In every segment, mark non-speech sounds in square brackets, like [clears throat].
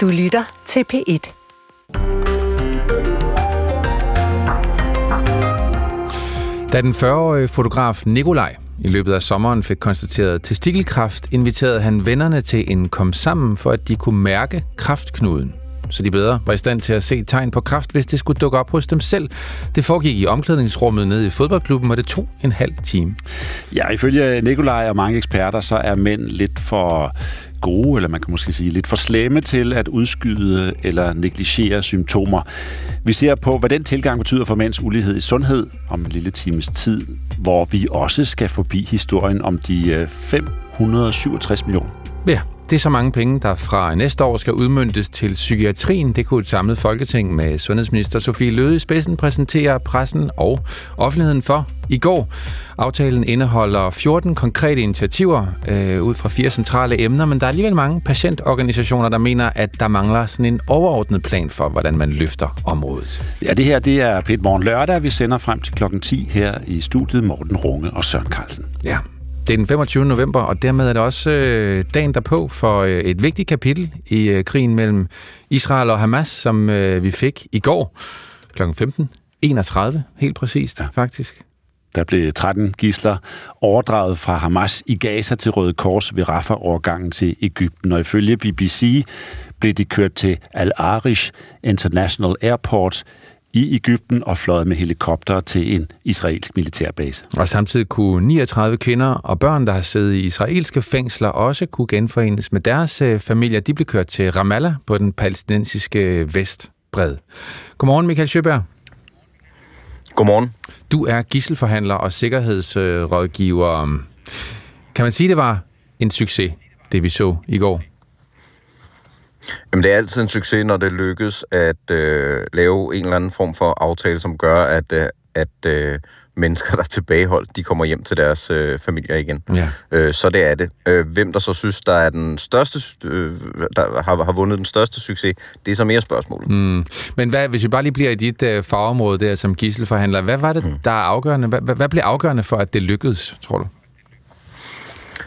Du lytter til P1. Da den 40-årige fotograf Nikolaj i løbet af sommeren fik konstateret testikelkræft, inviterede han vennerne til en kom sammen, for at de kunne mærke kraftknuden så de bedre var i stand til at se tegn på kraft, hvis det skulle dukke op hos dem selv. Det foregik i omklædningsrummet nede i fodboldklubben, og det tog en halv time. Ja, ifølge Nikolaj og mange eksperter, så er mænd lidt for gode, eller man kan måske sige lidt for slemme til at udskyde eller negligere symptomer. Vi ser på, hvad den tilgang betyder for mænds ulighed i sundhed om en lille times tid, hvor vi også skal forbi historien om de øh, 567 millioner. Ja, det er så mange penge, der fra næste år skal udmyndtes til psykiatrien. Det kunne et samlet folketing med sundhedsminister Sofie Løde i spidsen præsentere pressen og offentligheden for i går. Aftalen indeholder 14 konkrete initiativer øh, ud fra fire centrale emner, men der er alligevel mange patientorganisationer, der mener, at der mangler sådan en overordnet plan for, hvordan man løfter området. Ja, det her det er Pet Morgen lørdag. Vi sender frem til klokken 10 her i studiet Morten Runge og Søren Carlsen. Ja, det er den 25. november, og dermed er det også øh, dagen derpå for øh, et vigtigt kapitel i øh, krigen mellem Israel og Hamas, som øh, vi fik i går kl. 15.31, helt præcist ja. faktisk. Der blev 13 gisler overdraget fra Hamas i Gaza til Røde Kors ved Rafah-overgangen til Ægypten, og ifølge BBC blev de kørt til Al-Arish International Airport i Ægypten og fløjet med helikopter til en israelsk militærbase. Og samtidig kunne 39 kvinder og børn, der har siddet i israelske fængsler, også kunne genforenes med deres øh, familier. De blev kørt til Ramallah på den palæstinensiske vestbred. Godmorgen, Michael Sjøberg. Godmorgen. Du er gisselforhandler og sikkerhedsrådgiver. Kan man sige, det var en succes, det vi så i går? Jamen, det er altid en succes, når det lykkes at øh, lave en eller anden form for aftale, som gør, at, øh, at øh, mennesker, der er tilbageholdt, de kommer hjem til deres øh, familier igen. Ja. Øh, så det er det. Øh, hvem der så synes, der er den største, øh, der har, har vundet den største succes, det er så mere spørgsmålet. Mm. Men hvad, hvis vi bare lige bliver i dit øh, fagområde der som gisselforhandler, hvad var det, mm. der er afgørende? Hvad, hvad blev afgørende for, at det lykkedes, tror du?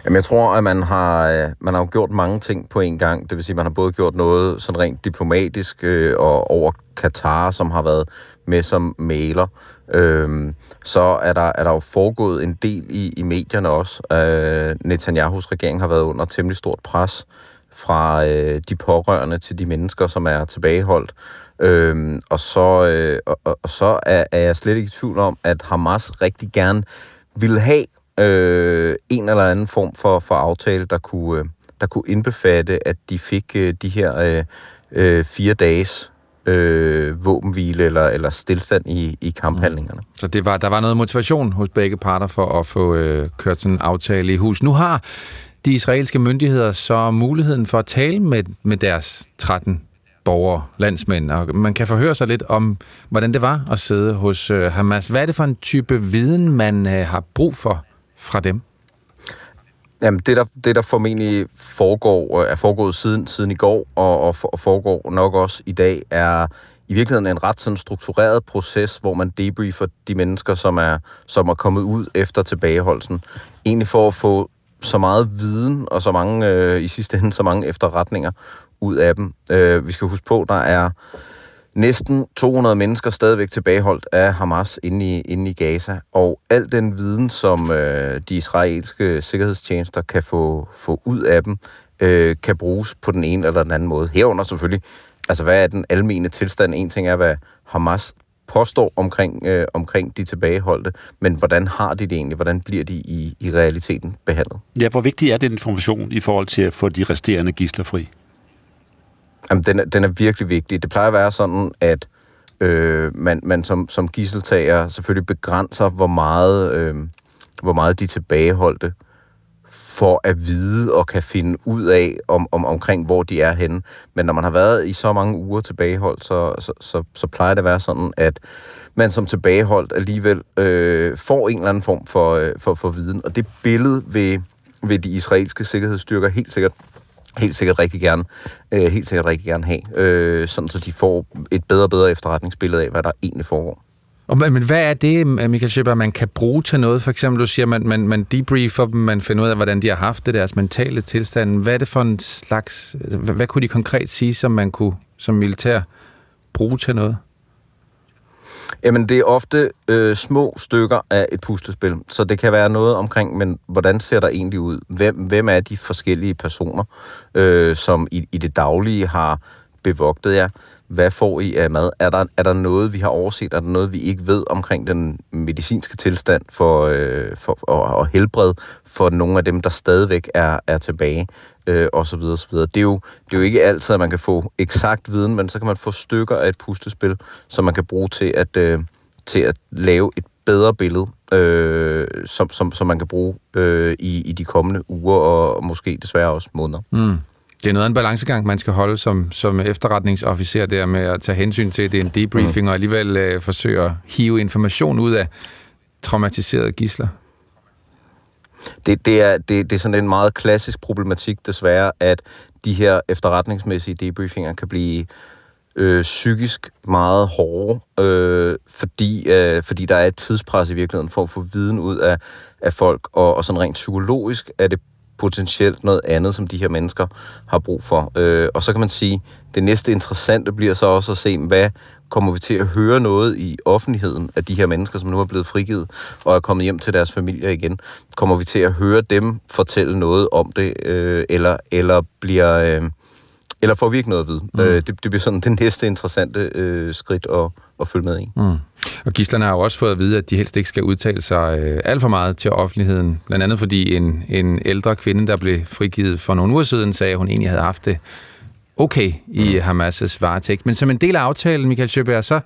Jamen, jeg tror, at man har, øh, man har gjort mange ting på en gang. Det vil sige, at man har både gjort noget sådan rent diplomatisk øh, og over Katar, som har været med som maler. Øhm, så er der, er der jo foregået en del i, i medierne også. Øh, Netanyahus regering har været under temmelig stort pres fra øh, de pårørende til de mennesker, som er tilbageholdt. Øhm, og så, øh, og, og så er, er jeg slet ikke i tvivl om, at Hamas rigtig gerne ville have øh, en eller anden form for, for aftale, der kunne, øh, der kunne indbefatte, at de fik øh, de her øh, øh, fire dages øh, våbenhvile eller, eller stillstand i, i kamphandlingerne. Mm. Så det var, der var noget motivation hos begge parter for at få øh, kørt sådan en aftale i hus. Nu har de israelske myndigheder så muligheden for at tale med, med deres 13 borgere, landsmænd, og man kan forhøre sig lidt om, hvordan det var at sidde hos øh, Hamas. Hvad er det for en type viden, man øh, har brug for fra dem? Jamen, det der, det der formentlig foregår, øh, er foregået siden, siden i går, og, og, og foregår nok også i dag, er i virkeligheden en ret sådan struktureret proces, hvor man debriefer de mennesker, som er, som er kommet ud efter tilbageholdelsen. Egentlig for at få så meget viden og så mange, øh, i sidste ende, så mange efterretninger ud af dem. Øh, vi skal huske på, der er næsten 200 mennesker stadigvæk tilbageholdt af Hamas inde i, inde i Gaza, og al den viden, som øh, de israelske sikkerhedstjenester kan få, få ud af dem, øh, kan bruges på den ene eller den anden måde. Herunder selvfølgelig, altså hvad er den almene tilstand? En ting er, hvad Hamas påstår omkring, øh, omkring de tilbageholdte, men hvordan har de det egentlig? Hvordan bliver de i, i realiteten behandlet? Ja, hvor vigtig er den information i forhold til at få de resterende gisler fri? Jamen, den er, den er virkelig vigtig. Det plejer at være sådan, at øh, man, man som, som gisseltager selvfølgelig begrænser, hvor meget, øh, hvor meget de tilbageholdte for at vide og kan finde ud af om, om, omkring, hvor de er henne. Men når man har været i så mange uger tilbageholdt, så, så, så, så plejer det at være sådan, at man som tilbageholdt alligevel øh, får en eller anden form for, øh, for, for viden. Og det billede vil, vil de israelske sikkerhedsstyrker helt sikkert helt sikkert rigtig gerne, øh, helt sikkert rigtig gerne have, øh, sådan så de får et bedre og bedre efterretningsbillede af, hvad der egentlig foregår. Og, men hvad er det, øh, Michael Schipper, man kan bruge til noget? For eksempel, du siger, man, man, man debriefer dem, man finder ud af, hvordan de har haft det, deres mentale tilstand. Hvad er det for en slags... Altså, hvad, hvad kunne de konkret sige, som man kunne som militær bruge til noget? Jamen, det er ofte øh, små stykker af et puslespil, så det kan være noget omkring, men hvordan ser der egentlig ud? Hvem, hvem er de forskellige personer, øh, som i, i det daglige har bevogtet jer? Hvad får I af mad? Er der, er der noget, vi har overset? Er der noget, vi ikke ved omkring den medicinske tilstand for, øh, for og, og helbred for nogle af dem, der stadigvæk er, er tilbage? Øh, og så videre, så videre. Det, er jo, det er jo ikke altid, at man kan få eksakt viden, men så kan man få stykker af et puslespil, som man kan bruge til at, øh, til at lave et bedre billede, øh, som, som, som man kan bruge øh, i, i de kommende uger og måske desværre også måneder. Mm. Det er noget af en balancegang, man skal holde som, som efterretningsofficer der med at tage hensyn til, at det er en debriefing, mm. og alligevel øh, forsøge at hive information ud af traumatiserede gisler. Det, det, er, det, det er sådan en meget klassisk problematik desværre, at de her efterretningsmæssige debriefinger kan blive øh, psykisk meget hårde, øh, fordi, øh, fordi der er et tidspres i virkeligheden for at få viden ud af, af folk, og, og sådan rent psykologisk er det potentielt noget andet, som de her mennesker har brug for. Øh, og så kan man sige, det næste interessante bliver så også at se, hvad kommer vi til at høre noget i offentligheden af de her mennesker, som nu er blevet frigivet og er kommet hjem til deres familier igen. Kommer vi til at høre dem fortælle noget om det, øh, eller, eller bliver... Øh, eller får vi ikke noget at vide? Mm. Øh, det, det bliver sådan det næste interessante øh, skridt at, at følge med i. Mm. Og gislerne har jo også fået at vide, at de helst ikke skal udtale sig øh, alt for meget til offentligheden. Blandt andet fordi en, en ældre kvinde, der blev frigivet for nogle uger siden, sagde, at hun egentlig havde haft det okay i mm. Hamas' varetægt. Men som en del af aftalen, Michael Schøberg, så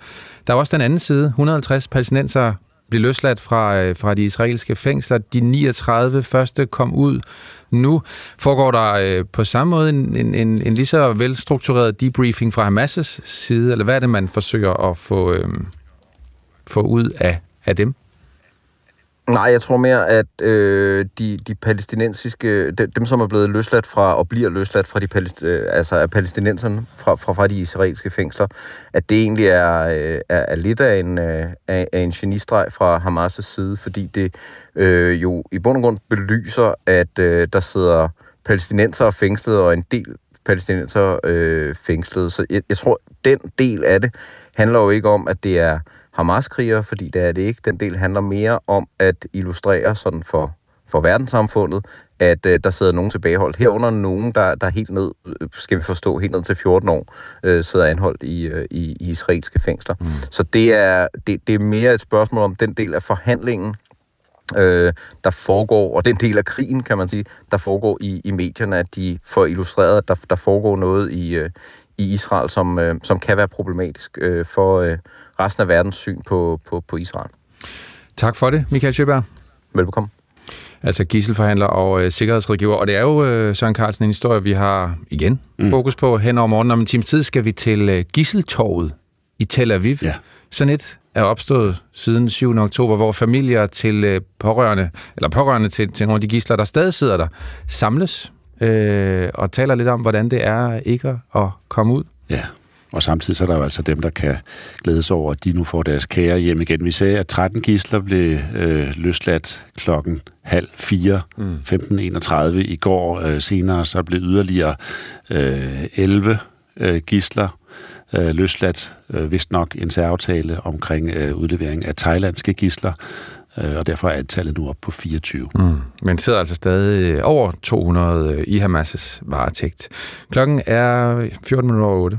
der er også den anden side. 150 palæstinenser blev løsladt fra, øh, fra de israelske fængsler. De 39 første kom ud nu. Foregår der øh, på samme måde en, en, en, en lige så velstruktureret debriefing fra Hamas' side, eller hvad er det, man forsøger at få, øh, få ud af, af dem? Nej, jeg tror mere, at øh, de, de palæstinensiske, de, dem som er blevet løsladt fra, og bliver løsladt fra de palæst, øh, altså af palæstinenserne fra, fra, fra de israelske fængsler, at det egentlig er, øh, er, er lidt af en, øh, af, af en genistreg fra Hamas' side, fordi det øh, jo i bund og grund belyser, at øh, der sidder palæstinenser fængslet, og en del palæstinenser øh, fængslet. Så jeg, jeg tror, den del af det handler jo ikke om, at det er Hamas-krigere, fordi det er det ikke. Den del handler mere om at illustrere sådan for, for verdenssamfundet, at øh, der sidder nogen tilbageholdt. Herunder nogen, der, der er helt ned, øh, skal vi forstå, helt ned til 14 år, øh, sidder anholdt i, øh, i, i israelske fængsler. Mm. Så det er, det, det er mere et spørgsmål om den del af forhandlingen, øh, der foregår, og den del af krigen, kan man sige, der foregår i, i medierne, at de får illustreret, at der, der foregår noget i, øh, i Israel, som, øh, som kan være problematisk øh, for øh, resten af verdens syn på, på, på Israel. Tak for det, Michael Sjøberg. Velbekomme. Altså gisselforhandler og øh, sikkerhedsrådgiver. Og det er jo, øh, Søren Carlsen, en historie, vi har igen mm. fokus på. Hen over morgenen om en times tid skal vi til øh, Gisseltorvet i Tel Aviv. Ja. Sådan et er opstået siden 7. oktober, hvor familier til øh, pårørende, eller pårørende til, til nogle af de gisler, der stadig sidder der, samles øh, og taler lidt om, hvordan det er ikke at komme ud. Ja, og samtidig så er der jo altså dem, der kan glæde sig over, at de nu får deres kære hjem igen. Vi sagde, at 13 gisler blev øh, løsladt klokken halv fire, mm. 15.31 i går. Øh, senere så blev yderligere øh, 11 øh, gisler øh, løsladt, øh, vist nok en særaftale omkring øh, udlevering af thailandske gisler, Øh, og derfor er tallet nu op på 24. Mm. Men sidder altså stadig øh, over 200 øh, i Hamas' varetægt. Klokken er 14.08.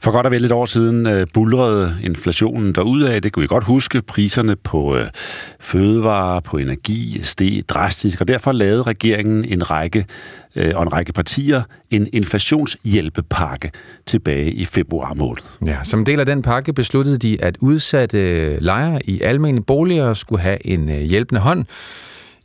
For godt og vel et år siden øh, bulrede inflationen af. Det kunne vi godt huske. Priserne på øh, fødevarer, på energi steg drastisk, og derfor lavede regeringen en række øh, og en række partier en inflationshjælpepakke tilbage i februar måned. Ja, som del af den pakke besluttede de, at udsatte lejere i almene boliger skulle have en øh, hjælpende hånd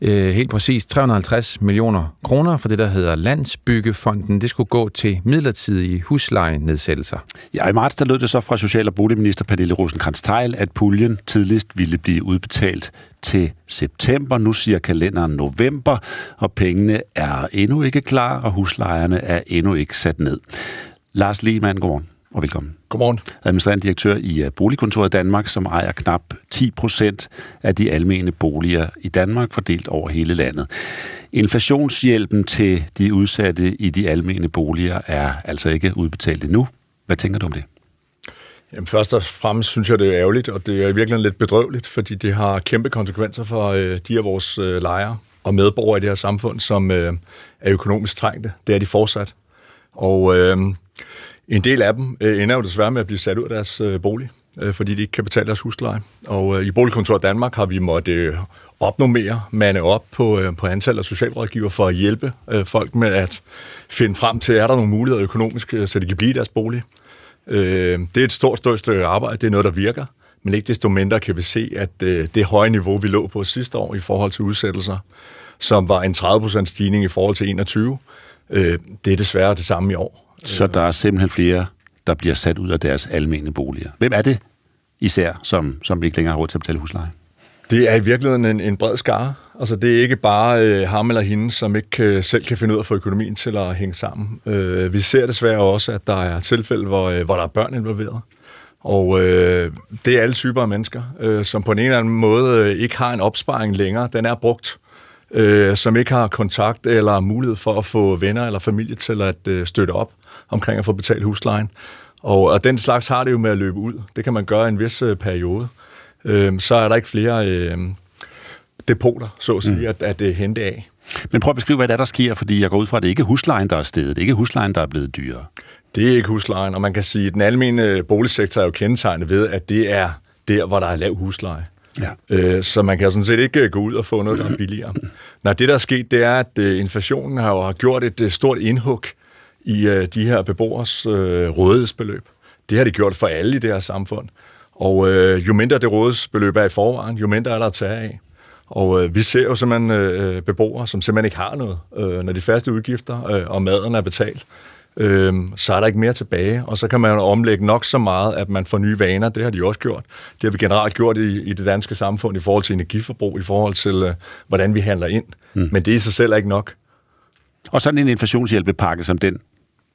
øh, helt præcis 350 millioner kroner for det, der hedder Landsbyggefonden. Det skulle gå til midlertidige huslejenedsættelser. Ja, i marts der lød det så fra Social- og Boligminister Pernille rosenkrantz teil at puljen tidligst ville blive udbetalt til september. Nu siger kalenderen november, og pengene er endnu ikke klar, og huslejerne er endnu ikke sat ned. Lars Lehmann, godmorgen og velkommen. Godmorgen. Administrerende direktør i øh, Boligkontoret Danmark, som ejer knap 10 procent af de almene boliger i Danmark, fordelt over hele landet. Inflationshjælpen til de udsatte i de almene boliger er altså ikke udbetalt endnu. Hvad tænker du om det? Jamen, først og fremmest synes jeg, det er ærgerligt, og det er i virkeligheden lidt bedrøveligt, fordi det har kæmpe konsekvenser for øh, de af vores øh, lejere og medborgere i det her samfund, som øh, er økonomisk trængte. Det er de fortsat. Og øh, en del af dem øh, ender jo desværre med at blive sat ud af deres øh, bolig, øh, fordi de ikke kan betale deres husleje. Og øh, i Boligkontoret Danmark har vi måttet øh, opnormere, mande op på, øh, på antallet af socialrådgiver for at hjælpe øh, folk med at finde frem til, er der nogle muligheder økonomisk, øh, så de kan blive i deres bolig. Øh, det er et stort, stort stykke arbejde, det er noget, der virker, men ikke desto mindre kan vi se, at øh, det høje niveau, vi lå på sidste år i forhold til udsættelser, som var en 30% stigning i forhold til 21, øh, det er desværre det samme i år. Så der er simpelthen flere, der bliver sat ud af deres almene boliger. Hvem er det især, som, som ikke længere har råd til at betale husleje? Det er i virkeligheden en, en bred skare. Altså, det er ikke bare øh, ham eller hende, som ikke øh, selv kan finde ud af at få økonomien til at hænge sammen. Øh, vi ser desværre også, at der er tilfælde, hvor, øh, hvor der er børn involveret. Og øh, det er alle typer af mennesker, øh, som på en eller anden måde øh, ikke har en opsparing længere. Den er brugt øh, som ikke har kontakt eller mulighed for at få venner eller familie til at øh, støtte op omkring at få betalt huslejen. Og, og den slags har det jo med at løbe ud. Det kan man gøre i en vis øh, periode. Øh, så er der ikke flere øh, depoter, så at sige, mm. at, at det hente af. Men prøv at beskrive, hvad der, er, der sker, fordi jeg går ud fra, at det ikke er huslejen, der er stedet. Det er ikke huslejen, der er blevet dyrere. Det er ikke huslejen, og man kan sige, at den almindelige boligsektor er jo kendetegnet ved, at det er der, hvor der er lav husleje. Ja. Øh, så man kan sådan set ikke gå ud og få noget, der er billigere. Når det, der er sket, det er, at øh, inflationen har jo gjort et øh, stort indhug i øh, de her beboers øh, rådighedsbeløb. Det har de gjort for alle i det her samfund. Og øh, jo mindre det rådighedsbeløb er i forvejen, jo mindre er der at tage af. Og øh, vi ser jo simpelthen øh, beboere, som simpelthen ikke har noget, øh, når de faste udgifter øh, og maden er betalt. Øh, så er der ikke mere tilbage, og så kan man omlægge nok så meget, at man får nye vaner. Det har de også gjort. Det har vi generelt gjort i, i det danske samfund i forhold til energiforbrug, i forhold til, øh, hvordan vi handler ind. Mm. Men det i sig selv er ikke nok. Og sådan en inflationshjælpepakke som den,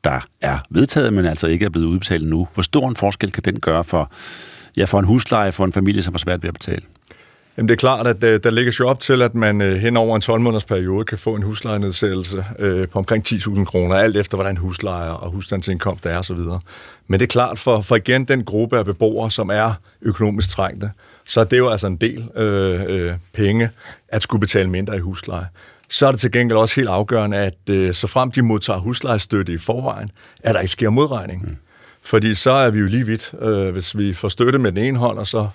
der er vedtaget, men altså ikke er blevet udbetalt nu. Hvor stor en forskel kan den gøre for, ja, for en husleje for en familie, som har svært ved at betale? Jamen det er klart, at øh, der ligger jo op til, at man øh, hen over en 12-måneders periode kan få en huslejenedsættelse øh, på omkring 10.000 kroner, alt efter hvordan huslejer og husstandsindkomst er osv. Men det er klart, for, for igen den gruppe af beboere, som er økonomisk trængte, så er det jo altså en del øh, øh, penge at skulle betale mindre i husleje så er det til gengæld også helt afgørende, at øh, så frem de modtager huslejestøtte i forvejen, at der ikke sker modregning. Mm. Fordi så er vi jo lige vidt. Øh, hvis vi får støtte med den ene hånd, og så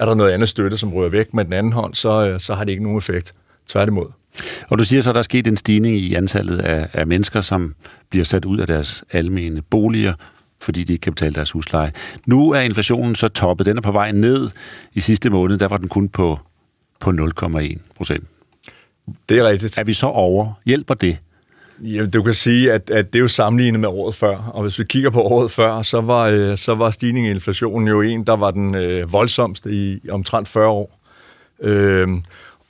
er der noget andet støtte, som rører væk med den anden hånd, så, øh, så har det ikke nogen effekt. Tværtimod. Og du siger så, at der er sket en stigning i antallet af, af mennesker, som bliver sat ud af deres almene boliger, fordi de ikke kan betale deres husleje. Nu er inflationen så toppet. Den er på vej ned i sidste måned. Der var den kun på, på 0,1 procent. Det er rigtigt. Er vi så over? Hjælper det? Ja, du kan sige, at, at det er jo sammenlignet med året før, og hvis vi kigger på året før, så var, øh, så var stigningen i inflationen jo en, der var den øh, voldsomste i omtrent 40 år. Øh,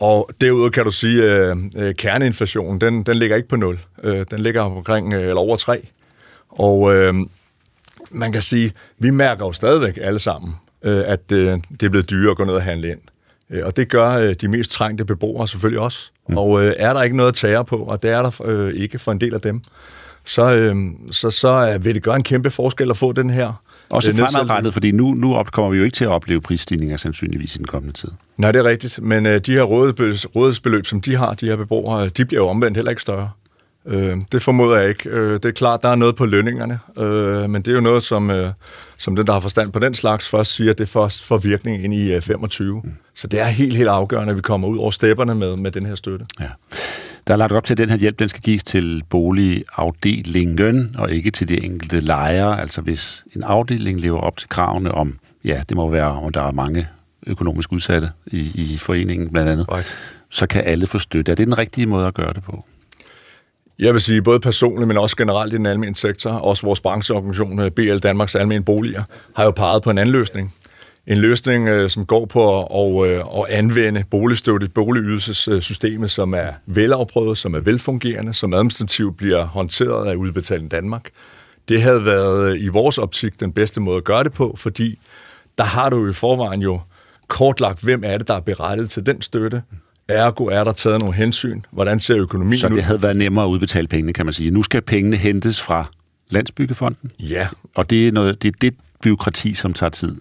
og derudover kan du sige, at øh, kerneinflationen, den, den ligger ikke på 0. Øh, den ligger omkring øh, eller over 3. Og øh, man kan sige, vi mærker jo stadigvæk alle sammen, øh, at øh, det er blevet dyrere at gå ned og handle ind. Øh, og det gør øh, de mest trængte beboere selvfølgelig også. Mm. Og øh, er der ikke noget at tage på, og det er der øh, ikke for en del af dem, så, øh, så, så øh, vil det gøre en kæmpe forskel at få den her også fremadrettet, fordi nu, nu kommer vi jo ikke til at opleve prisstigninger sandsynligvis i den kommende tid. Nej, det er rigtigt, men øh, de her rådighedsbeløb, som de har, de her beboere, de bliver jo omvendt heller ikke større. Øh, det formoder jeg ikke. Øh, det er klart, der er noget på lønningerne, øh, men det er jo noget, som, øh, som den, der har forstand på den slags, først siger, at det først får virkning ind i øh, 25. Mm. Så det er helt, helt afgørende, at vi kommer ud over stepperne med, med den her støtte. Ja. Der er lagt op til, at den her hjælp den skal gives til boligafdelingen, og ikke til de enkelte lejere. Altså hvis en afdeling lever op til kravene om, ja, det må være, om der er mange økonomisk udsatte i, i foreningen blandt andet. Right så kan alle få støtte. Er det den rigtige måde at gøre det på? Jeg vil sige, både personligt, men også generelt i den almindelige sektor, også vores brancheorganisation, øh, BL Danmarks Almen Boliger, har jo peget på en anden løsning. En løsning, øh, som går på at, at, øh, at anvende boligstøtte, boligydelsessystemet, som er velafprøvet, som er velfungerende, som administrativt bliver håndteret af Udbetaling Danmark. Det havde været i vores optik den bedste måde at gøre det på, fordi der har du i forvejen jo kortlagt, hvem er det, der er berettet til den støtte. Ergo er der taget nogle hensyn. Hvordan ser økonomien Så det havde været nemmere at udbetale pengene, kan man sige. Nu skal pengene hentes fra Landsbyggefonden. Ja. Og det er, noget, det er det byråkrati, som tager tid.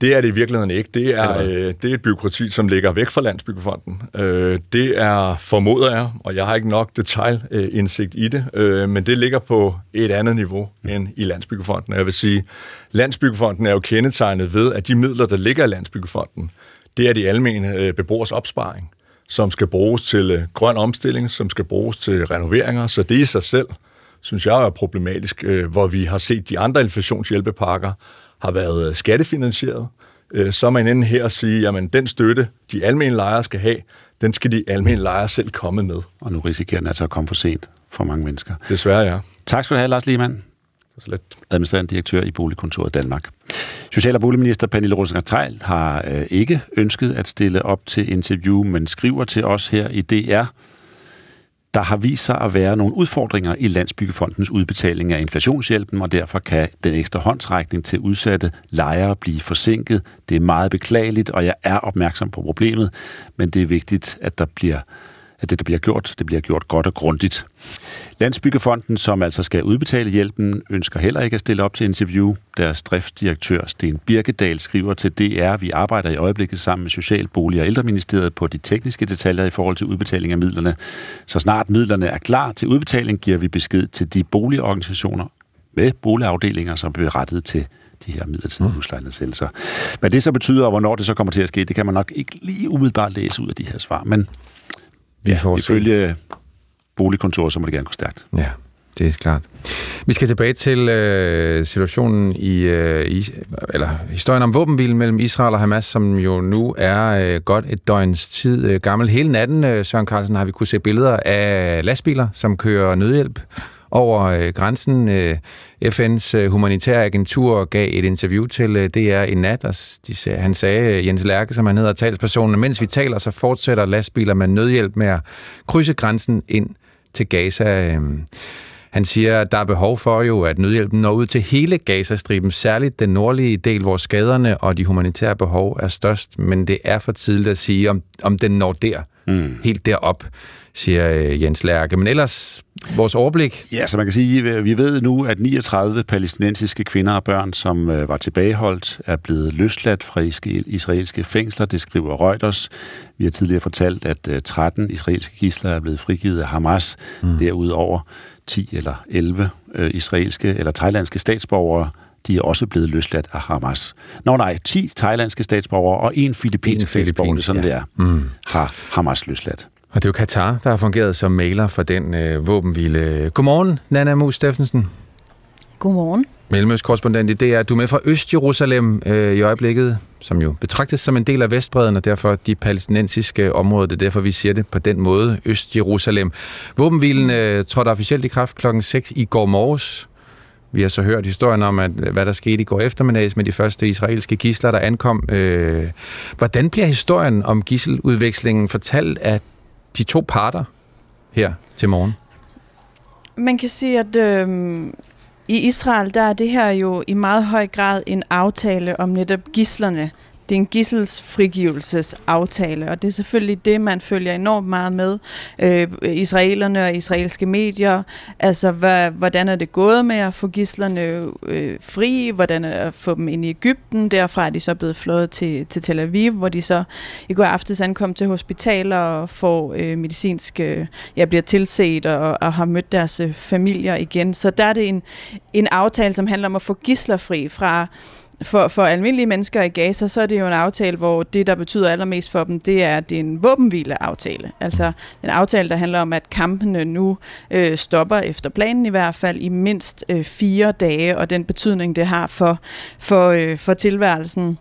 Det er det i virkeligheden ikke. Det er, øh, det er et byråkrati, som ligger væk fra Landsbyggefonden. Øh, det er formoder jeg, og jeg har ikke nok detailindsigt i det, øh, men det ligger på et andet niveau end i Landsbyggefonden. Jeg vil sige, Landsbyggefonden er jo kendetegnet ved, at de midler, der ligger i Landsbyggefonden, det er de almene øh, beboers opsparing, som skal bruges til øh, grøn omstilling, som skal bruges til renoveringer, så det i sig selv, synes jeg er problematisk, øh, hvor vi har set de andre inflationshjælpepakker, har været øh, skattefinansieret, så er man inde her og sige, jamen den støtte, de almindelige lejere skal have, den skal de almindelige lejere selv komme med. Og nu risikerer den altså at komme for sent for mange mennesker. Desværre, ja. Tak skal du have, Lars Lehmann. Så lidt. Administrerende direktør i Boligkontoret Danmark. Social- og boligminister Pernille rosenberg har øh, ikke ønsket at stille op til interview, men skriver til os her i DR, der har vist sig at være nogle udfordringer i Landsbyggefondens udbetaling af inflationshjælpen, og derfor kan den ekstra håndsrækning til udsatte lejere blive forsinket. Det er meget beklageligt, og jeg er opmærksom på problemet, men det er vigtigt, at der bliver at det, der bliver gjort, det bliver gjort godt og grundigt. Landsbyggefonden, som altså skal udbetale hjælpen, ønsker heller ikke at stille op til interview. Deres driftsdirektør Sten Birkedal skriver til DR, vi arbejder i øjeblikket sammen med Social-, Bolig- og Ældreministeriet på de tekniske detaljer i forhold til udbetaling af midlerne. Så snart midlerne er klar til udbetaling, giver vi besked til de boligorganisationer med boligafdelinger, som bliver rettet til de her midlertidige mm. huslejenedsættelser. Hvad det så betyder, og hvornår det så kommer til at ske, det kan man nok ikke lige umiddelbart læse ud af de her svar, men vi ja, får ifølge boligkontoret, så må det gerne gå stærkt. Ja, det er klart. Vi skal tilbage til øh, situationen i, øh, i, eller historien om våbenhvilen mellem Israel og Hamas, som jo nu er øh, godt et døgns tid øh, gammel. Hele natten, øh, Søren Carlsen, har vi kunne se billeder af lastbiler, som kører nødhjælp over øh, grænsen. Øh, FN's øh, humanitære agentur gav et interview til øh, DR i nat, og de han sagde, Jens Lærke, som han hedder, talspersonen, mens vi taler, så fortsætter lastbiler med nødhjælp med at krydse grænsen ind til Gaza. Øh, han siger, at der er behov for jo, at nødhjælpen når ud til hele Gazastriben, særligt den nordlige del, hvor skaderne og de humanitære behov er størst, men det er for tidligt at sige, om, om den når der, mm. helt derop siger øh, Jens Lærke. Men ellers vores overblik? Ja, så man kan sige, vi ved nu, at 39 palæstinensiske kvinder og børn, som øh, var tilbageholdt, er blevet løsladt fra israelske fængsler. Det skriver Reuters. Vi har tidligere fortalt, at 13 øh, israelske gisler er blevet frigivet af Hamas. Mm. Derudover 10 eller 11 israelske eller thailandske statsborgere de er også blevet løsladt af Hamas. Nå nej, 10 thailandske statsborgere og en filippinsk statsborger, sådan ja. det er, mm. har Hamas løsladt. Og det er jo Katar, der har fungeret som mailer for den øh, våbenhvile. Godmorgen, Nana Mus Steffensen. Godmorgen. Mellemøstkorrespondent i DR. Du er med fra Øst-Jerusalem øh, i øjeblikket, som jo betragtes som en del af Vestbreden, og derfor de palæstinensiske områder. Det er derfor, vi siger det på den måde, Øst-Jerusalem. Våbenhvilen øh, trådte officielt i kraft klokken 6 i går morges. Vi har så hørt historien om, at, hvad der skete i går eftermiddags med de første israelske gisler, der ankom. Øh, hvordan bliver historien om gisseludvekslingen fortalt af de to parter her til morgen? Man kan sige, at øh, i Israel, der er det her jo i meget høj grad en aftale om netop gislerne. Det er en gisselsfrigivelsesaftale, og det er selvfølgelig det, man følger enormt meget med. Øh, israelerne og israelske medier, altså hvad, hvordan er det gået med at få gislerne øh, fri, hvordan er det at få dem ind i Ægypten, derfra er de så blevet flået til, til Tel Aviv, hvor de så i går aftes ankom til hospitaler og får øh, medicinsk, øh, ja, bliver tilset og, og har mødt deres øh, familier igen. Så der er det en, en aftale, som handler om at få gisler fri fra for, for almindelige mennesker i Gaza, så er det jo en aftale, hvor det, der betyder allermest for dem, det er, at det er en våbenhvile-aftale. Altså en aftale, der handler om, at kampene nu øh, stopper efter planen i hvert fald i mindst øh, fire dage, og den betydning, det har for, for, øh, for tilværelsen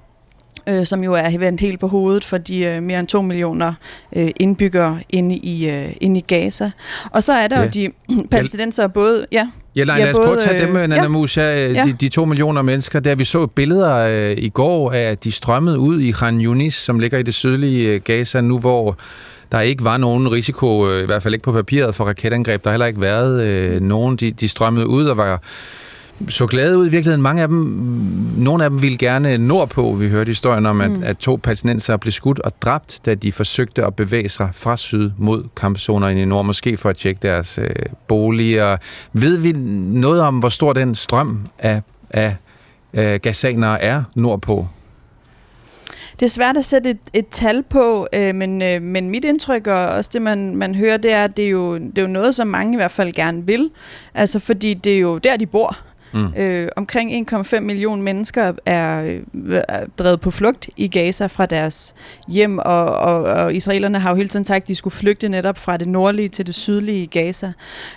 øh, som jo er vendt helt på hovedet for de øh, mere end to millioner øh, indbyggere inde i, øh, inde i Gaza. Og så er der ja. jo de palæstinenser både... Ja, Ja, nej, lad os prøve at tage dem, Nana ja. Musa, ja. de, de to millioner mennesker, der vi så billeder øh, i går af, at de strømmede ud i Khan Yunis, som ligger i det sydlige øh, Gaza nu, hvor der ikke var nogen risiko, øh, i hvert fald ikke på papiret, for raketangreb. Der har heller ikke været øh, nogen. De, de strømmede ud og var så glade ud i virkeligheden. Mange af dem, nogle af dem ville gerne nordpå. Vi hørte historien om, at, mm. at to palæstinenser blev skudt og dræbt, da de forsøgte at bevæge sig fra syd mod kampzoner i nord, måske for at tjekke deres øh, boliger. Ved vi noget om, hvor stor den strøm af, af, af gasanere er nordpå? Det er svært at sætte et, et tal på, øh, men, øh, men mit indtryk og også det, man, man hører, det er, at det er, jo, det er jo noget, som mange i hvert fald gerne vil. Altså, fordi det er jo der, de bor. Mm. Øh, omkring 1,5 millioner mennesker er, øh, er drevet på flugt i Gaza fra deres hjem, og, og, og israelerne har jo hele tiden sagt, at de skulle flygte netop fra det nordlige til det sydlige Gaza.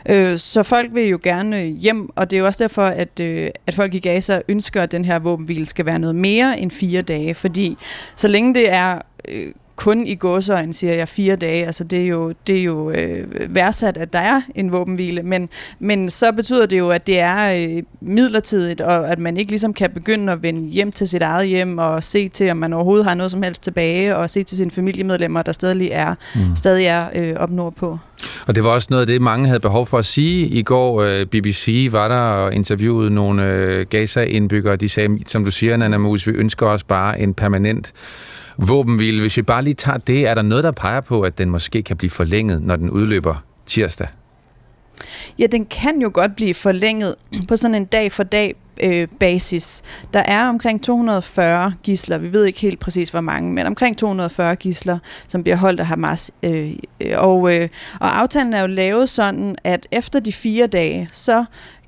Øh, så folk vil jo gerne øh, hjem, og det er jo også derfor, at, øh, at folk i Gaza ønsker, at den her våbenhvile skal være noget mere end fire dage, fordi så længe det er øh, kun i godsøjen, siger jeg, fire dage. Altså det er jo, det er jo øh, værdsat, at der er en våbenhvile, men, men så betyder det jo, at det er øh, midlertidigt, og at man ikke ligesom kan begynde at vende hjem til sit eget hjem og se til, om man overhovedet har noget som helst tilbage, og se til sine familiemedlemmer, der stadig er, mm. stadig er øh, op nordpå. Og det var også noget af det, mange havde behov for at sige. I går, øh, BBC var der og interviewede nogle øh, Gaza-indbyggere. De sagde, som du siger, Nana Mus, vi ønsker os bare en permanent våbenhvile. Hvis vi bare lige tager det, er der noget, der peger på, at den måske kan blive forlænget, når den udløber tirsdag? Ja, den kan jo godt blive forlænget på sådan en dag for dag øh, basis. Der er omkring 240 gisler, vi ved ikke helt præcis hvor mange, men omkring 240 gisler, som bliver holdt af Hamas. Øh, øh, og, øh, og aftalen er jo lavet sådan, at efter de fire dage, så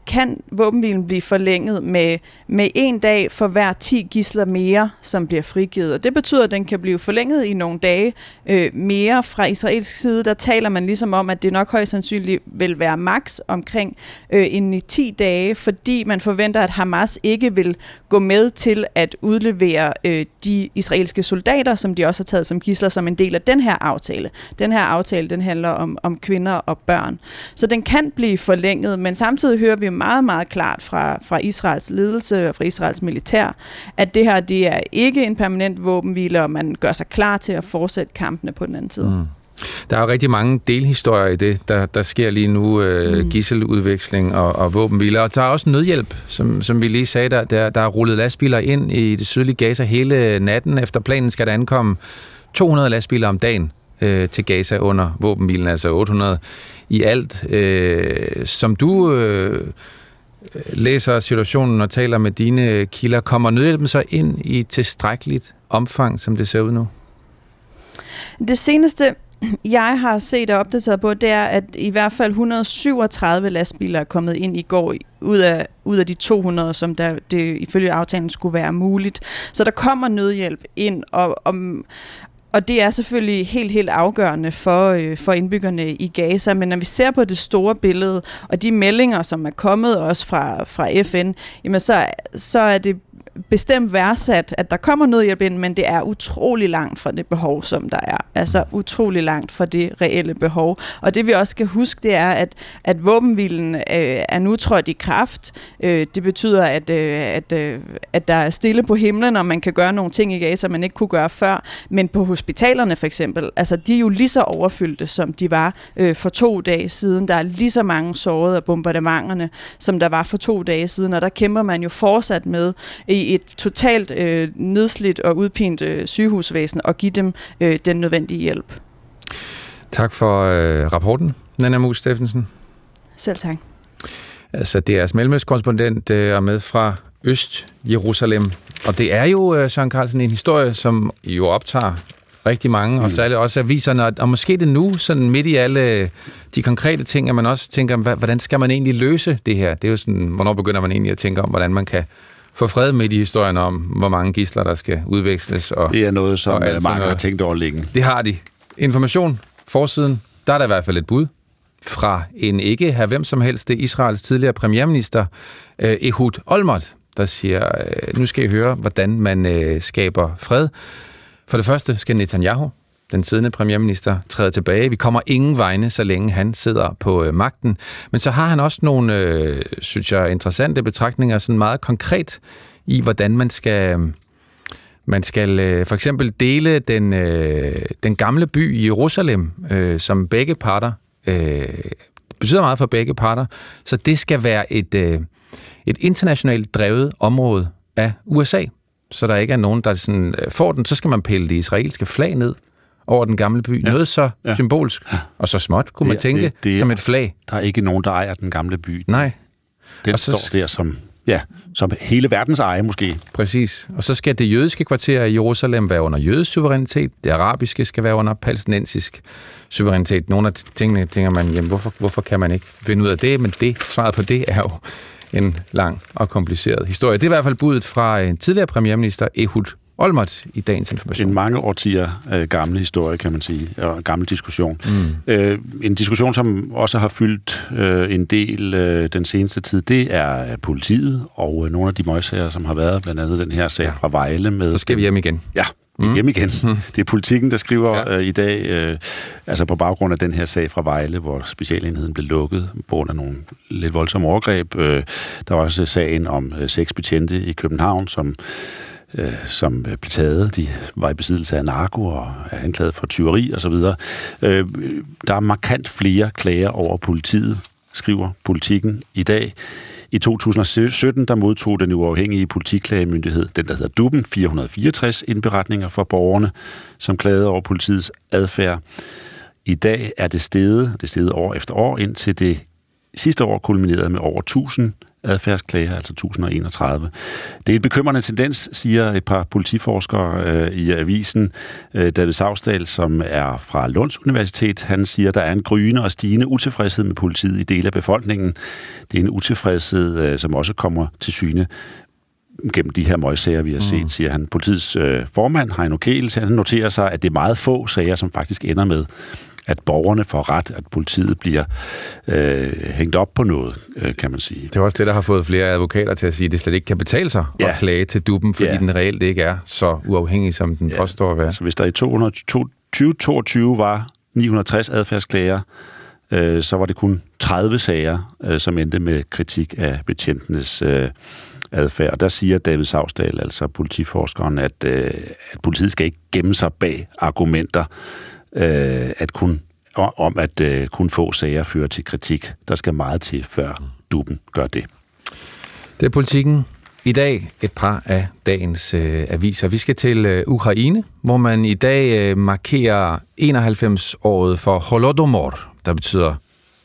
kan våbenhvilen blive forlænget med, med en dag for hver 10 gisler mere, som bliver frigivet. Og det betyder, at den kan blive forlænget i nogle dage øh, mere fra israelsk side. Der taler man ligesom om, at det nok højst sandsynligt vil være maks omkring øh, en i 10 dage, fordi man forventer, at Hamas ikke vil gå med til at udlevere øh, de israelske soldater, som de også har taget som gisler, som en del af den her aftale. Den her aftale, den handler om, om kvinder og børn. Så den kan blive forlænget, men samtidig hører vi meget, meget klart fra, fra Israels ledelse og fra Israels militær, at det her det er ikke en permanent våbenhvile, og man gør sig klar til at fortsætte kampene på den anden side. Mm. Der er jo rigtig mange delhistorier i det, der, der sker lige nu, øh, mm. gisseludveksling og, og våbenhviler. Og der er også nødhjælp, som, som vi lige sagde, der, der, der er rullet lastbiler ind i det sydlige Gaza hele natten. Efter planen skal der ankomme 200 lastbiler om dagen øh, til Gaza under våbenhvilen, altså 800 i alt. Øh, som du øh, læser situationen og taler med dine kilder, kommer nødhjælpen så ind i tilstrækkeligt omfang, som det ser ud nu? Det seneste, jeg har set og opdateret på, det er, at i hvert fald 137 lastbiler er kommet ind i går ud af, ud af de 200, som der, det ifølge aftalen skulle være muligt. Så der kommer nødhjælp ind, og, og, og det er selvfølgelig helt, helt afgørende for, øh, for indbyggerne i Gaza. Men når vi ser på det store billede, og de meldinger, som er kommet også fra, fra FN, jamen så, så er det bestemt værdsat, at der kommer nødhjælp ind, men det er utrolig langt fra det behov, som der er. Altså utrolig langt fra det reelle behov. Og det vi også skal huske, det er, at, at våbenvilden øh, er nu trådt i kraft. Øh, det betyder, at, øh, at, øh, at der er stille på himlen, og man kan gøre nogle ting i Gaza, man ikke kunne gøre før. Men på hospitalerne for eksempel, altså de er jo lige så overfyldte, som de var øh, for to dage siden. Der er lige så mange sårede af bombardementerne, som der var for to dage siden, og der kæmper man jo fortsat med i et totalt øh, nedslidt og udpint øh, sygehusvæsen og give dem øh, den nødvendige hjælp. Tak for øh, rapporten, Nana Mus Steffensen. Selv tak. Altså, det er mellemøstkorrespondent øh, og med fra Øst-Jerusalem. Og det er jo, øh, Søren Carlsen, en historie, som jo optager rigtig mange, mm. og særligt også aviserne, og, og måske det nu, sådan midt i alle de konkrete ting, at man også tænker, hvordan skal man egentlig løse det her? Det er jo sådan, hvornår begynder man egentlig at tænke om, hvordan man kan få fred med de historien om, hvor mange gisler, der skal udveksles. Og, det er noget, som og mange har tænkt over længe. Det har de. Information, forsiden, der er der i hvert fald et bud fra en ikke her hvem som helst, det Israels tidligere premierminister, eh, Ehud Olmert, der siger, øh, nu skal I høre, hvordan man øh, skaber fred. For det første skal Netanyahu, den siddende premierminister, træder tilbage. Vi kommer ingen vegne, så længe han sidder på øh, magten. Men så har han også nogle, øh, synes jeg, interessante betragtninger, sådan meget konkret i, hvordan man skal... Øh, man skal øh, for eksempel dele den, øh, den gamle by i Jerusalem, øh, som begge parter øh, betyder meget for begge parter. Så det skal være et, øh, et internationalt drevet område af USA, så der ikke er nogen, der sådan, øh, får den. Så skal man pille det israelske flag ned over den gamle by. Ja. Noget så ja. symbolsk og så småt, kunne man det, tænke, det, det, som et flag. Der er ikke nogen, der ejer den gamle by. Nej. Den og så, står der som, ja, som hele verdens eje måske. Præcis. Og så skal det jødiske kvarter i Jerusalem være under jødisk suverænitet. Det arabiske skal være under palæstinensisk suverænitet. Nogle af tingene tænker man, jamen hvorfor, hvorfor kan man ikke finde ud af det? Men det, svaret på det er jo en lang og kompliceret historie. Det er i hvert fald budet fra en tidligere premierminister, Ehud Olmert i dagens information. En mange årtier øh, gamle historie, kan man sige, og gammel diskussion. Mm. Øh, en diskussion, som også har fyldt øh, en del øh, den seneste tid, det er politiet og øh, nogle af de møgsager, som har været, blandt andet den her sag ja. fra Vejle. Med Så skal vi hjem igen. Ja, mm. hjem igen. Mm. Det er politikken, der skriver ja. øh, i dag, øh, altså på baggrund af den her sag fra Vejle, hvor specialenheden blev lukket på grund af nogle lidt voldsomme overgreb. Øh, der var også sagen om øh, seks betjente i København, som øh, som blev taget. De var i besiddelse af narko og er anklaget for tyveri osv. Øh, der er markant flere klager over politiet, skriver politikken i dag. I 2017 der modtog den uafhængige politiklagemyndighed, den der hedder DUBEN, 464 indberetninger fra borgerne, som klagede over politiets adfærd. I dag er det steget, det steget år efter år, indtil det sidste år kulminerede med over 1000 adfærdsklager, altså 1031. Det er en bekymrende tendens, siger et par politiforskere øh, i avisen. Øh, David Savsdal, som er fra Lunds Universitet, han siger, der er en gryende og stigende utilfredshed med politiet i dele af befolkningen. Det er en utilfredshed, øh, som også kommer til syne gennem de her møgssager, vi har set, mm. siger han. Politiets øh, formand, Heino Kæl, han noterer sig, at det er meget få sager, som faktisk ender med at borgerne får ret, at politiet bliver øh, hængt op på noget, øh, kan man sige. Det er også det, der har fået flere advokater til at sige, at det slet ikke kan betale sig ja. at klage til duben, fordi ja. den reelt ikke er så uafhængig, som den ja. påstår at være. Så hvis der i 2022 var 960 adfærdsklager, øh, så var det kun 30 sager, øh, som endte med kritik af betjentenes øh, adfærd. Og der siger David Savsdal, altså politiforskeren, at, øh, at politiet skal ikke gemme sig bag argumenter, øh, at kun, om at øh, kun få sager fører til kritik. Der skal meget til, før duben gør det. Det er politikken. I dag et par af dagens øh, aviser. Vi skal til øh, Ukraine, hvor man i dag øh, markerer 91-året for Holodomor, der betyder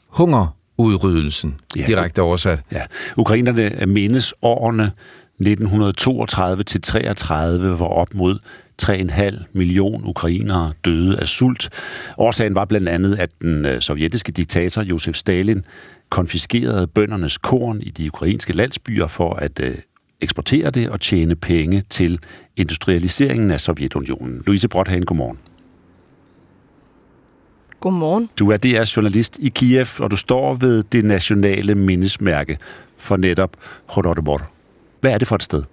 hungerudryddelsen, ja, direkte oversat. Ja, ukrainerne mindes årene 1932 til 33, hvor op mod 3,5 million ukrainere døde af sult. Årsagen var blandt andet, at den øh, sovjetiske diktator Josef Stalin konfiskerede bøndernes korn i de ukrainske landsbyer for at øh, eksportere det og tjene penge til industrialiseringen af Sovjetunionen. Louise Brothagen, godmorgen. Godmorgen. Du er DR's journalist i Kiev, og du står ved det nationale mindesmærke for netop Holodomor. Hvad er det for et sted?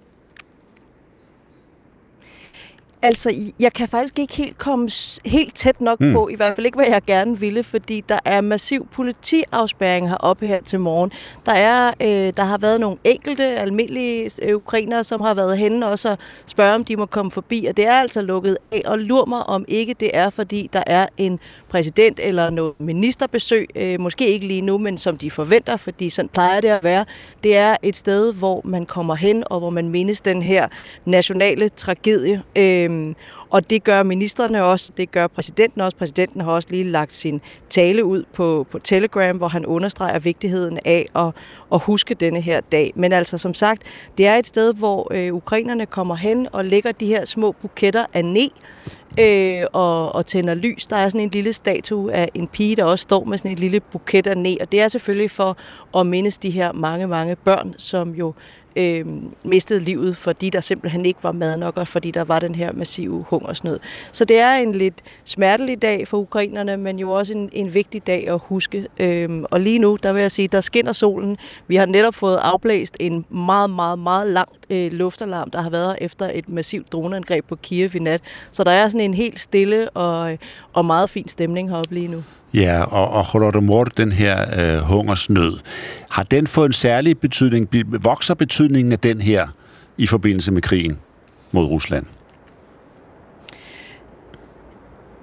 Altså, jeg kan faktisk ikke helt komme helt tæt nok mm. på, i hvert fald ikke, hvad jeg gerne ville, fordi der er massiv politiafspæring heroppe her til morgen. Der, er, øh, der har været nogle enkelte almindelige øh, ukrainere, som har været henne og så spørge, om de må komme forbi, og det er altså lukket af, og lur mig, om ikke det er, fordi der er en præsident eller noget ministerbesøg, øh, måske ikke lige nu, men som de forventer, fordi sådan plejer det at være. Det er et sted, hvor man kommer hen, og hvor man mindes den her nationale tragedie. Øh, Øhm, og det gør ministerne også, det gør præsidenten også. Præsidenten har også lige lagt sin tale ud på, på Telegram, hvor han understreger vigtigheden af at, at huske denne her dag. Men altså som sagt, det er et sted, hvor øh, ukrainerne kommer hen og lægger de her små buketter af ne, øh, og, og tænder lys. Der er sådan en lille statue af en pige, der også står med sådan en lille buket af ne. og det er selvfølgelig for at mindes de her mange, mange børn, som jo øh, mistede livet, fordi der simpelthen ikke var mad nok, og fordi der var den her massive hungersnød. Så det er en lidt smertelig dag for ukrainerne, men jo også en, en vigtig dag at huske. Øh, og lige nu, der vil jeg sige, der skinner solen. Vi har netop fået afblæst en meget, meget, meget lang øh, luftalarm, der har været efter et massivt droneangreb på Kiev i nat. Så der er sådan en helt stille og, og meget fin stemning heroppe lige nu. Ja, og, og Holodomor, den her øh, hungersnød, har den fået en særlig betydning? Vokser betydningen af den her i forbindelse med krigen mod Rusland?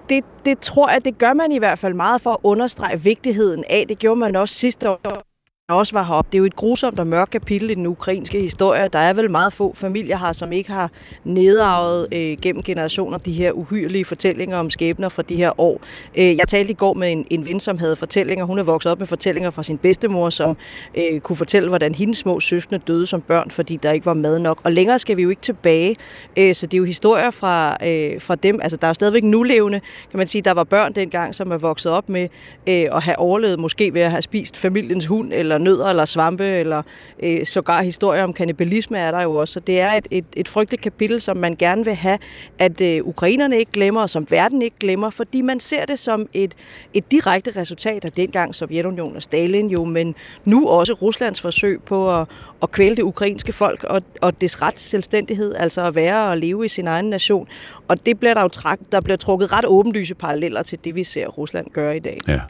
Det, det tror jeg, det gør man i hvert fald meget for at understrege vigtigheden af. Det gjorde man også sidste år også var heroppe. Det er jo et grusomt og mørkt kapitel i den ukrainske historie. Der er vel meget få familier her, som ikke har nedarvet øh, gennem generationer de her uhyrlige fortællinger om skæbner fra de her år. Øh, jeg talte i går med en, en ven, som havde fortællinger. Hun er vokset op med fortællinger fra sin bedstemor, som øh, kunne fortælle, hvordan hendes små søskende døde som børn, fordi der ikke var mad nok. Og længere skal vi jo ikke tilbage. Øh, så det er jo historier fra, øh, fra dem. Altså, der er jo stadigvæk nulevende, kan man sige. Der var børn dengang, som er vokset op med øh, at have overlevet, måske ved at have spist familiens hund eller eller nødder eller svampe, eller øh, sågar historier om kanibalisme er der jo også. Så det er et, et, et frygteligt kapitel, som man gerne vil have, at øh, ukrainerne ikke glemmer, og som verden ikke glemmer, fordi man ser det som et, et direkte resultat af dengang Sovjetunionen og Stalin jo, men nu også Ruslands forsøg på at, at kvæle det ukrainske folk og, og dets ret til selvstændighed, altså at være og leve i sin egen nation. Og det bliver der jo trak, der bliver trukket ret åbenlyse paralleller til det, vi ser Rusland gøre i dag. Ja.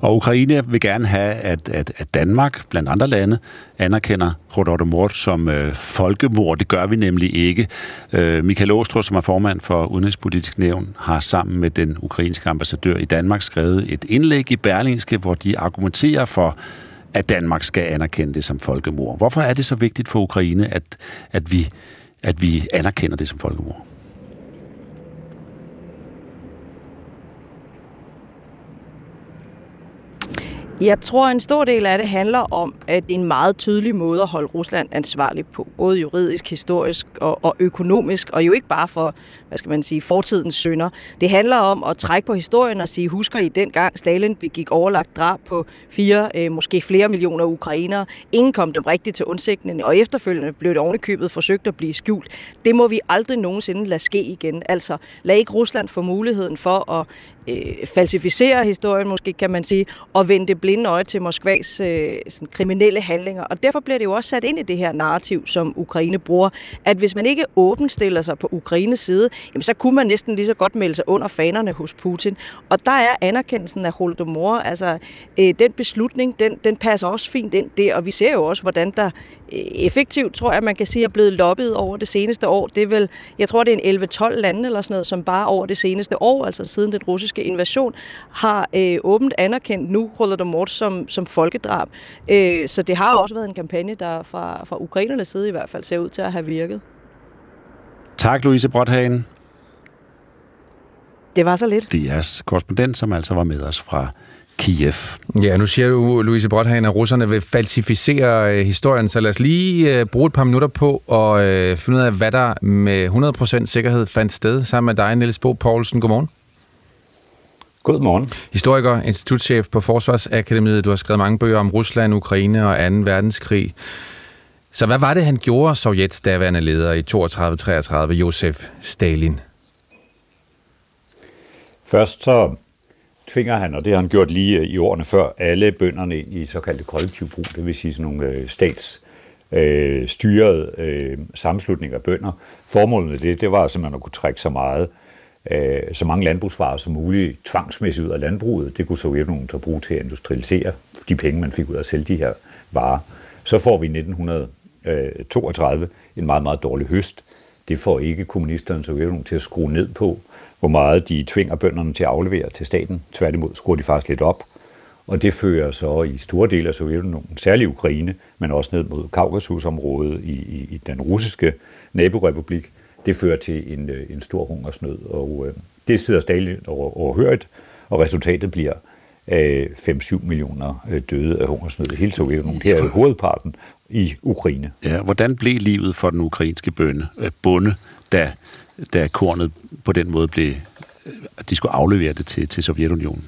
Og Ukraine vil gerne have, at, at, at Danmark blandt andre lande, anerkender Holodomor som øh, folkemord. Det gør vi nemlig ikke. Øh, Michael Åstrup, som er formand for Udenrigspolitisk Nævn, har sammen med den ukrainske ambassadør i Danmark skrevet et indlæg i Berlingske, hvor de argumenterer for, at Danmark skal anerkende det som folkemord. Hvorfor er det så vigtigt for Ukraine, at, at, vi, at vi anerkender det som folkemord? Jeg tror, en stor del af det handler om, at det er en meget tydelig måde at holde Rusland ansvarlig på. Både juridisk, historisk og, og økonomisk, og jo ikke bare for, hvad skal man sige, fortidens synder. Det handler om at trække på historien og sige, husker I dengang Stalin begik overlagt drab på fire, øh, måske flere millioner ukrainere. Ingen kom dem rigtigt til undsigtning, og efterfølgende blev det ovenikøbet forsøgt at blive skjult. Det må vi aldrig nogensinde lade ske igen. Altså, lad ikke Rusland få muligheden for at øh, falsificere historien, måske kan man sige, og vende det blinde øje til Moskvas øh, sådan, kriminelle handlinger. Og derfor bliver det jo også sat ind i det her narrativ, som Ukraine bruger, at hvis man ikke åbent stiller sig på Ukraines side, jamen, så kunne man næsten lige så godt melde sig under fanerne hos Putin. Og der er anerkendelsen af Holodomor, altså øh, den beslutning, den, den passer også fint ind der, og vi ser jo også, hvordan der effektivt, tror jeg, man kan sige, er blevet lobbet over det seneste år. Det er vel, jeg tror, det er en 11-12 lande eller sådan noget, som bare over det seneste år, altså siden den russiske invasion, har øh, åbent anerkendt nu Holodomor som, som folkedrab. Øh, så det har også været en kampagne, der fra, fra ukrainernes side i hvert fald ser ud til at have virket. Tak, Louise Brothagen. Det var så lidt. Det er jeres korrespondent, som altså var med os fra Kiev. Ja, nu siger du, Louise Brothagen, at russerne vil falsificere øh, historien, så lad os lige øh, bruge et par minutter på at øh, finde ud af, hvad der med 100% sikkerhed fandt sted sammen med dig, Niels Bo Poulsen. Godmorgen. Godmorgen. Historiker, institutchef på Forsvarsakademiet. Du har skrevet mange bøger om Rusland, Ukraine og 2. verdenskrig. Så hvad var det, han gjorde, Sovjets daværende leder i 32-33, Josef Stalin? Først så tvinger han, og det har han gjort lige øh, i årene før, alle bønderne ind i såkaldte kollektiv brug, det vil sige sådan nogle øh, stats øh, styrede øh, sammenslutninger af bønder. Formålet med det, det var simpelthen at kunne trække så meget øh, så mange landbrugsvarer som muligt tvangsmæssigt ud af landbruget. Det kunne Sovjetunionen så bruge til at industrialisere de penge, man fik ud af at sælge de her varer. Så får vi i 1932 øh, en meget, meget dårlig høst. Det får ikke kommunisterne Sovjetunionen til at skrue ned på, hvor meget de tvinger bønderne til at aflevere til staten. Tværtimod skruer de faktisk lidt op. Og det fører så i store dele af Sovjetunionen, særligt Ukraine, men også ned mod Kaukasusområdet i, i, i den russiske naborepublik, det fører til en, øh, en stor hungersnød, og øh, det sidder stadig over, overhørt, og resultatet bliver øh, 5-7 millioner øh, døde af hungersnød i hele Sovjetunionen. Her er hovedparten i Ukraine. Ja, hvordan blev livet for den ukrainske bønde, øh, bonde, da, da kornet på den måde blev de skulle aflevere det til, til Sovjetunionen.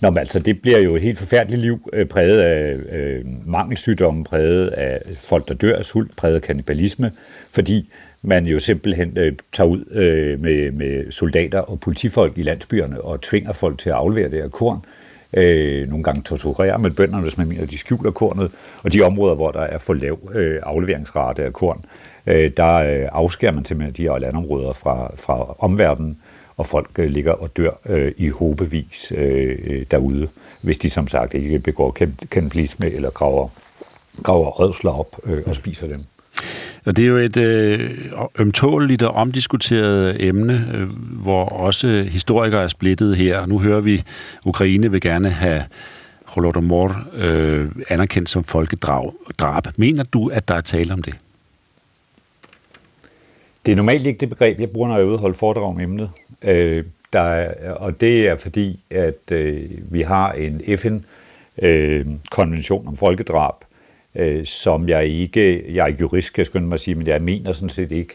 Nå, men altså, det bliver jo et helt forfærdeligt liv, øh, præget af øh, mangelsygdomme, præget af folk, der dør af sult, præget af kannibalisme, fordi man jo simpelthen øh, tager ud øh, med, med soldater og politifolk i landsbyerne og tvinger folk til at aflevere det her korn. Øh, nogle gange torturerer med bønderne, hvis man mener, at de skjuler kornet. Og de områder, hvor der er for lav øh, afleveringsrate af korn, øh, der øh, afskærer man simpelthen de her landområder fra, fra omverdenen og folk øh, ligger og dør øh, i håbevis øh, øh derude, hvis de som sagt ikke begår kannibalisme eller graver, graver rødsler op øh, og spiser dem. Og det er jo et øh, ømtåligt og omdiskuteret emne, øh, hvor også historikere er splittet her. Nu hører vi, at Ukraine vil gerne have Holodomor øh, anerkendt som folkedrab. Mener du, at der er tale om det? Det er normalt ikke det begreb, jeg bruger, når jeg er ude og holde foredrag om emnet. Øh, der er, og det er fordi, at øh, vi har en FN-konvention øh, om folkedrab, øh, som jeg ikke, jeg er jurist, kan jeg skynde mig at sige, men jeg mener sådan set ikke,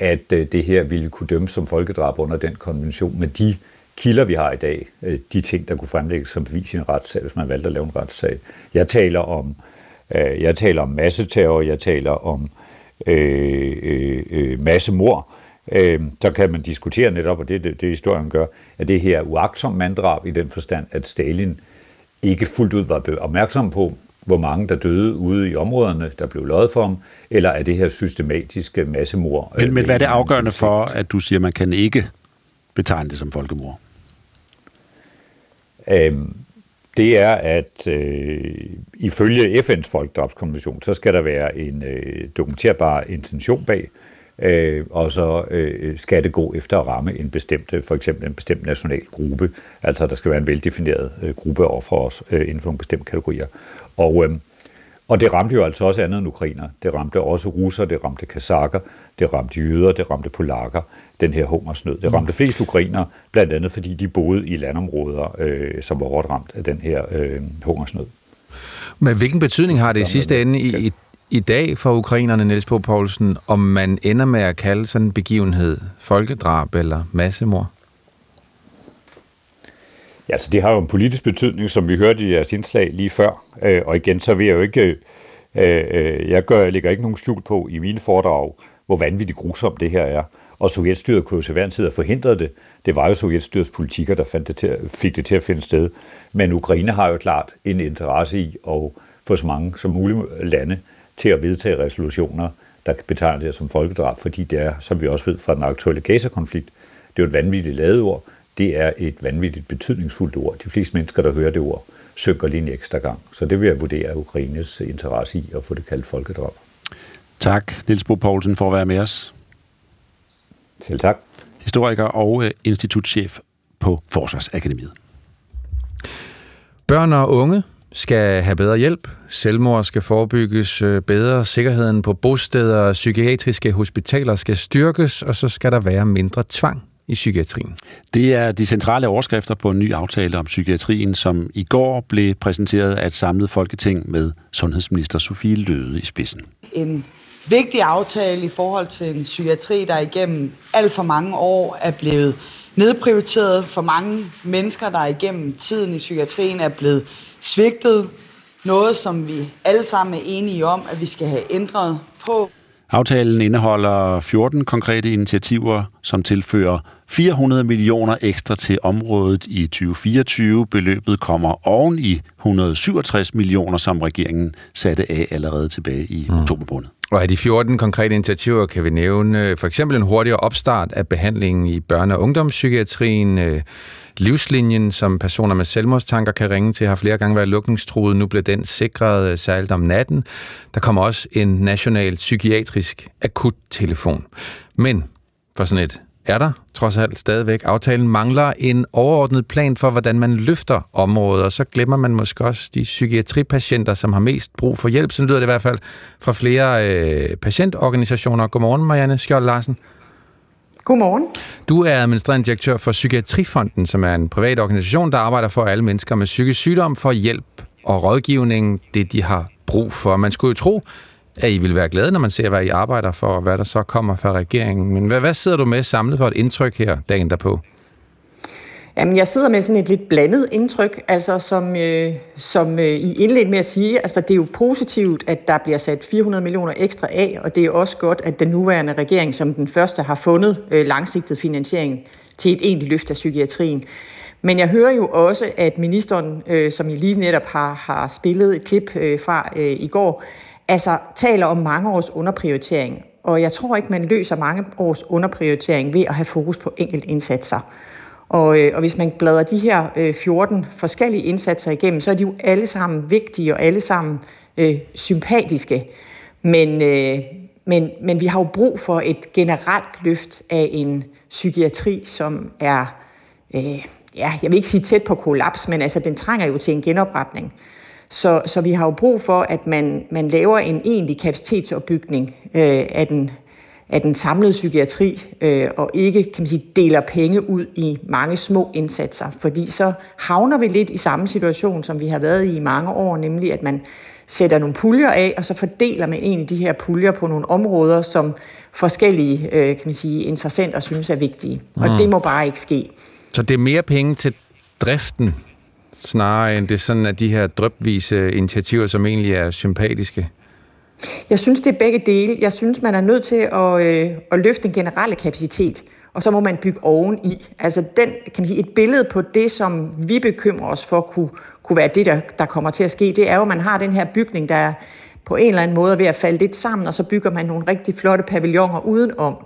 at øh, det her ville kunne dømmes som folkedrab under den konvention, med de kilder, vi har i dag, øh, de ting, der kunne fremlægges som bevis i en retssag, hvis man valgte at lave en retssag. Jeg taler om, øh, jeg taler om masseterror, jeg taler om øh, øh, øh massemord, øh, så kan man diskutere netop, og det det, det historien gør, at det her uagtsom manddrab i den forstand, at Stalin ikke fuldt ud var opmærksom på, hvor mange der døde ude i områderne, der blev løjet for ham, eller er det her systematiske massemord? Men, men hvad er det afgørende for, at du siger, at man kan ikke betegne det som folkemord? Øhm, det er, at øh, ifølge FN's folkedrabskonvention, så skal der være en øh, dokumenterbar intention bag, øh, og så øh, skal det gå efter at ramme en bestemt, øh, for eksempel en bestemt national gruppe. Altså, der skal være en veldefineret øh, gruppe af ofre også øh, inden for nogle bestemte kategorier. Og, øh, og det ramte jo altså også andet end ukrainer. Det ramte også russer, det ramte kasakker, det ramte jøder, det ramte polakker, den her hungersnød. Det ramte flest ukrainer, blandt andet fordi de boede i landområder, øh, som var hårdt ramt af den her øh, hungersnød. Men hvilken betydning har det i sidste ende i, i i dag for ukrainerne, Niels Bo Poulsen, om man ender med at kalde sådan en begivenhed folkedrab eller massemord? Ja, altså det har jo en politisk betydning, som vi hørte i jeres indslag lige før. Øh, og igen, så vil jeg jo ikke... Øh, øh jeg, gør, jeg lægger ikke nogen skjul på i mine foredrag, hvor vanvittigt grusomt det her er. Og Sovjetstyret kunne jo til hver tid have forhindret det. Det var jo Sovjetstyrets politikker, der fandt det til, fik det til at finde sted. Men Ukraine har jo klart en interesse i at få så mange som muligt lande til at vedtage resolutioner, der kan betegne det som folkedrab, fordi det er, som vi også ved fra den aktuelle Gaza-konflikt, det er jo et vanvittigt ladeord, ord, det er et vanvittigt betydningsfuldt ord. De fleste mennesker, der hører det ord, søger lige en ekstra gang. Så det vil jeg vurdere Ukraines interesse i at få det kaldt folkedrab. Tak, Niels Bo Poulsen, for at være med os. Selv tak. Historiker og øh, institutchef på Forsvarsakademiet. Børn og unge skal have bedre hjælp. Selvmord skal forebygges øh, bedre. Sikkerheden på bosteder og psykiatriske hospitaler skal styrkes, og så skal der være mindre tvang i psykiatrien. Det er de centrale overskrifter på en ny aftale om psykiatrien, som i går blev præsenteret af et samlet folketing med sundhedsminister Sofie Løde i spidsen. En vigtig aftale i forhold til en psykiatri, der igennem alt for mange år er blevet nedprioriteret. For mange mennesker, der igennem tiden i psykiatrien er blevet svigtet. Noget, som vi alle sammen er enige om, at vi skal have ændret på. Aftalen indeholder 14 konkrete initiativer, som tilfører 400 millioner ekstra til området i 2024. Beløbet kommer oven i 167 millioner, som regeringen satte af allerede tilbage i mm. oktober måned. Og af de 14 konkrete initiativer kan vi nævne øh, for eksempel en hurtigere opstart af behandlingen i børne- og ungdomspsykiatrien, øh, livslinjen, som personer med selvmordstanker kan ringe til, har flere gange været lukningstruet. Nu bliver den sikret øh, særligt om natten. Der kommer også en national psykiatrisk akuttelefon. Men for sådan et er der trods alt stadigvæk. Aftalen mangler en overordnet plan for, hvordan man løfter området, og så glemmer man måske også de psykiatripatienter, som har mest brug for hjælp. Så lyder det i hvert fald fra flere øh, patientorganisationer. Godmorgen, Marianne Skjold Larsen. Godmorgen. Du er administrerende direktør for Psykiatrifonden, som er en privat organisation, der arbejder for, at alle mennesker med psykisk sygdom får hjælp og rådgivning, det de har brug for. Man skulle jo tro, at I vil være glade, når man ser, hvad I arbejder for, og hvad der så kommer fra regeringen. Men hvad, hvad sidder du med samlet for et indtryk her dagen derpå? Jamen, jeg sidder med sådan et lidt blandet indtryk, altså som, øh, som øh, I indledte med at sige, altså det er jo positivt, at der bliver sat 400 millioner ekstra af, og det er også godt, at den nuværende regering som den første har fundet øh, langsigtet finansiering til et egentligt løft af psykiatrien. Men jeg hører jo også, at ministeren, øh, som I lige netop har, har spillet et klip øh, fra øh, i går, altså taler om mange års underprioritering. Og jeg tror ikke, man løser mange års underprioritering ved at have fokus på enkelte indsatser. Og, øh, og hvis man bladrer de her øh, 14 forskellige indsatser igennem, så er de jo alle sammen vigtige og alle sammen øh, sympatiske. Men, øh, men, men vi har jo brug for et generelt løft af en psykiatri, som er, øh, ja, jeg vil ikke sige tæt på kollaps, men altså den trænger jo til en genopretning. Så, så vi har jo brug for, at man, man laver en egentlig kapacitetsopbygning øh, af den af den samlede psykiatri, øh, og ikke kan man sige, deler penge ud i mange små indsatser. Fordi så havner vi lidt i samme situation, som vi har været i i mange år, nemlig at man sætter nogle puljer af, og så fordeler man egentlig de her puljer på nogle områder, som forskellige øh, kan man sige, interessenter synes er vigtige. Og mm. det må bare ikke ske. Så det er mere penge til driften, snarere end det sådan, at de her drøbvise initiativer, som egentlig er sympatiske? Jeg synes, det er begge dele. Jeg synes, man er nødt til at, øh, at løfte den generelle kapacitet, og så må man bygge oven i. Altså den, kan man sige, et billede på det, som vi bekymrer os for, kunne, kunne være det, der, der kommer til at ske. Det er jo, at man har den her bygning, der er på en eller anden måde ved at falde lidt sammen, og så bygger man nogle rigtig flotte pavilloner udenom,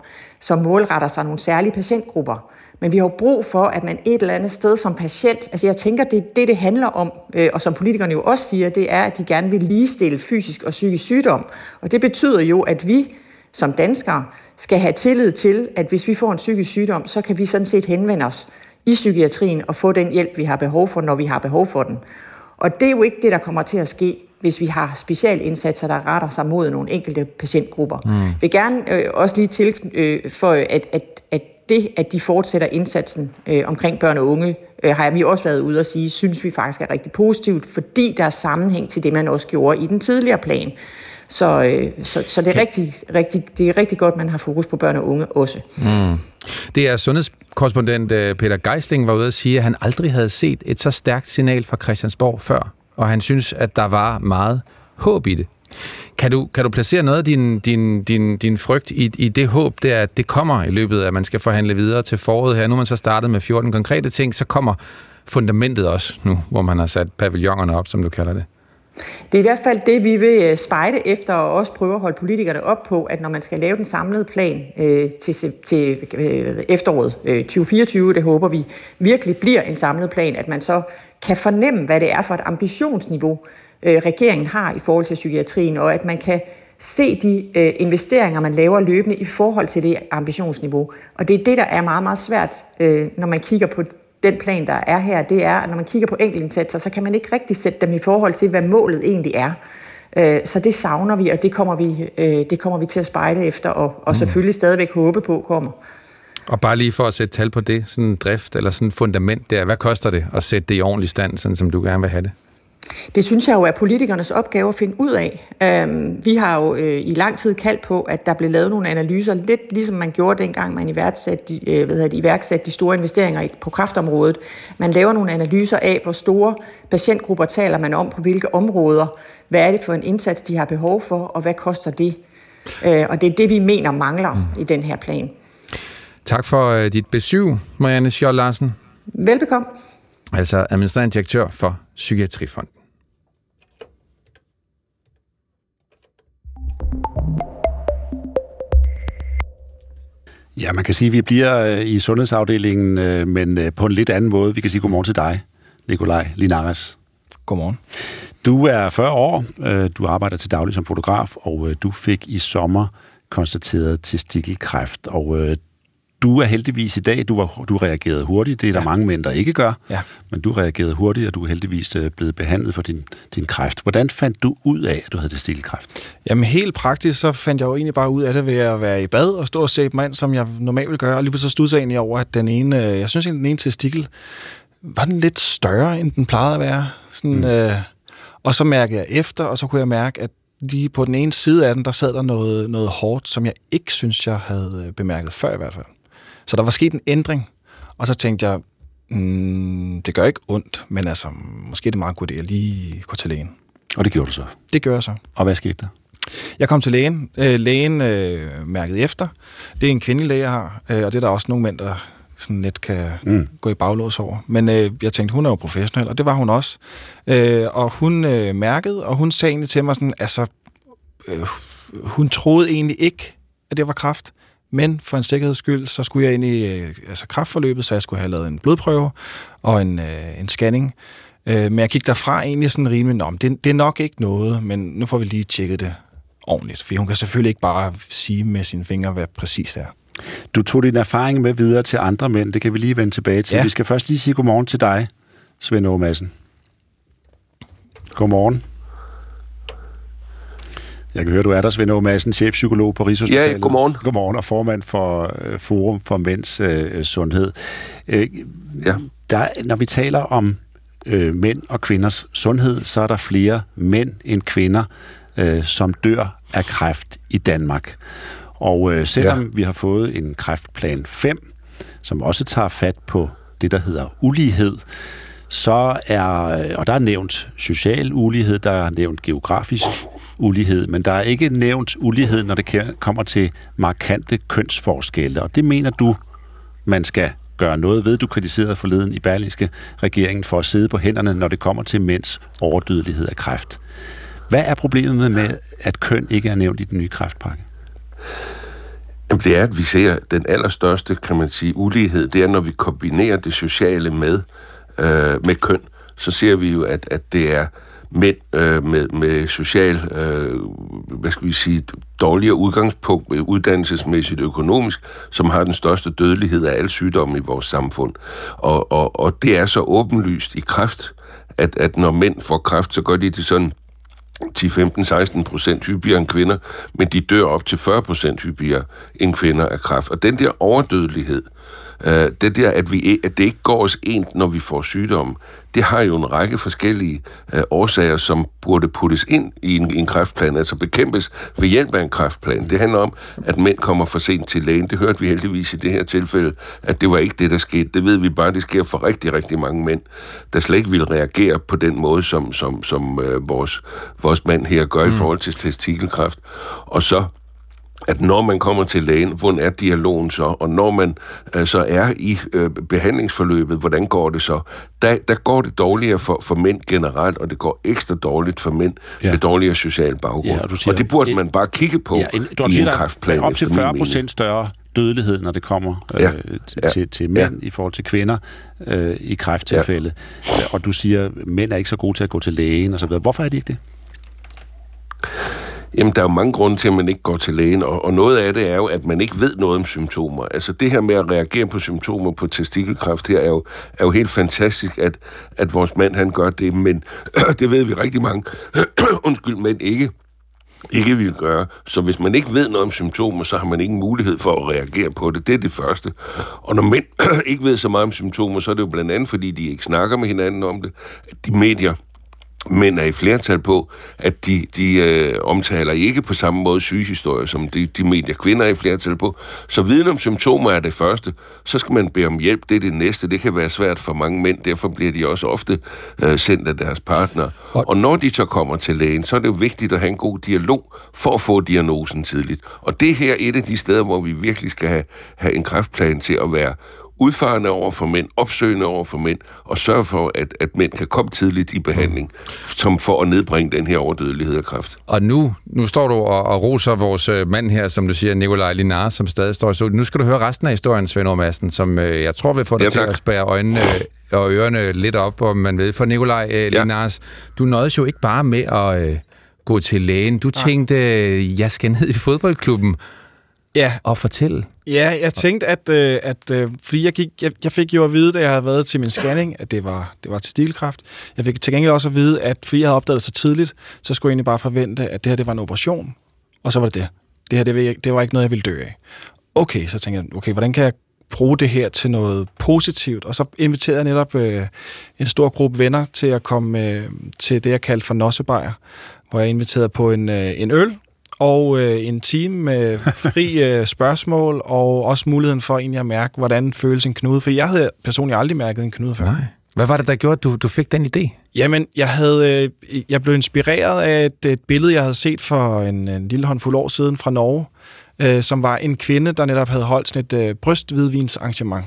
som målretter sig nogle særlige patientgrupper. Men vi har jo brug for, at man et eller andet sted som patient, altså jeg tænker, det det, det handler om, øh, og som politikerne jo også siger, det er, at de gerne vil ligestille fysisk og psykisk sygdom. Og det betyder jo, at vi som danskere skal have tillid til, at hvis vi får en psykisk sygdom, så kan vi sådan set henvende os i psykiatrien og få den hjælp, vi har behov for, når vi har behov for den. Og det er jo ikke det, der kommer til at ske, hvis vi har specialindsatser, der retter sig mod nogle enkelte patientgrupper. Mm. Jeg vil gerne øh, også lige til øh, for, at, at, at det, at de fortsætter indsatsen øh, omkring børn og unge, øh, har vi også været ude og sige, synes vi faktisk er rigtig positivt, fordi der er sammenhæng til det, man også gjorde i den tidligere plan. Så, øh, så, så det, er rigtig, rigtig, det er rigtig godt, at man har fokus på børn og unge også. Mm. Det er sundhedskorrespondent øh, Peter Geisling var ude at sige, at han aldrig havde set et så stærkt signal fra Christiansborg før, og han synes, at der var meget håb i det. Kan du, kan du placere noget af din, din, din, din frygt i, i det håb, der, at det kommer i løbet af, at man skal forhandle videre til foråret her? Nu er man så startet med 14 konkrete ting, så kommer fundamentet også nu, hvor man har sat pavillonerne op, som du kalder det. Det er i hvert fald det, vi vil øh, spejde efter, og også prøve at holde politikerne op på, at når man skal lave den samlede plan øh, til, til øh, efteråret øh, 2024, det håber vi virkelig bliver en samlet plan, at man så kan fornemme, hvad det er for et ambitionsniveau, øh, regeringen har i forhold til psykiatrien, og at man kan se de øh, investeringer, man laver løbende i forhold til det ambitionsniveau. Og det er det, der er meget, meget svært, øh, når man kigger på den plan, der er her. Det er, at når man kigger på enkeltindsatser, så kan man ikke rigtig sætte dem i forhold til, hvad målet egentlig er. Øh, så det savner vi, og det kommer vi, øh, det kommer vi til at spejde efter, og, og mm. selvfølgelig stadigvæk håbe på kommer. Og bare lige for at sætte tal på det, sådan en drift eller sådan en fundament der, hvad koster det at sætte det i ordentlig stand, sådan som du gerne vil have det? Det synes jeg jo er politikernes opgave at finde ud af. Øhm, vi har jo øh, i lang tid kaldt på, at der blev lavet nogle analyser, lidt ligesom man gjorde dengang, man iværksatte de, øh, hvad de, iværksatte de store investeringer på kraftområdet. Man laver nogle analyser af, hvor store patientgrupper taler man om på hvilke områder. Hvad er det for en indsats, de har behov for, og hvad koster det? Øh, og det er det, vi mener mangler mm. i den her plan. Tak for uh, dit besøg, Marianne Schjold Larsen. Velbekomme. Altså administrerende direktør for Psykiatrifonden. Ja, man kan sige, at vi bliver øh, i sundhedsafdelingen, øh, men øh, på en lidt anden måde. Vi kan sige godmorgen til dig, Nikolaj Linares. Godmorgen. Du er 40 år, du arbejder til daglig som fotograf, og du fik i sommer konstateret testikelkræft, og du er heldigvis i dag, du, var, du reagerede hurtigt, det er der ja. mange mænd, der ikke gør, ja. men du reagerede hurtigt, og du er heldigvis øh, blevet behandlet for din, din kræft. Hvordan fandt du ud af, at du havde testikelkræft? Jamen helt praktisk, så fandt jeg jo egentlig bare ud af det ved at være i bad og stå og se mig som jeg normalt vil gøre, og lige så stod jeg egentlig over, at den ene, øh, jeg synes egentlig, den ene testikel, var den lidt større, end den plejede at være. Sådan, mm. øh, og så mærkede jeg efter, og så kunne jeg mærke, at lige på den ene side af den, der sad der noget, noget hårdt, som jeg ikke synes, jeg havde øh, bemærket før i hvert fald. Så der var sket en ændring, og så tænkte jeg, mm, det gør ikke ondt, men altså, måske er det meget godt, at jeg lige går til lægen. Og det gjorde du så? Det gør jeg så. Og hvad skete der? Jeg kom til lægen. Øh, lægen øh, mærkede efter. Det er en kvindelig læge, jeg har, øh, og det er der også nogle mænd, der sådan lidt kan mm. gå i baglås over. Men øh, jeg tænkte, hun er jo professionel, og det var hun også. Øh, og hun øh, mærkede, og hun sagde egentlig til mig sådan, altså, øh, hun troede egentlig ikke, at det var kraft, men for en sikkerheds skyld, så skulle jeg ind i øh, altså kraftforløbet, så jeg skulle have lavet en blodprøve og en, øh, en scanning. Øh, men jeg gik derfra egentlig sådan rimelig, om det, det er nok ikke noget, men nu får vi lige tjekket det ordentligt. For hun kan selvfølgelig ikke bare sige med sine fingre, hvad præcis det er. Du tog din erfaring med videre til andre mænd. Det kan vi lige vende tilbage til. Ja. Vi skal først lige sige godmorgen til dig, Svend Aage Madsen. Godmorgen. Jeg kan høre, du er der, Svend Aage Madsen, chefpsykolog på Rigshospitalet. Ja, godmorgen. Godmorgen, og formand for uh, Forum for Mænds uh, Sundhed. Uh, ja. der, når vi taler om uh, mænd og kvinders sundhed, så er der flere mænd end kvinder, uh, som dør af kræft i Danmark. Og øh, selvom ja. vi har fået en kræftplan 5, som også tager fat på det, der hedder ulighed, så er, og der er nævnt social ulighed, der er nævnt geografisk ulighed, men der er ikke nævnt ulighed, når det kommer til markante kønsforskelle. Og det mener du, man skal gøre noget ved. Du kritiserede forleden i Berlingske regeringen for at sidde på hænderne, når det kommer til mænds overdødelighed af kræft. Hvad er problemet med, at køn ikke er nævnt i den nye kræftpakke? Jamen, det er, at vi ser den allerstørste, kan man sige, ulighed, det er, når vi kombinerer det sociale med, øh, med køn, så ser vi jo, at, at det er mænd øh, med, med social, øh, hvad skal vi sige, dårligere udgangspunkt øh, uddannelsesmæssigt økonomisk, som har den største dødelighed af alle sygdomme i vores samfund. Og, og, og det er så åbenlyst i kræft, at, at når mænd får kræft, så gør de det sådan 10-15-16 procent hyppigere end kvinder, men de dør op til 40 procent hyppigere end kvinder af kræft. Og den der overdødelighed, øh, det der, at, vi, at det ikke går os ent, når vi får sygdomme, det har jo en række forskellige øh, årsager, som burde puttes ind i en, i en kræftplan, altså bekæmpes ved hjælp af en kræftplan. Det handler om, at mænd kommer for sent til lægen. Det hørte vi heldigvis i det her tilfælde, at det var ikke det, der skete. Det ved vi bare, det sker for rigtig, rigtig mange mænd, der slet ikke vil reagere på den måde, som, som, som øh, vores, vores mand her gør mm. i forhold til testikelkræft. Og så at når man kommer til lægen, hvordan er dialogen så? Og når man øh, så er i øh, behandlingsforløbet, hvordan går det så? Der, der går det dårligere for, for mænd generelt, og det går ekstra dårligt for mænd ja. med dårligere social baggrund. Ja, og, siger, og det burde man bare kigge på ja, en, du i en kræftplan. Op til 40 procent større dødelighed, når det kommer øh, ja, ja, til, til mænd ja. i forhold til kvinder øh, i kræfttilfælde. Ja. Og du siger, at mænd er ikke så gode til at gå til lægen osv. Hvorfor er de ikke det? Jamen, der er jo mange grunde til, at man ikke går til lægen, og, og noget af det er jo, at man ikke ved noget om symptomer. Altså det her med at reagere på symptomer på testikelkræft her, er jo, er jo helt fantastisk, at, at vores mand han gør det, men [clears throat] det ved vi rigtig mange, [clears throat] undskyld, men ikke ikke vil gøre. Så hvis man ikke ved noget om symptomer, så har man ingen mulighed for at reagere på det. Det er det første. Og når mænd [clears throat] ikke ved så meget om symptomer, så er det jo blandt andet, fordi de ikke snakker med hinanden om det. At de medier, mænd er i flertal på, at de, de øh, omtaler ikke på samme måde sygehistorier, som de, de medier kvinder er i flertal på. Så viden om symptomer er det første. Så skal man bede om hjælp. Det er det næste. Det kan være svært for mange mænd. Derfor bliver de også ofte øh, sendt af deres partner. Og, og når de så kommer til lægen, så er det jo vigtigt at have en god dialog for at få diagnosen tidligt. Og det her er et af de steder, hvor vi virkelig skal have, have en kræftplan til at være udfarende over for mænd, opsøgende over for mænd, og sørge for, at, at mænd kan komme tidligt i behandling, som for at nedbringe den her overdødelighed af kræft. Og nu, nu står du og, og roser vores øh, mand her, som du siger, Nikolaj Linar, som stadig står i så. Nu skal du høre resten af historien, Svend Madsen, som øh, jeg tror vil få dig ja, til at spære øjnene og ørerne lidt op, om man ved. For Nikolaj øh, ja. Linars, du nåede jo ikke bare med at øh, gå til lægen. Du tænkte, øh, jeg skal ned i fodboldklubben ja. og fortælle. Ja, jeg tænkte, at, øh, at øh, fordi jeg, gik, jeg, jeg fik jo at vide, da jeg havde været til min scanning, at det var, det var til stilkraft. Jeg fik til gengæld også at vide, at fordi jeg havde opdaget det så tidligt, så skulle jeg egentlig bare forvente, at det her det var en operation, og så var det det. Det her det, det var ikke noget, jeg ville dø af. Okay, så tænkte jeg, okay, hvordan kan jeg bruge det her til noget positivt? Og så inviterede jeg netop øh, en stor gruppe venner til at komme øh, til det, jeg kaldte for Nossebejer, hvor jeg er inviteret på en, øh, en øl, og øh, en time med fri [laughs] øh, spørgsmål, og også muligheden for egentlig at mærke, hvordan føles en knude. For jeg havde personligt aldrig mærket en knude før. Nej. Hvad var det, der gjorde, at du, du fik den idé? Jamen, jeg, havde, øh, jeg blev inspireret af et, et billede, jeg havde set for en, en lille håndfuld år siden fra Norge, øh, som var en kvinde, der netop havde holdt sådan et øh, brysthvidvinsarrangement.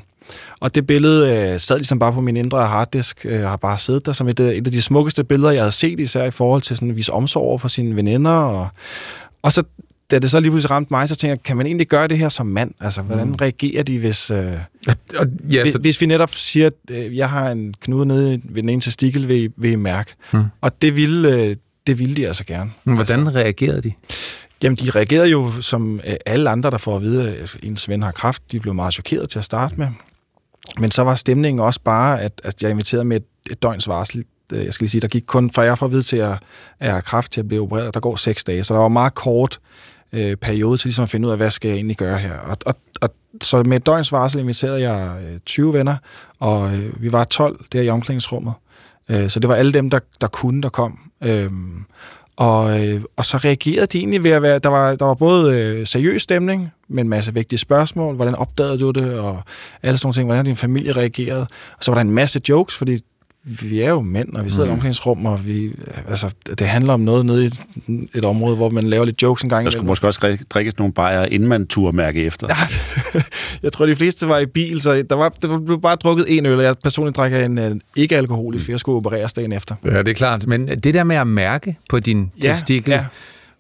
Og det billede øh, sad ligesom bare på min indre harddisk. Jeg har bare siddet der som et, et af de smukkeste billeder, jeg havde set, især i forhold til sådan at vise omsorg over for sine veninder. Og, og så da det så lige pludselig ramte mig, så tænkte jeg, kan man egentlig gøre det her som mand? Altså, hvordan mm. reagerer de, hvis, øh, og, ja, hvis, så... hvis vi netop siger, at øh, jeg har en knude nede ved den ene testikel, vil I mærke? Mm. Og det ville, øh, det ville de altså gerne. Men hvordan altså, reagerede de? Jamen, de reagerede jo som øh, alle andre, der får at vide, at ens ven har kraft. De blev meget chokeret til at starte med. Men så var stemningen også bare, at, at jeg inviterede med et, et døgns varsel. Øh, jeg skal lige sige, der gik kun fra jeg får vidt til, at er kraft til at blive opereret. Der går seks dage, så der var meget kort øh, periode til ligesom at finde ud af, hvad skal jeg egentlig gøre her. Og, og, og så med et døgns varsel inviterede jeg øh, 20 venner, og øh, vi var 12 der i omklædningsrummet. Øh, så det var alle dem, der, der kunne, der kom. Øh, og, øh, og så reagerede de egentlig ved at være, der var, der var både øh, seriøs stemning, med en masse vigtige spørgsmål, hvordan opdagede du det, og alle sådan nogle ting, hvordan din familie reagerede. Og så var der en masse jokes, fordi vi er jo mænd, og vi sidder mm. i omklædningsrum, og vi, altså, det handler om noget nede i et, et område, hvor man laver lidt jokes en gang. Der skulle måske også drikkes nogle bajer, inden man turde mærke efter. Ja, [laughs] jeg tror, de fleste var i bil, så der, var, der blev bare drukket en øl, og jeg personligt drikker en uh, ikke-alkoholisk, for jeg skulle opereres dagen efter. Ja, det er klart. Men det der med at mærke på din ja, testikel, ja.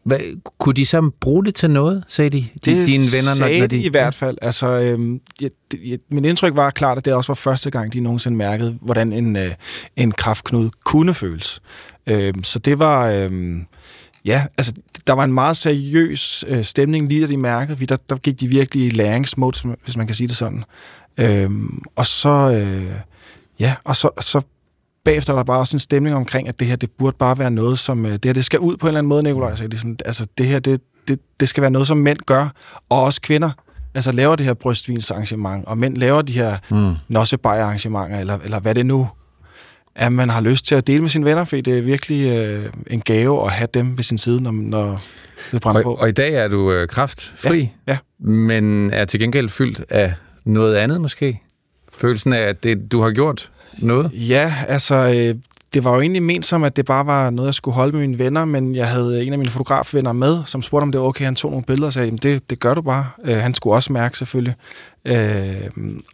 Hvad, kunne de så bruge det til noget, sagde de, de det dine venner? Når, når de, i hvert fald. Altså, øhm, jeg, jeg, min indtryk var klart, at det også var første gang, de nogensinde mærkede, hvordan en, øh, en kraftknud kunne føles. Øhm, så det var... Øhm, ja, altså, der var en meget seriøs øh, stemning lige da de mærkede, fordi der, der gik de virkelig i læringsmode, hvis man kan sige det sådan. Øhm, og så... Øh, ja, og så, så bagefter er der bare også en stemning omkring, at det her, det burde bare være noget, som... Øh, det her, det skal ud på en eller anden måde, Nikolaj. Så det er sådan, altså, det her, det, det, det skal være noget, som mænd gør, og også kvinder. Altså laver det her brystvinsarrangement, og mænd laver de her mm. nossebajer-arrangementer, eller, eller hvad det nu at man har lyst til at dele med sine venner, for det er virkelig øh, en gave at have dem ved sin side, når, når det brænder og, på. Og i dag er du øh, kraftfri, ja, ja. men er til gengæld fyldt af noget andet måske? Følelsen af, at det, du har gjort noget? Ja, altså, øh, det var jo egentlig ment som, at det bare var noget, jeg skulle holde med mine venner, men jeg havde en af mine fotografvenner med, som spurgte, om det var okay. Han tog nogle billeder og sagde, det, det gør du bare. Øh, han skulle også mærke selvfølgelig. Øh,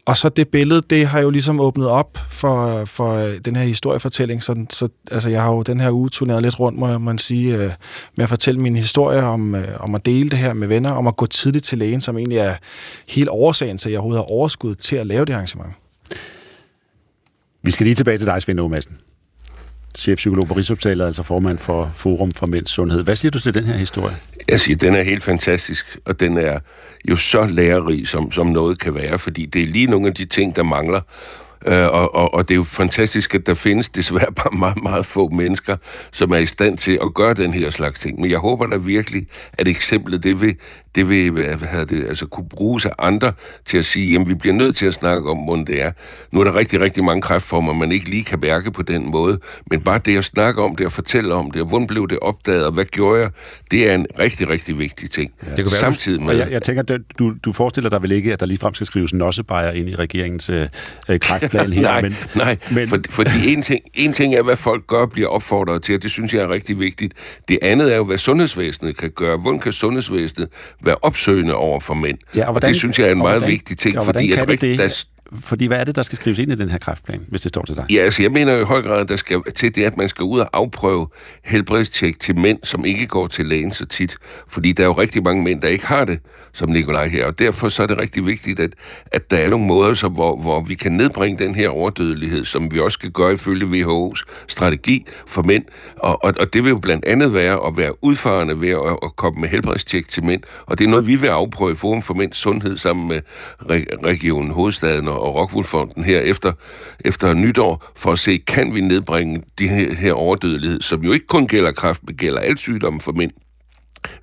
og så det billede, det har jo ligesom åbnet op for, for øh, den her historiefortælling. Så, så altså, jeg har jo den her uge turneret lidt rundt, må man sige, øh, med at fortælle min historie om, øh, om at dele det her med venner, om at gå tidligt til lægen, som egentlig er helt årsagen til, at jeg overhovedet har overskud til at lave det arrangement. Vi skal lige tilbage til dig, Svend Madsen. Chefpsykolog på Rigshospitalet, altså formand for Forum for Mænds Sundhed. Hvad siger du til den her historie? Jeg siger, den er helt fantastisk, og den er jo så lærerig, som, som noget kan være, fordi det er lige nogle af de ting, der mangler. Øh, og, og, og det er jo fantastisk, at der findes desværre bare meget, meget få mennesker, som er i stand til at gøre den her slags ting. Men jeg håber da virkelig, at eksemplet det vil det vil hvad det, altså kunne bruges af andre til at sige, jamen vi bliver nødt til at snakke om, hvordan det er. Nu er der rigtig, rigtig mange kræftformer, man ikke lige kan mærke på den måde, men bare det at snakke om det og fortælle om det, og hvordan blev det opdaget, og hvad gjorde jeg, det er en rigtig, rigtig vigtig ting. Ja. Det kan være, Samtidig med... Jeg, jeg tænker, du, du forestiller dig vel ikke, at der ligefrem skal skrives en ossebajer ind i regeringens øh, øh kræftplan [laughs] her? nej, men, nej men... For, fordi en ting, en ting er, hvad folk gør bliver opfordret til, og det synes jeg er rigtig vigtigt. Det andet er jo, hvad sundhedsvæsenet kan gøre. Hvordan kan sundhedsvæsenet være opsøgende over for mænd. Ja, og, hvordan, og det synes jeg er en meget hvordan, vigtig ting, fordi at det? Der, fordi hvad er det, der skal skrives ind i den her kræftplan, hvis det står til dig? Ja, altså jeg mener i høj grad, at der skal til det, at man skal ud og afprøve helbredstjek til mænd, som ikke går til lægen så tit. Fordi der er jo rigtig mange mænd, der ikke har det, som Nikolaj her. Og derfor så er det rigtig vigtigt, at, at der er nogle måder, så, hvor, hvor vi kan nedbringe den her overdødelighed, som vi også skal gøre ifølge WHO's strategi for mænd. Og, og, og det vil jo blandt andet være at være udfarende ved at, at komme med helbredstjek til mænd. Og det er noget, vi vil afprøve i Forum for Mænds Sundhed sammen med regionen Hovedstaden og og Rockwoolfonden her efter, efter nytår, for at se, kan vi nedbringe de her, her overdødelighed, som jo ikke kun gælder kræft, men gælder alle sygdomme for mænd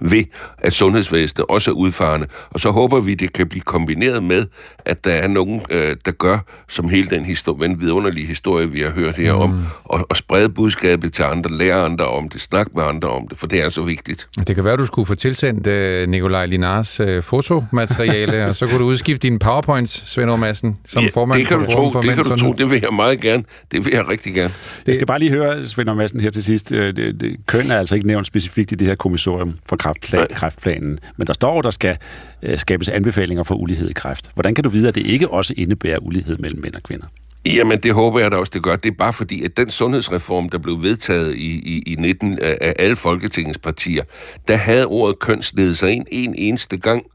ved, at sundhedsvæsenet også er udfarende. Og så håber vi, det kan blive kombineret med, at der er nogen, øh, der gør, som hele den historie, den vidunderlige historie, vi har hørt her mm. om, og, og sprede budskabet til andre, lære andre om det, snakke med andre om det, for det er så vigtigt. Det kan være, at du skulle få tilsendt uh, Nikolaj Linars uh, fotomateriale, [laughs] og så kunne du udskifte dine powerpoints, Svend Madsen, som ja, formand det kan du tro, det kan du tro, det vil jeg meget gerne. Det vil jeg rigtig gerne. Jeg skal bare lige høre, Svend Madsen, her til sidst. Det, det, køn er altså ikke nævnt specifikt i det her kommissorium for kræftplan, kræftplanen, men der står, der skal uh, skabes anbefalinger for ulighed i kræft. Hvordan kan du vide, at det ikke også indebærer ulighed mellem mænd og kvinder? Jamen, det håber jeg da også, det gør. Det er bare fordi, at den sundhedsreform, der blev vedtaget i, i, i 19 af alle Folketingets partier, der havde ordet kønsledet sig ind en eneste gang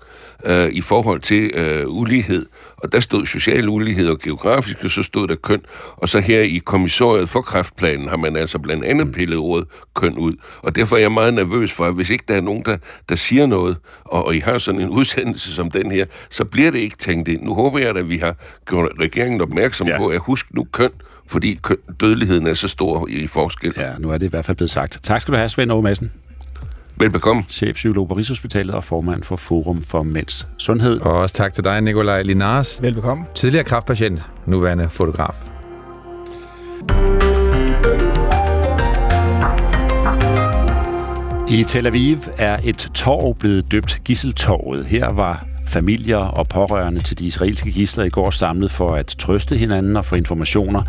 øh, i forhold til øh, ulighed. Og der stod social ulighed og geografisk, og så stod der køn. Og så her i kommissoriet for kræftplanen har man altså blandt andet pillet ordet køn ud. Og derfor er jeg meget nervøs for, at hvis ikke der er nogen, der, der siger noget, og, og I har sådan en [laughs] udsendelse som den her, så bliver det ikke tænkt ind. Nu håber jeg, at vi har gjort regeringen opmærksom ja. på, at husk nu køn, fordi køn, dødeligheden er så stor i forskel. Ja, nu er det i hvert fald blevet sagt. Tak skal du have, Svend Aage Madsen. Velbekomme. Chefpsykolog på Rigshospitalet og formand for Forum for Mænds Sundhed. Og også tak til dig, Nikolaj Linars. Velbekomme. Tidligere kraftpatient, nuværende fotograf. I Tel Aviv er et torv blevet døbt Gisseltorvet. Her var familier og pårørende til de israelske gisler i går samlet for at trøste hinanden og få informationer.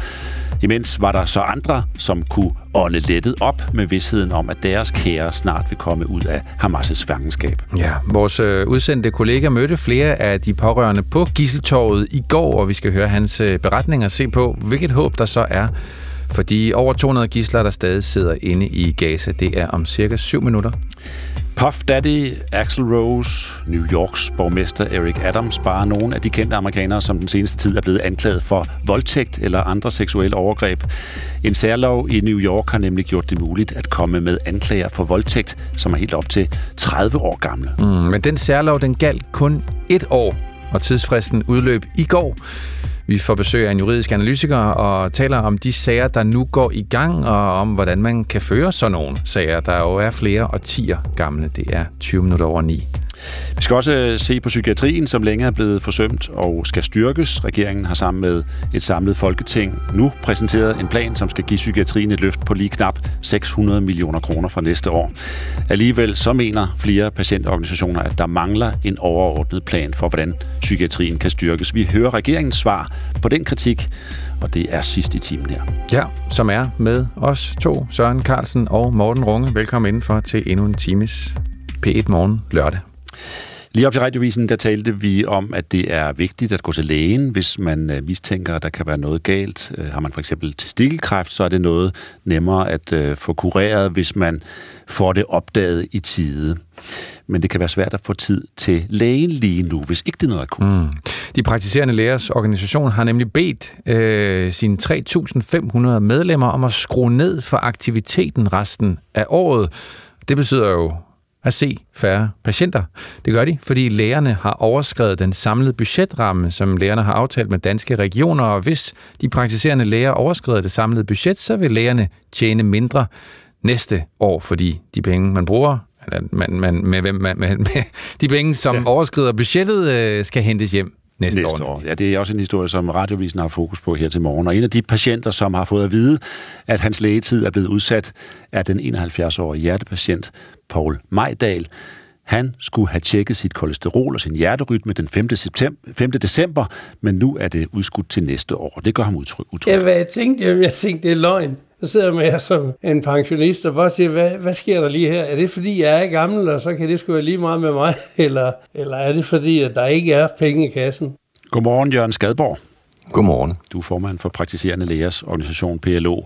Imens var der så andre, som kunne ånde lettet op med vidsheden om, at deres kære snart vil komme ud af Hamas' fangenskab. Ja, vores øh, udsendte kollega mødte flere af de pårørende på Gisseltorvet i går, og vi skal høre hans beretninger beretning og se på, hvilket håb der så er for de over 200 gisler, der stadig sidder inde i Gaza. Det er om cirka 7 minutter. Puff Daddy, Axel Rose, New Yorks borgmester Eric Adams, bare nogle af de kendte amerikanere, som den seneste tid er blevet anklaget for voldtægt eller andre seksuelle overgreb. En særlov i New York har nemlig gjort det muligt at komme med anklager for voldtægt, som er helt op til 30 år gamle. Mm, men den særlov, den galt kun et år, og tidsfristen udløb i går. Vi får besøg af en juridisk analytiker og taler om de sager, der nu går i gang, og om hvordan man kan føre sådan nogle sager, der jo er flere årtier gamle. Det er 20 minutter over 9. Vi skal også øh, se på psykiatrien, som længe er blevet forsømt og skal styrkes. Regeringen har sammen med et samlet folketing nu præsenteret en plan, som skal give psykiatrien et løft på lige knap 600 millioner kroner fra næste år. Alligevel så mener flere patientorganisationer, at der mangler en overordnet plan for, hvordan psykiatrien kan styrkes. Vi hører regeringens svar på den kritik, og det er sidst i timen her. Ja, som er med os to, Søren Carlsen og Morten Runge. Velkommen indenfor til endnu en times P1 Morgen lørdag. Lige op til radiovisen, der talte vi om, at det er vigtigt at gå til lægen, hvis man øh, mistænker, at der kan være noget galt. Øh, har man for eksempel testikkelkræft, så er det noget nemmere at øh, få kureret, hvis man får det opdaget i tide. Men det kan være svært at få tid til lægen lige nu, hvis ikke det er noget akut. Mm. De praktiserende lægers organisation har nemlig bedt øh, sine 3.500 medlemmer om at skrue ned for aktiviteten resten af året. Det betyder jo at se færre patienter. Det gør de, fordi lægerne har overskrevet den samlede budgetramme, som lægerne har aftalt med danske regioner, og hvis de praktiserende læger overskrider det samlede budget, så vil lægerne tjene mindre næste år, fordi de penge, man bruger, eller man, man, med, med, med, med de penge, som ja. overskrider budgettet, øh, skal hentes hjem næste, næste år. år. Ja, det er også en historie, som Radiovisen har fokus på her til morgen. Og en af de patienter, som har fået at vide, at hans lægetid er blevet udsat, er den 71-årige hjertepatient Paul Majdal. Han skulle have tjekket sit kolesterol og sin hjerterytme den 5. September, 5. december, men nu er det udskudt til næste år. Det gør ham utryg. utryg. Ja, hvad jeg tænkte, jeg, jeg tænkte, det er løgn. Så sidder man her som en pensionist og bare siger, hvad, hvad sker der lige her? Er det fordi, jeg er gammel, og så kan det sgu være lige meget med mig? [laughs] Eller, eller er det fordi, at der ikke er penge i kassen? Godmorgen, Jørgen Skadborg. Godmorgen. Du er formand for Praktiserende Lægers organisation PLO.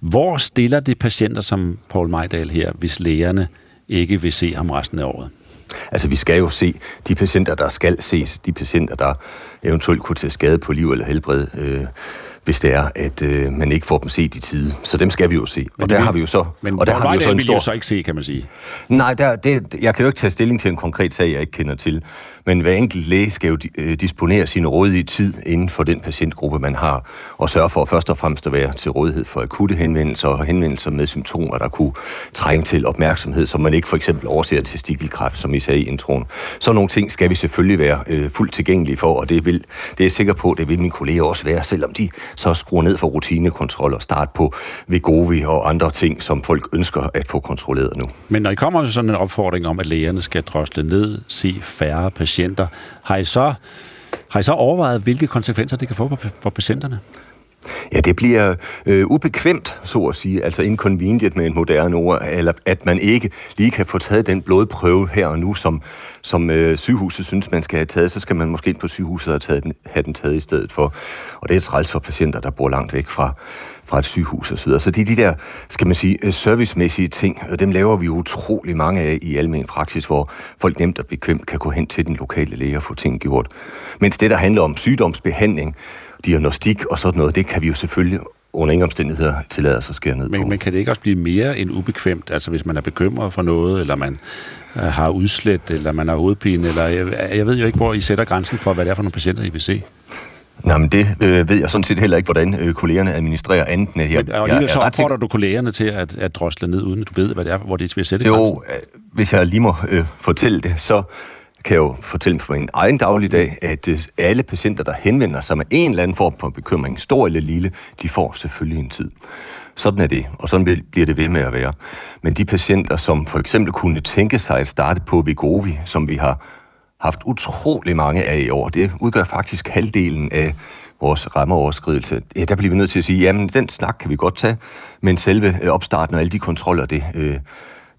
Hvor stiller det patienter som Paul Majdal her, hvis lægerne ikke vil se ham resten af året? Altså, vi skal jo se de patienter, der skal ses, de patienter, der eventuelt kunne tage skade på liv eller helbred. Øh, hvis det er, at øh, man ikke får dem set i tide. Så dem skal vi jo se. Men og der det har vil- vi jo så... Men og der har vi jo så en vil stor... jo så ikke se, kan man sige. Nej, der, det, jeg kan jo ikke tage stilling til en konkret sag, jeg ikke kender til. Men hver enkelt læge skal jo øh, disponere sin rådige tid inden for den patientgruppe, man har, og sørge for først og fremmest at være til rådighed for akutte henvendelser og henvendelser med symptomer, der kunne trænge til opmærksomhed, som man ikke for eksempel overser testikelkræft, som I sagde i introen. Så nogle ting skal vi selvfølgelig være øh, fuldt tilgængelige for, og det, vil, det er jeg sikker på, det vil mine kolleger også være, selvom de så skrue ned for rutinekontrol og starte på Vegovi og andre ting, som folk ønsker at få kontrolleret nu. Men når I kommer med sådan en opfordring om, at lægerne skal drosle ned, se færre patienter, har I så, har I så overvejet, hvilke konsekvenser det kan få for, for patienterne? Ja, det bliver øh, ubekvemt, så at sige, altså inconvenient med en moderne ord, eller at man ikke lige kan få taget den blodprøve her og nu, som, som øh, sygehuset synes, man skal have taget, så skal man måske ind på sygehuset og have, taget den, have den taget i stedet for. Og det er træls for patienter, der bor langt væk fra, fra et sygehus osv. Så så det er de der, skal man sige, øh, servicemæssige ting, og dem laver vi utrolig mange af i almen praksis, hvor folk nemt og bekvemt kan gå hen til den lokale læge og få ting gjort. Mens det, der handler om sygdomsbehandling, diagnostik og sådan noget, det kan vi jo selvfølgelig under ingen omstændigheder tillade os at skære ned Men, på. men kan det ikke også blive mere end ubekvemt? Altså hvis man er bekymret for noget, eller man øh, har udslæt, eller man har hovedpine, eller jeg, jeg ved jo ikke, hvor I sætter grænsen for, hvad det er for nogle patienter, I vil se. Nej, men det øh, ved jeg sådan set heller ikke, hvordan øh, kollegerne administrerer andet end her. Men, og alligevel så opfordrer du kollegerne til at, at drosle ned, uden at du ved, hvad det er, hvor de vil sætte grænsen. Jo, øh, hvis jeg lige må øh, fortælle det, så kan jeg jo fortælle for min egen dagligdag, at øh, alle patienter, der henvender sig med en eller anden form for bekymring, stor eller lille, de får selvfølgelig en tid. Sådan er det, og sådan bliver det ved med at være. Men de patienter, som for eksempel kunne tænke sig at starte på Vigovi, som vi har haft utrolig mange af i år, det udgør faktisk halvdelen af vores rammeoverskridelse. Ja, der bliver vi nødt til at sige, jamen den snak kan vi godt tage, men selve øh, opstarten og alle de kontroller, det, øh,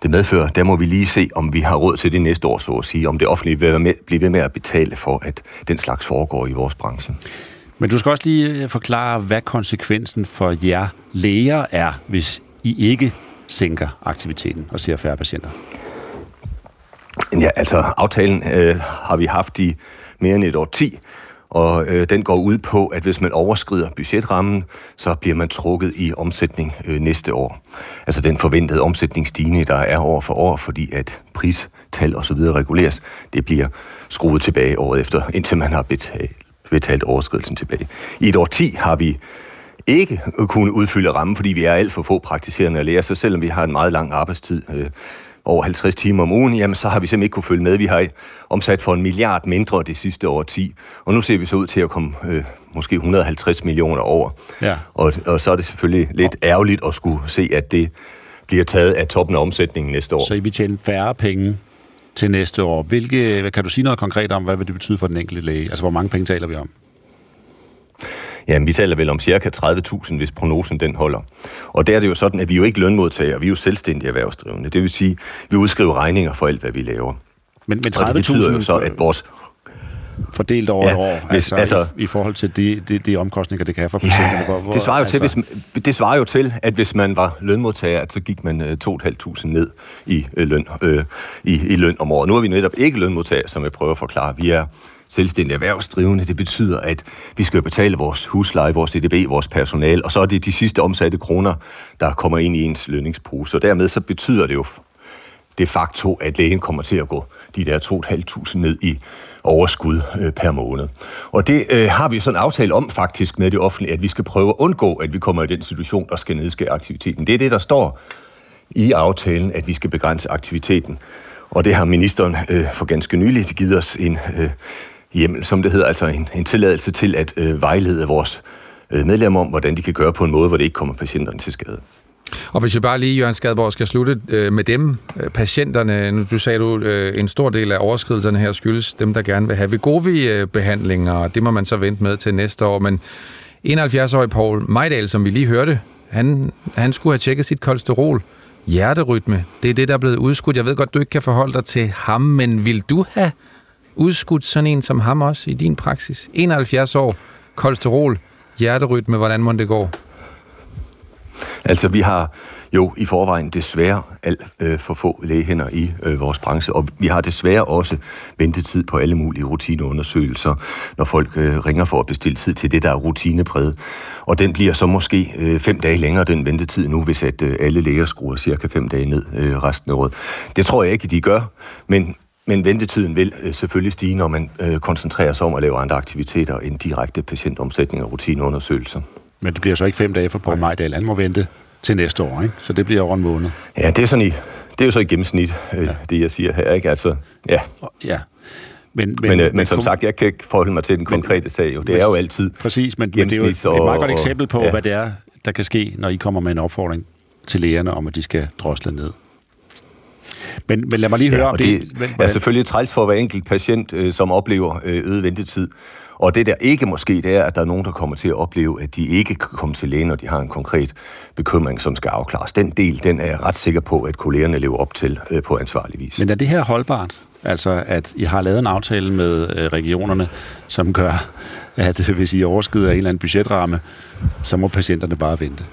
det medfører, der må vi lige se, om vi har råd til det næste år, så at sige, om det offentlige vil være med, blive ved med at betale for, at den slags foregår i vores branche. Men du skal også lige øh, forklare, hvad konsekvensen for jer læger er, hvis I ikke sænker aktiviteten og ser færre patienter. Ja, altså aftalen øh, har vi haft i mere end et år 10, og øh, den går ud på, at hvis man overskrider budgetrammen, så bliver man trukket i omsætning øh, næste år. Altså den forventede omsætningsstigning, der er år for år, fordi at pristal og så videre reguleres, det bliver skruet tilbage året efter, [laughs] indtil man har betalt, betalt overskridelsen tilbage. I et år 10 har vi ikke kunne udfylde rammen, fordi vi er alt for få praktiserende læger, så selvom vi har en meget lang arbejdstid, øh, over 50 timer om ugen, jamen så har vi simpelthen ikke kunne følge med. Vi har omsat for en milliard mindre det sidste år 10, og nu ser vi så ud til at komme øh, måske 150 millioner over. Ja. Og, og så er det selvfølgelig lidt ærgerligt at skulle se, at det bliver taget af toppen af omsætningen næste år. Så I vil tjene færre penge til næste år. Hvilke, kan du sige noget konkret om, hvad vil det betyde for den enkelte læge? Altså, hvor mange penge taler vi om? Jamen, vi taler vel om cirka 30.000, hvis prognosen den holder. Og der er det jo sådan, at vi er jo ikke lønmodtagere, vi er jo selvstændige erhvervsdrivende. Det vil sige, vi udskriver regninger for alt, hvad vi laver. Men, men Og det betyder jo 30.000 så, at vores fordelt over Ja, et år, hvis- altså, altså- i, i forhold til de, de, de omkostninger, det kan have for patienterne. Hvor, hvor, Det svarer, jo altså, til, hvis, det svarer jo til, at hvis man var lønmodtager, at så gik man øh, 2.500 ned i, øh, løn, øh, i, i løn om året. Nu er vi netop ikke lønmodtager, som jeg prøver at forklare. Vi er selvstændige erhvervsdrivende. Det betyder, at vi skal betale vores husleje, vores EDB, vores personal, og så er det de sidste omsatte kroner, der kommer ind i ens lønningspose. Og dermed så betyder det jo de facto, at lægen kommer til at gå de der 2.500 ned i overskud øh, per måned. Og det øh, har vi sådan en aftale om faktisk med det offentlige, at vi skal prøve at undgå, at vi kommer i den situation og skal nedskære aktiviteten. Det er det, der står i aftalen, at vi skal begrænse aktiviteten. Og det har ministeren øh, for ganske nylig givet os en øh, hjemmel, som det hedder, altså en, en tilladelse til at øh, vejlede vores øh, medlemmer om, hvordan de kan gøre på en måde, hvor det ikke kommer patienterne til skade. Og hvis vi bare lige, Jørgen Skadborg, skal slutte øh, med dem, øh, patienterne, nu du sagde du, øh, en stor del af overskridelserne her skyldes dem, der gerne vil have Vigovi-behandlinger, og det må man så vente med til næste år, men 71-årig Paul Majdal, som vi lige hørte, han, han skulle have tjekket sit kolesterol, hjerterytme, det er det, der er blevet udskudt. Jeg ved godt, du ikke kan forholde dig til ham, men vil du have udskudt sådan en som ham også i din praksis? 71 år, kolesterol, hjerterytme, hvordan må det gå? Altså, vi har jo i forvejen desværre alt øh, for få lægehænder i øh, vores branche, og vi har desværre også ventetid på alle mulige rutineundersøgelser, når folk øh, ringer for at bestille tid til det, der er rutinepræget. Og den bliver så måske øh, fem dage længere, den ventetid nu, hvis at øh, alle læger skruer cirka fem dage ned øh, resten af året. Det tror jeg ikke, de gør, men men ventetiden vil øh, selvfølgelig stige, når man øh, koncentrerer sig om at lave andre aktiviteter end direkte patientomsætning og rutineundersøgelser. Men det bliver så ikke fem dage for Poul Majdal. Han må vente til næste år, ikke? Så det bliver over en måned. Ja, det er, sådan i, det er jo så i gennemsnit, øh, ja. det jeg siger her, ikke? Altså, ja. Ja. Men, men, men, øh, men som sagt, jeg kan ikke forholde mig til den konkrete men, sag. Jo. Det er jo altid Præcis, men, men det er jo et, et meget godt eksempel på, og, ja. hvad det er, der kan ske, når I kommer med en opfordring til lægerne om, at de skal drosle ned. Men, men lad mig lige høre ja, om det. Det er selvfølgelig træls for hver enkelt patient, øh, som oplever øh, øget ventetid. Og det der ikke måske, det er, at der er nogen, der kommer til at opleve, at de ikke kan komme til lægen, når de har en konkret bekymring, som skal afklares. Den del, den er jeg ret sikker på, at kollegerne lever op til øh, på ansvarlig vis. Men er det her holdbart? Altså, at I har lavet en aftale med øh, regionerne, som gør, at hvis I overskrider en eller anden budgetramme, så må patienterne bare vente?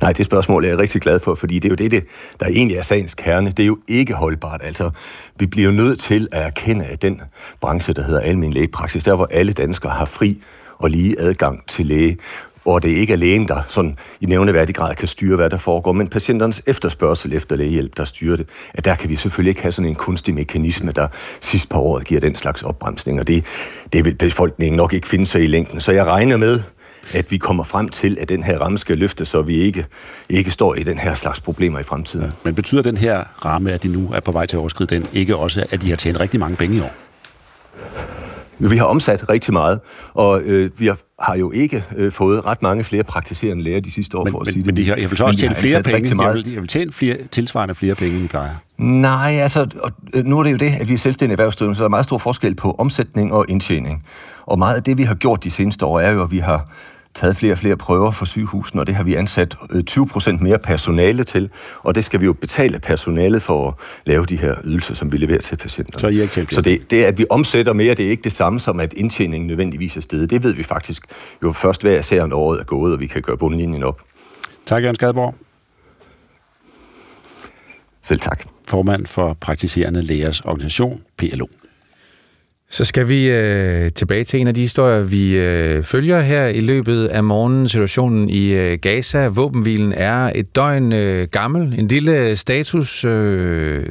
Nej, det spørgsmål er jeg rigtig glad for, fordi det er jo det, det, der egentlig er sagens kerne. Det er jo ikke holdbart. Altså, vi bliver nødt til at erkende, at den branche, der hedder almen lægepraksis, der hvor alle danskere har fri og lige adgang til læge, og det ikke er lægen, der sådan i nævneværdig grad kan styre, hvad der foregår, men patienternes efterspørgsel efter lægehjælp, der styrer det, at der kan vi selvfølgelig ikke have sådan en kunstig mekanisme, der sidst på året giver den slags opbremsning, og det, det vil befolkningen nok ikke finde sig i længden. Så jeg regner med, at vi kommer frem til, at den her ramme skal løfte, så vi ikke, ikke står i den her slags problemer i fremtiden. Ja. Men betyder den her ramme, at de nu er på vej til at overskride den, ikke også, at de har tjent rigtig mange penge i år? Vi har omsat rigtig meget, og øh, vi har, har jo ikke øh, fået ret mange flere praktiserende læger de sidste år, men, for at men, sige men det. Men jeg vil så også tjene flere penge. Meget. Jeg vil, jeg vil tjene flere, tilsvarende flere penge, end I plejer. Nej, altså, og, øh, nu er det jo det, at vi er selvstændige erhvervsdrivende, så der er meget stor forskel på omsætning og indtjening. Og meget af det, vi har gjort de seneste år, er jo, at vi har taget flere og flere prøver for sygehusene, og det har vi ansat 20 øh, procent mere personale til, og det skal vi jo betale personalet for at lave de her ydelser, som vi leverer til patienterne. Så, I ikke så det, det, at vi omsætter mere, det er ikke det samme som, at indtjeningen nødvendigvis er stedet. Det ved vi faktisk jo først hver ser, når året er gået, og vi kan gøre bundlinjen op. Tak, Jørgen Skadborg. Selv tak. Formand for Praktiserende Lægers Organisation, PLO. Så skal vi øh, tilbage til en af de historier, vi øh, følger her i løbet af morgenen. Situationen i øh, Gaza. Våbenhvilen er et døgn øh, gammel. En lille øh, status, øh,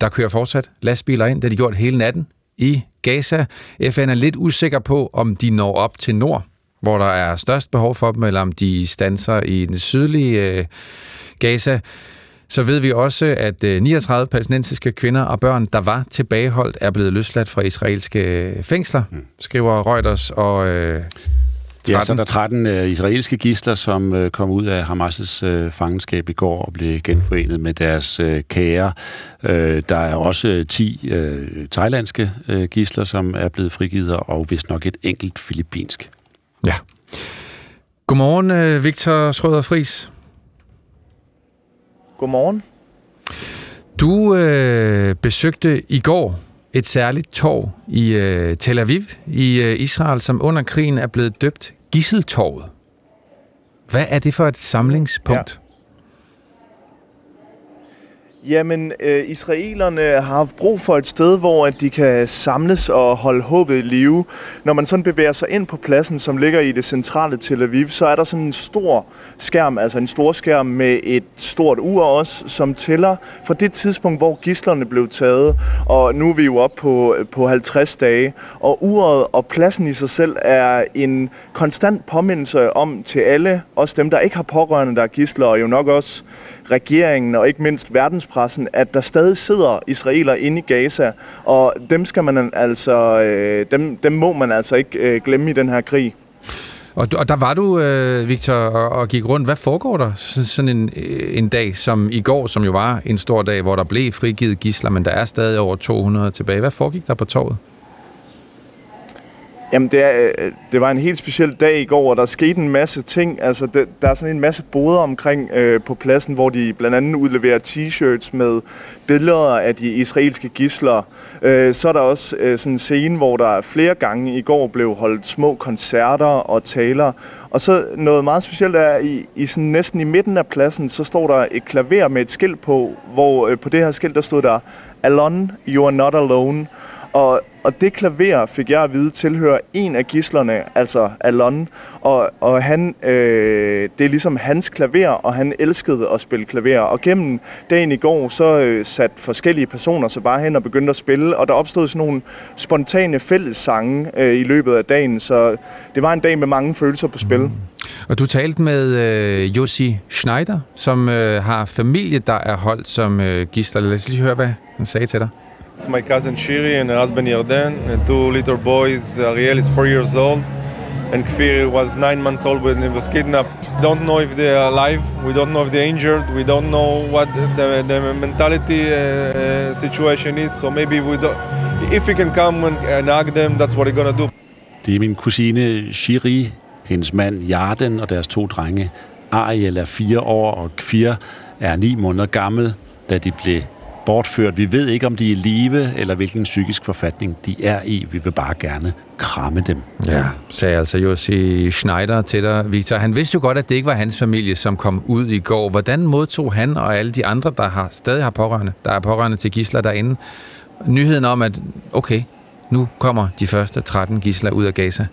der kører fortsat lastbiler ind. Det har de gjort hele natten i Gaza. FN er lidt usikker på, om de når op til nord, hvor der er størst behov for dem, eller om de stanser i den sydlige øh, Gaza så ved vi også, at 39 øh, palæstinensiske kvinder og børn, der var tilbageholdt, er blevet løsladt fra israelske fængsler, mm. skriver Reuters. Og, øh, 13. Ja, så der er 13 uh, israelske gisler, som uh, kom ud af Hamas' uh, fangenskab i går og blev genforenet med deres uh, kære. Uh, der er også 10 uh, thailandske uh, gisler, som er blevet frigivet, og vist nok et enkelt filippinsk. Ja. Godmorgen, Victor Schrøder Fris. Godmorgen. Du øh, besøgte i går et særligt torv i øh, Tel Aviv i øh, Israel, som under krigen er blevet døbt Gisseltorvet. Hvad er det for et samlingspunkt? Ja. Jamen, øh, israelerne har haft brug for et sted, hvor at de kan samles og holde håbet i live. Når man sådan bevæger sig ind på pladsen, som ligger i det centrale Tel Aviv, så er der sådan en stor skærm, altså en stor skærm med et stort ur også, som tæller fra det tidspunkt, hvor gislerne blev taget. Og nu er vi jo oppe på, på 50 dage. Og uret og pladsen i sig selv er en konstant påmindelse om til alle, også dem, der ikke har pårørende, der er gisler, og jo nok også regeringen og ikke mindst verdenspressen, at der stadig sidder israeler inde i Gaza, og dem skal man altså, øh, dem, dem må man altså ikke øh, glemme i den her krig. Og, og der var du, øh, Victor, og, og gik rundt. Hvad foregår der sådan en, øh, en dag som i går, som jo var en stor dag, hvor der blev frigivet gisler, men der er stadig over 200 tilbage. Hvad foregik der på torvet? Jamen, det, er, øh, det var en helt speciel dag i går, og der skete en masse ting. Altså, det, der er sådan en masse boder omkring øh, på pladsen, hvor de blandt andet udleverer t-shirts med billeder af de israelske gisler. Øh, så er der også øh, sådan en scene, hvor der flere gange i går blev holdt små koncerter og taler. Og så noget meget specielt er, i, i sådan næsten i midten af pladsen, så står der et klaver med et skilt på, hvor øh, på det her skilt, der stod der, Alon, you are not alone. Og, og det klaver, fik jeg at vide, tilhører en af gislerne, altså Alon. Og, og han, øh, det er ligesom hans klaver, og han elskede at spille klaver. Og gennem dagen i går, så øh, satte forskellige personer sig bare hen og begyndte at spille. Og der opstod sådan nogle spontane fællessange øh, i løbet af dagen. Så det var en dag med mange følelser på spil. Mm. Og du talte med øh, Jussi Schneider, som øh, har familie, der er holdt som øh, gisler. Lad os lige høre, hvad han sagde til dig. It's my cousin Shiri and her husband Yarden and two little boys. Ariel is four years old and Kfir was nine months old when he was kidnapped. Don't know if they are alive. We don't know if they're injured. We don't know what the, the mentality uh, situation is. So maybe we don't, if we can come and, and hug them, that's what we're gonna do. Det er min kusine Shiri, hendes mand Jarden og deres to drenge. Ariel er fire år, og Kfir er ni måneder gammel, da de blev bortført. Vi ved ikke, om de er i live, eller hvilken psykisk forfatning de er i. Vi vil bare gerne kramme dem. Ja, sagde altså Jussi Schneider til dig, Victor. Han vidste jo godt, at det ikke var hans familie, som kom ud i går. Hvordan modtog han og alle de andre, der har, stadig har pårørende, der er pårørende til gisler derinde, nyheden om, at okay, nu kommer de første 13 gisler ud af Gaza?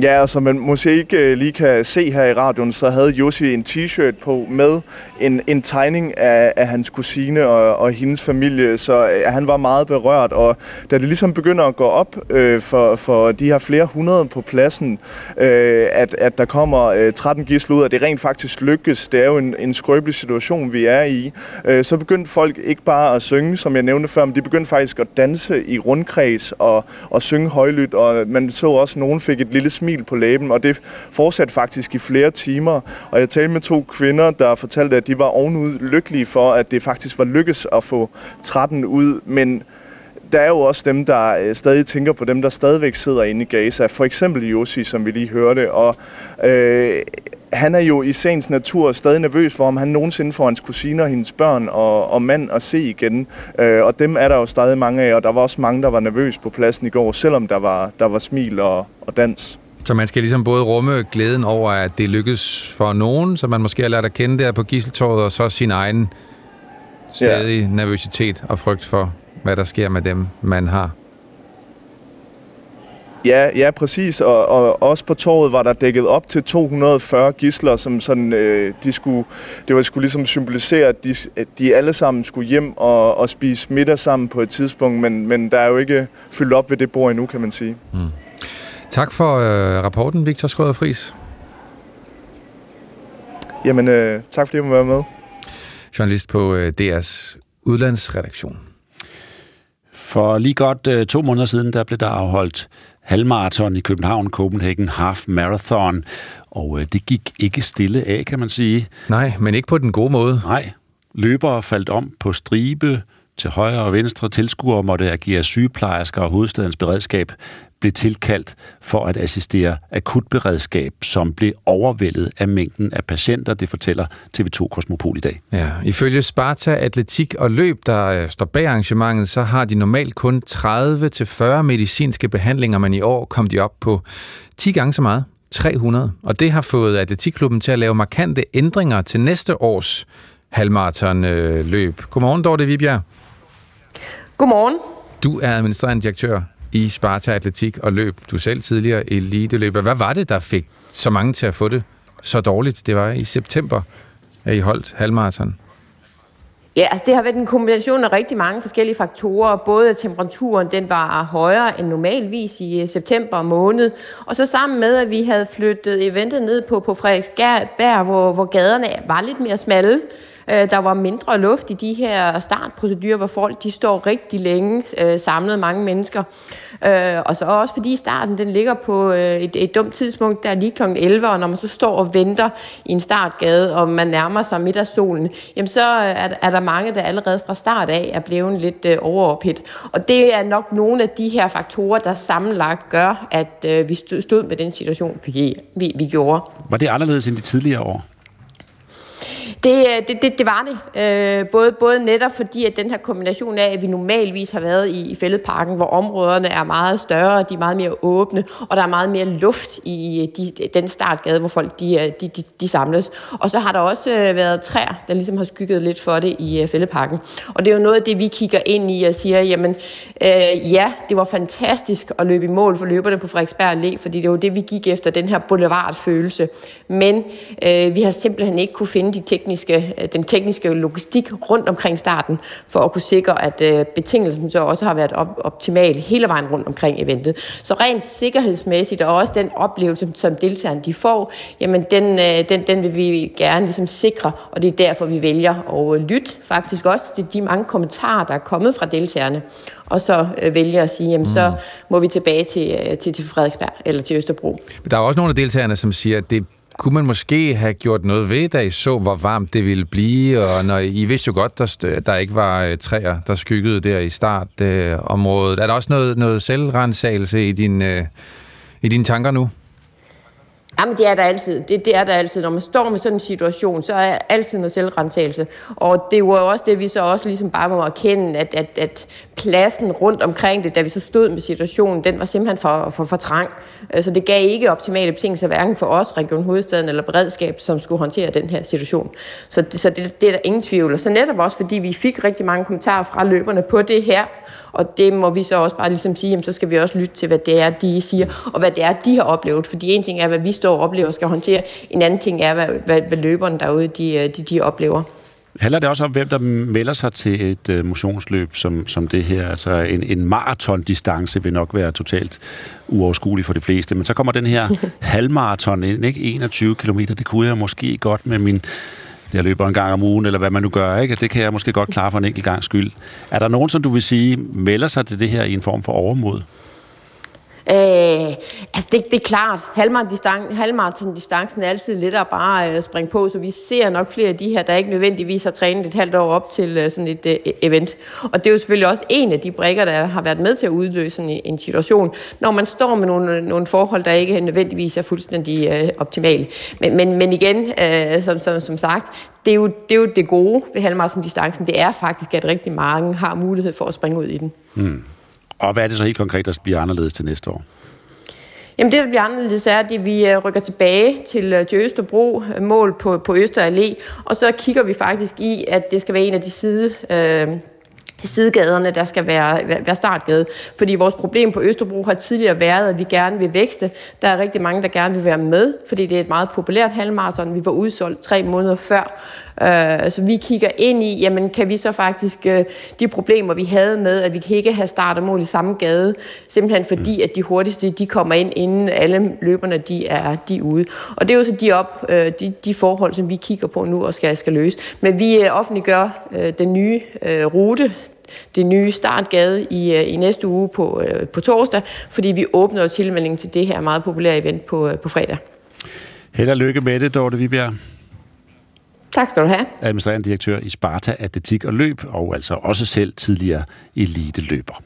Ja, altså man måske ikke øh, lige kan se her i radioen, så havde Josi en t-shirt på med en, en tegning af, af hans kusine og, og hendes familie, så øh, han var meget berørt, og da det ligesom begynder at gå op øh, for, for de her flere hundrede på pladsen, øh, at, at der kommer øh, 13 gisler ud, og det rent faktisk lykkes, det er jo en, en skrøbelig situation, vi er i, øh, så begyndte folk ikke bare at synge, som jeg nævnte før, men de begyndte faktisk at danse i rundkreds og, og synge højlydt, og man så også, at nogen fik et lille smil på læben, og det fortsatte faktisk i flere timer. Og jeg talte med to kvinder, der fortalte, at de var ovenud lykkelige for, at det faktisk var lykkes at få 13 ud, men der er jo også dem, der øh, stadig tænker på dem, der stadigvæk sidder inde i Gaza. For eksempel Josi, som vi lige hørte. Og øh, han er jo i sagens natur stadig nervøs for, om han nogensinde får hans kusiner, hendes børn og, og mand at se igen. Øh, og dem er der jo stadig mange af, og der var også mange, der var nervøs på pladsen i går, selvom der var, der var smil og, og dans. Så man skal ligesom både rumme glæden over, at det lykkes for nogen, så man måske har lært at kende der på gisseltåret, og så sin egen stadig ja. nervøsitet og frygt for, hvad der sker med dem, man har. Ja, ja, præcis. Og, og også på torvet var der dækket op til 240 gisler, som sådan, øh, de skulle, det var skulle ligesom symbolisere, at de, at de alle sammen skulle hjem og, og spise middag sammen på et tidspunkt, men, men der er jo ikke fyldt op ved det bord endnu, kan man sige. Mm. Tak for øh, rapporten, Victor Skrøder Friis. Jamen, øh, tak fordi jeg må være med. Journalist på øh, DR's udlandsredaktion. For lige godt øh, to måneder siden, der blev der afholdt halvmarathon i København, Copenhagen Half Marathon, og øh, det gik ikke stille af, kan man sige. Nej, men ikke på den gode måde. Nej, løbere faldt om på stribe, til højre og venstre tilskuere måtte agere sygeplejersker og hovedstadens beredskab blev tilkaldt for at assistere akutberedskab, som blev overvældet af mængden af patienter, det fortæller TV2 Kosmopol i dag. Ja, ifølge Sparta Atletik og Løb, der øh, står bag arrangementet, så har de normalt kun 30-40 medicinske behandlinger, men i år kom de op på 10 gange så meget, 300. Og det har fået Atletikklubben til at lave markante ændringer til næste års halvmarathonløb. Godmorgen, Dorte Vibjerg. Godmorgen. Du er administrerende direktør i Sparta Atletik og løb. Du selv tidligere eliteløber. Hvad var det, der fik så mange til at få det så dårligt? Det var i september, at I holdt halvmarathon. Ja, altså det har været en kombination af rigtig mange forskellige faktorer. Både at temperaturen den var højere end normalvis i øh, september måned, og så sammen med, at vi havde flyttet eventet ned på, på Frederiksberg, hvor, hvor gaderne var lidt mere smalle, Øh, Øh, der var mindre luft i de her startprocedurer, hvor folk de står rigtig længe øh, samlet, mange mennesker. Øh, og så også fordi starten den ligger på øh, et, et dumt tidspunkt, der er lige kl. 11, og når man så står og venter i en startgade, og man nærmer sig midt af solen, jamen så øh, er, er der mange, der allerede fra start af er blevet lidt øh. Og det er nok nogle af de her faktorer, der sammenlagt gør, at øh, vi stod med den situation, vi, vi, vi gjorde. Var det anderledes end de tidligere år? Det, øh, det, det, det var det. Øh, både, både netop fordi, at den her kombination af, at vi normalvis har været i, i fældeparken, hvor områderne er meget større, de er meget mere åbne, og der er meget mere luft i øh, de, den startgade, hvor folk de, øh, de, de, de samles. Og så har der også været træer, der ligesom har skygget lidt for det i fældeparken. Og det er jo noget af det, vi kigger ind i og siger, jamen øh, ja, det var fantastisk at løbe i mål for løberne på Frederiksberg Allé, fordi det var det, vi gik efter, den her boulevardfølelse. Men øh, vi har simpelthen ikke kunne finde de tekniske øh, den tekniske logistik rundt omkring starten, for at kunne sikre, at øh, betingelsen så også har været op, optimal hele vejen rundt omkring eventet. Så rent sikkerhedsmæssigt, og også den oplevelse, som deltagerne de får, jamen den, øh, den, den vil vi gerne ligesom sikre, og det er derfor, vi vælger at lytte faktisk også til de mange kommentarer, der er kommet fra deltagerne, og så vælger at sige, jamen mm. så må vi tilbage til, til, til Frederiksberg eller til Østerbro. Men der er også nogle af deltagerne, som siger, at det kunne man måske have gjort noget ved, da I så, hvor varmt det ville blive, og når I vidste jo godt, der, der ikke var øh, træer, der skyggede der i startområdet. Øh, er der også noget, noget selvrensagelse i, din, øh, i dine tanker nu? Jamen, det er der altid. Det, det er der altid. Når man står med sådan en situation, så er altid noget selvrentagelse. Og det var jo også det, vi så også ligesom bare må erkende, at, at, at pladsen rundt omkring det, da vi så stod med situationen, den var simpelthen for, for, for trang. Øh, så det gav ikke optimale betingelser, hverken for os, Region Hovedstaden eller beredskab, som skulle håndtere den her situation. Så, så det, det er der ingen tvivl. Og så netop også, fordi vi fik rigtig mange kommentarer fra løberne på det her, og det må vi så også bare ligesom sige, jamen, så skal vi også lytte til, hvad det er, de siger, og hvad det er, de har oplevet. Fordi en ting er, hvad vi står og oplever og skal håndtere, en anden ting er, hvad, hvad, hvad løberne derude, de, de, de oplever. Handler det også om, hvem der melder sig til et uh, motionsløb som, som det her? Altså en, en maratondistance vil nok være totalt uoverskuelig for de fleste, men så kommer den her [laughs] halvmaraton ind, ikke? 21 km, det kunne jeg måske godt med min jeg løber en gang om ugen, eller hvad man nu gør, ikke? det kan jeg måske godt klare for en enkelt gang skyld. Er der nogen, som du vil sige, melder sig til det her i en form for overmod? Øh, altså det, det er klart, halvmarathon-distancen er altid lettere bare øh, springe på, så vi ser nok flere af de her, der ikke nødvendigvis har trænet et halvt år op til øh, sådan et øh, e- event. Og det er jo selvfølgelig også en af de brikker, der har været med til at udløse sådan en situation, når man står med nogle, nogle forhold, der ikke nødvendigvis er fuldstændig øh, optimale. Men, men, men igen, øh, som, som, som sagt, det er, jo, det er jo det gode ved halvmarathon-distancen, det er faktisk, at rigtig mange har mulighed for at springe ud i den. Mm. Og hvad er det så helt konkret, der bliver anderledes til næste år? Jamen det, der bliver anderledes, er, at vi øh, rykker tilbage til, øh, til Østerbro, øh, mål på, på Øster Allé, og så kigger vi faktisk i, at det skal være en af de side, øh, sidegaderne, der skal være, være startgade. Fordi vores problem på Østerbro har tidligere været, at vi gerne vil vækste. Der er rigtig mange, der gerne vil være med, fordi det er et meget populært halvmarathon. Vi var udsolgt tre måneder før. Øh, så vi kigger ind i, jamen kan vi så faktisk øh, de problemer, vi havde med, at vi kan ikke have start og mål i samme gade, simpelthen fordi, mm. at de hurtigste, de kommer ind, inden alle løberne, de er, de er ude. Og det er jo så de, op, øh, de, de forhold, som vi kigger på nu og skal, skal løse. Men vi offentliggør den nye rute, det nye startgade i, i næste uge på, på torsdag, fordi vi åbner tilmeldingen til det her meget populære event på, på fredag. Held og lykke med det, Dorte Vibjerg. Tak skal du have. Administrerende direktør i Sparta Atletik og Løb, og altså også selv tidligere eliteløber.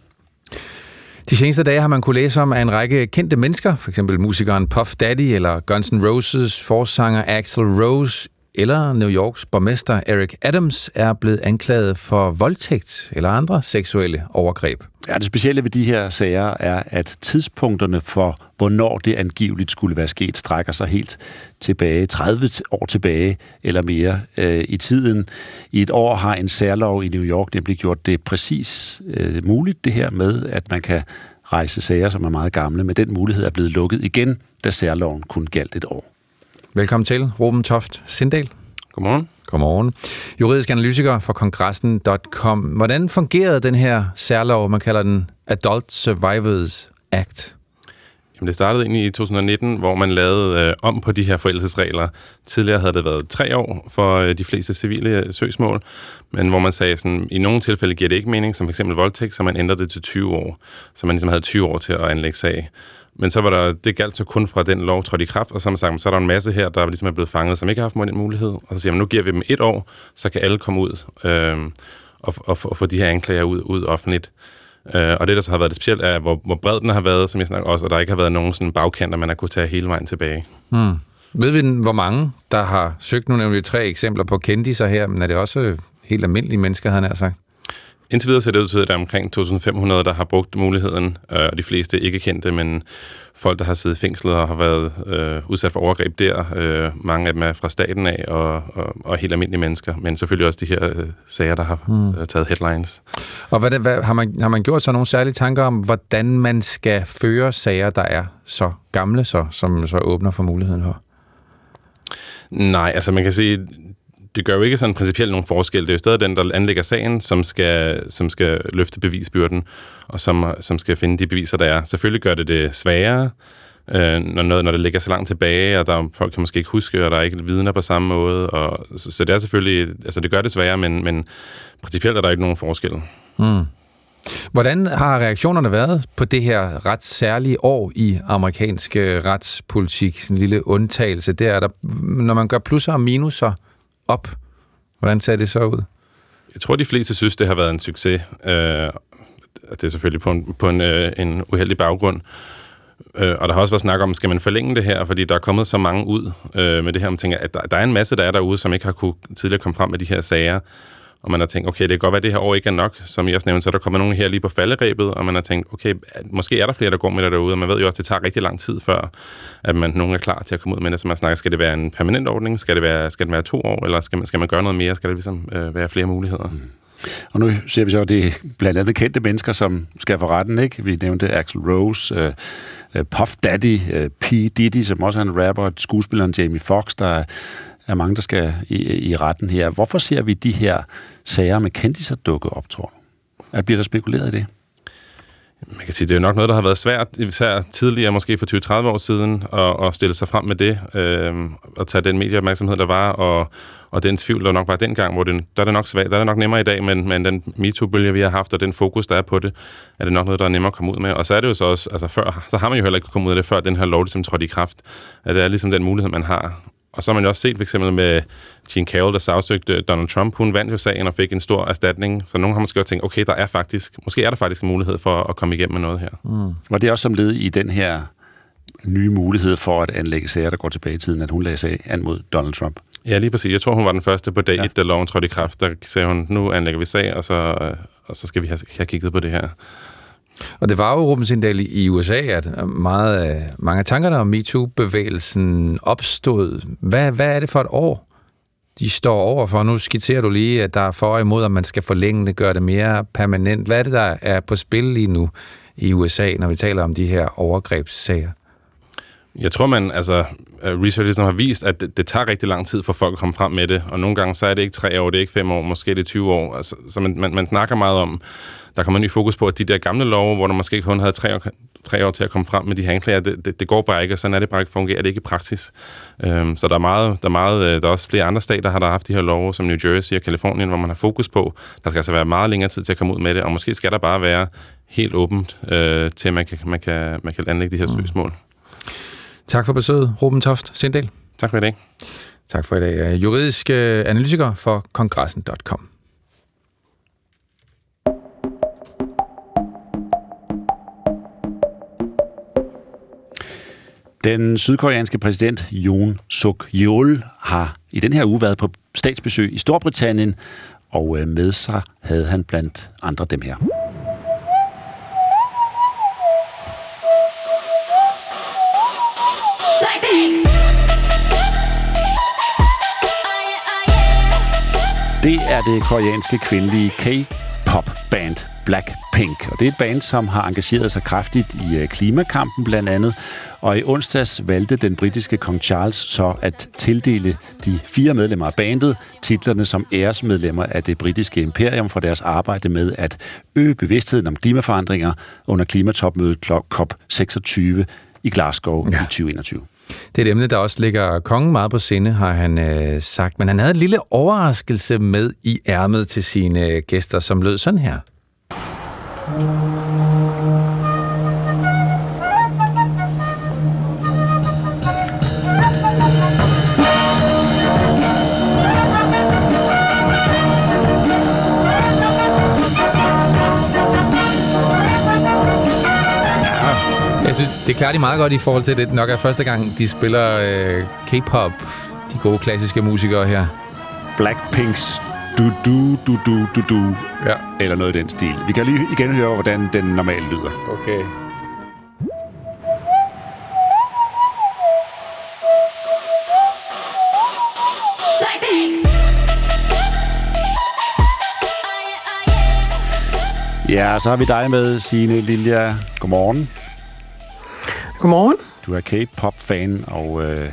De seneste dage har man kunne læse om, at en række kendte mennesker, f.eks. musikeren Puff Daddy eller Guns N' Roses forsanger Axel Rose eller New Yorks borgmester Eric Adams er blevet anklaget for voldtægt eller andre seksuelle overgreb. Ja, det specielle ved de her sager er, at tidspunkterne for, hvornår det angiveligt skulle være sket, strækker sig helt tilbage, 30 år tilbage eller mere øh, i tiden. I et år har en særlov i New York nemlig gjort det præcis øh, muligt, det her med, at man kan rejse sager, som er meget gamle, men den mulighed er blevet lukket igen, da særloven kun galt et år. Velkommen til, Ruben Toft Sindal. Godmorgen. Godmorgen. Juridisk analytiker for kongressen.com. Hvordan fungerede den her særlov, man kalder den Adult Survivors Act? Jamen, det startede egentlig i 2019, hvor man lavede øh, om på de her forældelsesregler. Tidligere havde det været tre år for øh, de fleste civile øh, søgsmål, men hvor man sagde, sådan, i nogle tilfælde giver det ikke mening, som f.eks. voldtægt, så man ændrede det til 20 år. Så man ligesom havde 20 år til at anlægge sag. Men så var der, det galt så kun fra den lov trådte i kraft, og så, sagt, så er der en masse her, der ligesom er blevet fanget, som ikke har haft den mulighed. Og så siger man, nu giver vi dem et år, så kan alle komme ud øh, og, og, og få de her anklager ud, ud offentligt. Øh, og det, der så har været det specielt, er, hvor, hvor bred den har været, som jeg snakker også, og der ikke har været nogen sådan bagkanter, man har kunne tage hele vejen tilbage. Hmm. Ved vi, hvor mange, der har søgt? Nu nævner vi tre eksempler på kendiser her, men er det også øh, helt almindelige mennesker, han har sagt? Indtil videre ser det ud til, at der er omkring 2.500, der har brugt muligheden, øh, og de fleste ikke kendte, men folk, der har siddet fængslet og har været øh, udsat for overgreb der. Øh, mange af dem er fra staten af, og, og, og helt almindelige mennesker, men selvfølgelig også de her øh, sager, der har mm. øh, taget headlines. Og hvad, hvad, har, man, har man gjort sig nogle særlige tanker om, hvordan man skal føre sager, der er så gamle, så, som så åbner for muligheden for? Nej, altså man kan sige, det gør jo ikke sådan principielt nogen forskel. Det er jo stadig den, der anlægger sagen, som skal, som skal løfte bevisbyrden, og som, som skal finde de beviser, der er. Selvfølgelig gør det det sværere, øh, når, noget, når det ligger så langt tilbage, og der, folk kan måske ikke huske, og der er ikke vidner på samme måde. Og, så, så det er selvfølgelig, altså det gør det sværere, men, men principielt er der ikke nogen forskel. Mm. Hvordan har reaktionerne været på det her ret særlige år i amerikansk øh, retspolitik? En lille undtagelse. Der er der, når man gør plusser og minuser op, hvordan ser det så ud? Jeg tror, de fleste synes, det har været en succes. Øh, det er selvfølgelig på en, på en, øh, en uheldig baggrund. Øh, og der har også været snak om, skal man forlænge det her, fordi der er kommet så mange ud øh, med det her. Man tænker, at der, der er en masse, der er derude, som ikke har kunne tidligere komme frem med de her sager. Og man har tænkt, okay, det kan godt være, at det her år ikke er nok. Som I også nævnte, så er der kommet nogen her lige på falderæbet, og man har tænkt, okay, måske er der flere, der går med det derude, og man ved jo også, at det tager rigtig lang tid før, at man nogen er klar til at komme ud med det. Så man snakker, skal det være en permanent ordning? Skal det være, skal det være to år? Eller skal man, skal man gøre noget mere? Skal der ligesom øh, være flere muligheder? Mm. Og nu ser vi så, at det er blandt andet kendte mennesker, som skal for retten, ikke? Vi nævnte Axel Rose, øh, øh Puff Daddy, øh, P. Diddy, som også er en rapper, skuespilleren Jamie Foxx, der er mange, der skal i, i retten her. Hvorfor ser vi de her sager med kendiser dukke op, tror du? Er, bliver der spekuleret i det? Man kan sige, det er nok noget, der har været svært, især tidligere, måske for 20-30 år siden, at, at stille sig frem med det, øh, og tage den medieopmærksomhed, der var, og, og den tvivl, der nok var dengang, hvor det, der er det nok svært, der er det nok nemmere i dag, men, men den MeToo-bølge, vi har haft, og den fokus, der er på det, er det nok noget, der er nemmere at komme ud med. Og så er det jo så også, altså før, så har man jo heller ikke kommet ud af det, før den her lov ligesom trådte i kraft. At det er ligesom den mulighed, man har. Og så har man jo også set for eksempel med Jean Carroll, der sagsøgte Donald Trump. Hun vandt jo sagen og fik en stor erstatning. Så nogen har måske også tænkt, okay, der er faktisk, måske er der faktisk en mulighed for at komme igennem med noget her. Mm. Var det også som led i den her nye mulighed for at anlægge sager, der går tilbage i tiden, at hun lagde sag an mod Donald Trump? Ja, lige præcis. Jeg tror, hun var den første på dag ja. da loven trådte i kraft. Der sagde hun, nu anlægger vi sag, og så, og så skal vi have, have kigget på det her. Og det var jo Ruben Sindal i USA, at meget, mange af tankerne om MeToo-bevægelsen opstod. Hvad, hvad er det for et år, de står over for? Nu skitserer du lige, at der er for og imod, at man skal forlænge det, gøre det mere permanent. Hvad er det, der er på spil lige nu i USA, når vi taler om de her overgrebssager? Jeg tror, man, altså, øh, research har vist, at det, det tager rigtig lang tid for folk at komme frem med det, og nogle gange så er det ikke tre år, det er ikke fem år, måske det er 20 år. Altså, så man, man, man snakker meget om, der kommer ny fokus på, at de der gamle love, hvor der måske kun havde tre år, tre år til at komme frem med de her anklager, det, det, det går bare ikke, og sådan er det bare ikke, fungerer det ikke i praksis. Øhm, så der er, meget, der, er meget, øh, der er også flere andre stater, der har haft de her love, som New Jersey og Kalifornien, hvor man har fokus på, der skal altså være meget længere tid til at komme ud med det, og måske skal der bare være helt åbent øh, til, at man kan, man, kan, man kan anlægge de her mm. søgsmål. Tak for besøget, Ruben Toft Sindel. Tak for i dag. Tak for i dag. Juridisk analytiker for kongressen.com. Den sydkoreanske præsident Yoon Suk Yeol har i den her uge været på statsbesøg i Storbritannien, og øh, med sig havde han blandt andre dem her. Det er det koreanske kvindelige K-pop band Blackpink. Og det er et band, som har engageret sig kraftigt i øh, klimakampen blandt andet. Og i onsdags valgte den britiske kong Charles så at tildele de fire medlemmer af bandet titlerne som æresmedlemmer af det britiske imperium for deres arbejde med at øge bevidstheden om klimaforandringer under klimatopmødet COP26 i Glasgow ja. i 2021. Det er et emne, der også ligger kongen meget på sinde, har han øh, sagt. Men han havde en lille overraskelse med i ærmet til sine gæster, som lød sådan her synes, det klarer de meget godt i forhold til, det nok er første gang, de spiller øh, K-pop, de gode klassiske musikere her. Blackpinks du du du du du du ja. eller noget i den stil. Vi kan lige igen høre, hvordan den normalt lyder. Okay. Ja, så har vi dig med, Signe Lilja. Godmorgen. Godmorgen. Du er K-pop-fan og øh,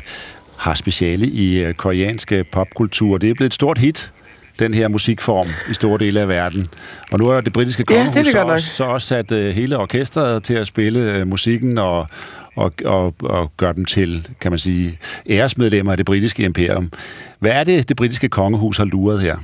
har speciale i øh, koreanske popkultur. Det er blevet et stort hit, den her musikform, i store dele af verden. Og nu er det britiske kongehus ja, det så, også, så også sat øh, hele orkestret til at spille øh, musikken og, og, og, og gøre dem til, kan man sige, æresmedlemmer af det britiske imperium. Hvad er det, det britiske kongehus har luret her?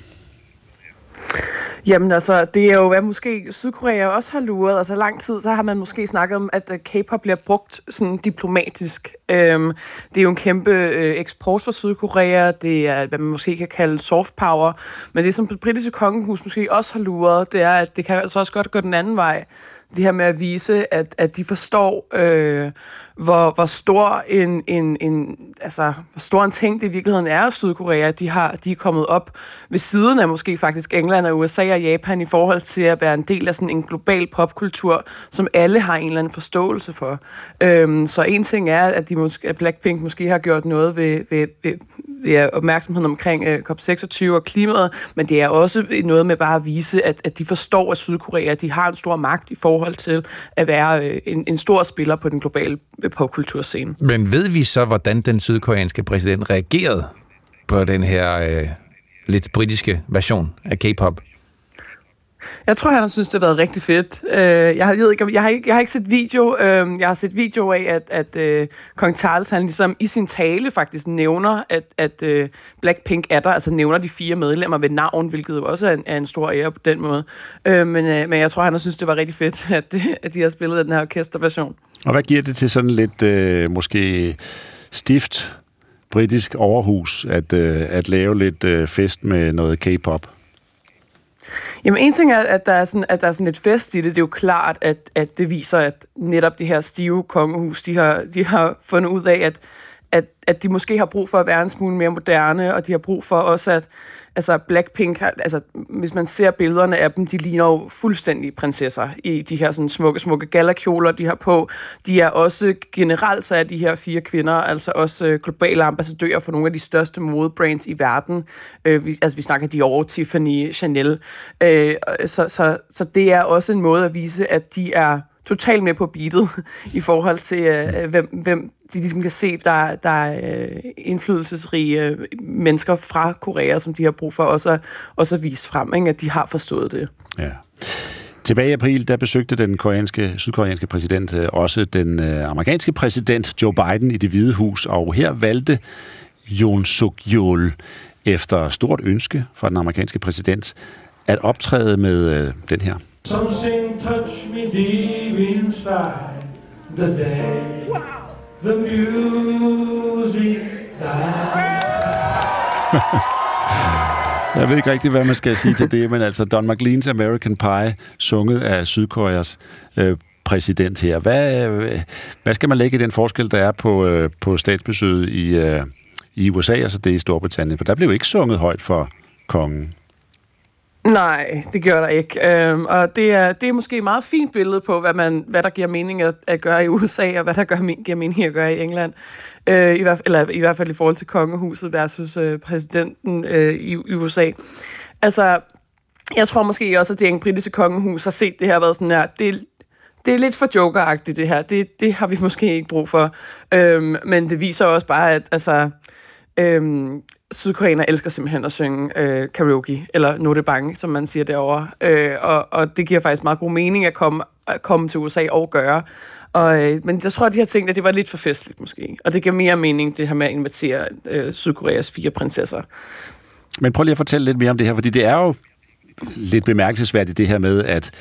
Jamen altså, det er jo, hvad måske Sydkorea også har luret. Altså lang tid, så har man måske snakket om, at øh, K-pop bliver brugt sådan diplomatisk. Øhm, det er jo en kæmpe øh, eksport for Sydkorea. Det er, hvad man måske kan kalde soft power. Men det, som det britiske kongehus måske også har luret, det er, at det kan altså også godt gå den anden vej. Det her med at vise, at, at de forstår... Øh, hvor, hvor stor en, en, en, altså, hvor stor en ting det i virkeligheden er at Sydkorea. De, har, de er kommet op ved siden af måske faktisk England og USA og Japan i forhold til at være en del af sådan en global popkultur, som alle har en eller anden forståelse for. Øhm, så en ting er, at, de måske, at Blackpink måske har gjort noget ved, ved, ved, ved opmærksomheden omkring øh, COP26 og klimaet, men det er også noget med bare at vise, at, at de forstår, at Sydkorea de har en stor magt i forhold til at være øh, en, en stor spiller på den globale popkulturscene. Men ved vi så, hvordan den sydkoreanske præsident reagerede på den her øh, lidt britiske version af K-pop? Jeg tror, han har synes, det har været rigtig fedt. Uh, jeg, har, jeg, ikke, jeg, har ikke, jeg har ikke set video. Uh, jeg har set video af, at, at uh, Kong Charles han ligesom i sin tale faktisk nævner, at, at uh, Blackpink er der, altså nævner de fire medlemmer ved navn, hvilket jo også er en, er en stor ære på den måde. Uh, men, uh, men jeg tror, han har synes, det var rigtig fedt, [laughs] at, at de har spillet den her orkesterversion. Og hvad giver det til sådan lidt øh, måske stift britisk overhus at, øh, at lave lidt øh, fest med noget K-pop? Jamen en ting er, at der er sådan, at der er sådan lidt fest i det. Det er jo klart, at, at det viser, at netop det her stive kongehus, de har, de har fundet ud af, at, at, at de måske har brug for at være en smule mere moderne, og de har brug for også at, altså Blackpink, altså hvis man ser billederne af dem, de ligner jo fuldstændig prinsesser i de her sådan smukke, smukke galakjoler, de har på. De er også generelt så er de her fire kvinder, altså også øh, globale ambassadører for nogle af de største modebrands i verden. Øh, vi, altså vi snakker Dior, Tiffany, Chanel. Øh, så, så, så det er også en måde at vise, at de er totalt med på beatet [laughs] i forhold til, øh, hvem, hvem de ligesom kan se, der, der er øh, indflydelsesrige øh, mennesker fra Korea, som de har brug for også at, også at vise frem, ikke? at de har forstået det. Ja. Tilbage i april, der besøgte den koreanske, sydkoreanske præsident øh, også den amerikanske præsident Joe Biden i det hvide hus, og her valgte Yoon suk yeol efter stort ønske fra den amerikanske præsident at optræde med den her. Something touch me deep inside the day. Wow. The music Jeg ved ikke rigtig, hvad man skal sige til det, men altså Don McLeans American Pie, sunget af Sydkoreas øh, præsident her. Hvad, øh, hvad skal man lægge i den forskel, der er på, øh, på statsbesøget i, øh, i USA, altså det i Storbritannien? For der blev ikke sunget højt for kongen. Nej, det gør der ikke. Øhm, og det er, det er måske et meget fint billede på, hvad, man, hvad der giver mening at, at gøre i USA, og hvad der gør, giver mening at gøre i England. Øh, i, hvert, eller i hvert fald i forhold til kongehuset versus øh, præsidenten øh, i, i USA. Altså, jeg tror måske også, at det en britiske kongehus har set det her været sådan her. Det, det er lidt for jokeragtigt, det her. Det, det har vi måske ikke brug for. Øhm, men det viser også bare, at altså, øhm, sydkoreaner elsker simpelthen at synge øh, karaoke, eller note bang, som man siger derovre. Øh, og, og det giver faktisk meget god mening at komme at komme til USA og gøre. Og, øh, men jeg tror, at de her ting, at det var lidt for festligt måske. Og det giver mere mening, det her med at invitere øh, Sydkoreas fire prinsesser. Men prøv lige at fortælle lidt mere om det her, fordi det er jo lidt bemærkelsesværdigt det her med, at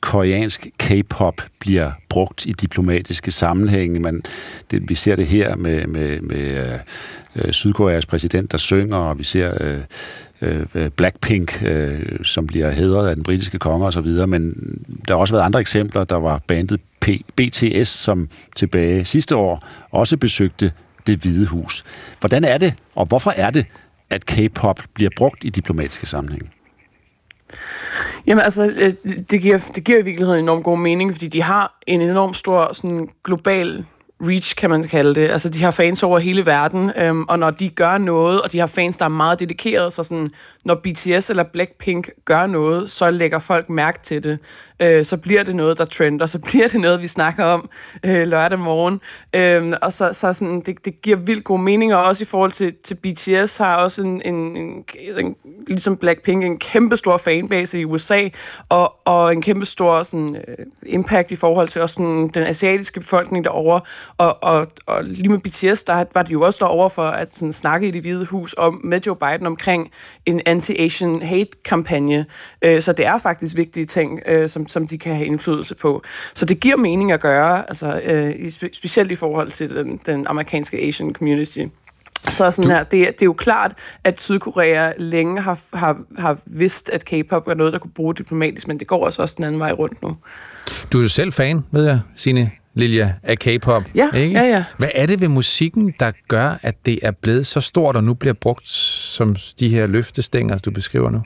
koreansk K-pop bliver brugt i diplomatiske sammenhænge. Man, det, vi ser det her med, med, med øh, øh, Sydkoreas præsident, der synger, og vi ser øh, øh, Blackpink, øh, som bliver hedret af den britiske konge osv., men der har også været andre eksempler. Der var bandet P- BTS, som tilbage sidste år også besøgte det hvide hus. Hvordan er det, og hvorfor er det, at K-pop bliver brugt i diplomatiske sammenhænge? Jamen altså, øh, det giver, det giver i virkeligheden enormt god mening, fordi de har en enorm stor sådan, global reach, kan man kalde det. Altså, de har fans over hele verden, øhm, og når de gør noget, og de har fans, der er meget dedikerede, så sådan, når BTS eller Blackpink gør noget, så lægger folk mærke til det øh, så bliver det noget, der trender, så bliver det noget, vi snakker om øh, lørdag morgen. Øh, og så, så sådan, det, det giver vildt gode meninger, også i forhold til, til BTS har også en, en, en, en ligesom Blackpink, en kæmpe stor fanbase i USA, og, og en kæmpe stor sådan, øh, impact i forhold til også sådan, den asiatiske befolkning derovre. Og, og, og lige med BTS, der var de jo også derovre for at sådan, snakke i det hvide hus om, med Joe Biden omkring en anti-Asian hate-kampagne. Øh, så det er faktisk vigtige ting, øh, som som, de kan have indflydelse på. Så det giver mening at gøre, altså, øh, specielt i forhold til den, den amerikanske Asian community. Så sådan her, det, det er jo klart, at Sydkorea længe har, har, har vidst, at K-pop er noget, der kunne bruge diplomatisk, men det går også, også den anden vej rundt nu. Du er jo selv fan, ved jeg, Signe Lilja, af K-pop. Ja, ikke? ja, ja. Hvad er det ved musikken, der gør, at det er blevet så stort, og nu bliver brugt som de her løftestænger, du beskriver nu?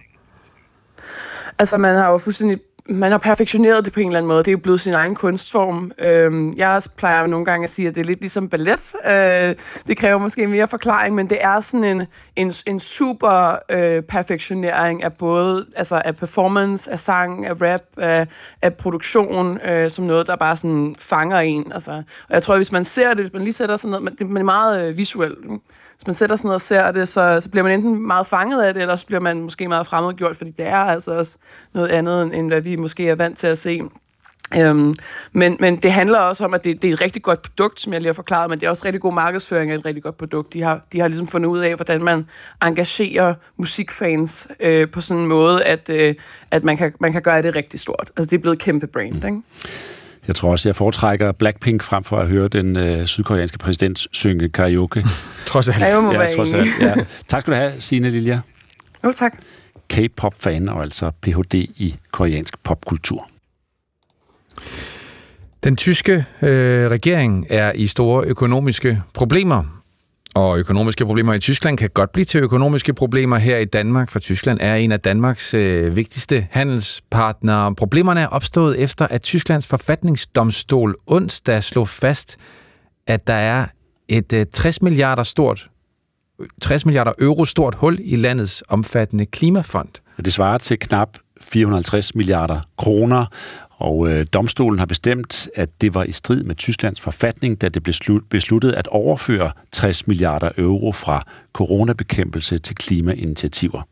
Altså, man har jo fuldstændig man har perfektioneret det på en eller anden måde. Det er jo blevet sin egen kunstform. Øhm, jeg plejer nogle gange at sige, at det er lidt ligesom ballet. Øh, det kræver måske mere forklaring, men det er sådan en, en, en super øh, perfektionering af både altså af performance, af sang, af rap, af, af produktion, øh, som noget, der bare sådan fanger en. Altså. Og jeg tror, at hvis man ser det, hvis man lige sætter sådan noget, det er meget øh, visuelt hvis man sætter sig ned og ser det, så, så bliver man enten meget fanget af det, eller så bliver man måske meget fremmedgjort, fordi det er altså også noget andet, end hvad vi måske er vant til at se. Øhm, men, men det handler også om, at det, det er et rigtig godt produkt, som jeg lige har forklaret, men det er også rigtig god markedsføring af et rigtig godt produkt. De har, de har ligesom fundet ud af, hvordan man engagerer musikfans øh, på sådan en måde, at, øh, at man, kan, man kan gøre det rigtig stort. Altså det er blevet kæmpe brand, ikke? Mm. Jeg tror også, jeg foretrækker Blackpink frem for at høre den øh, sydkoreanske præsident synge karaoke. [laughs] trods alt. Ja, må ja, trods alt. Ja. Tak skal du have, Signe Lilja. Jo, tak. K-pop-fan og altså Ph.D. i koreansk popkultur. Den tyske øh, regering er i store økonomiske problemer. Og økonomiske problemer i Tyskland kan godt blive til økonomiske problemer her i Danmark, for Tyskland er en af Danmarks øh, vigtigste handelspartnere. Problemerne er opstået efter, at Tysklands forfatningsdomstol onsdag slog fast, at der er et øh, 60 milliarder stort 60 milliarder euro stort hul i landets omfattende klimafond. Det svarer til knap 450 milliarder kroner, og øh, domstolen har bestemt, at det var i strid med Tysklands forfatning, da det blev slut, besluttet at overføre 60 milliarder euro fra coronabekæmpelse til klimainitiativer.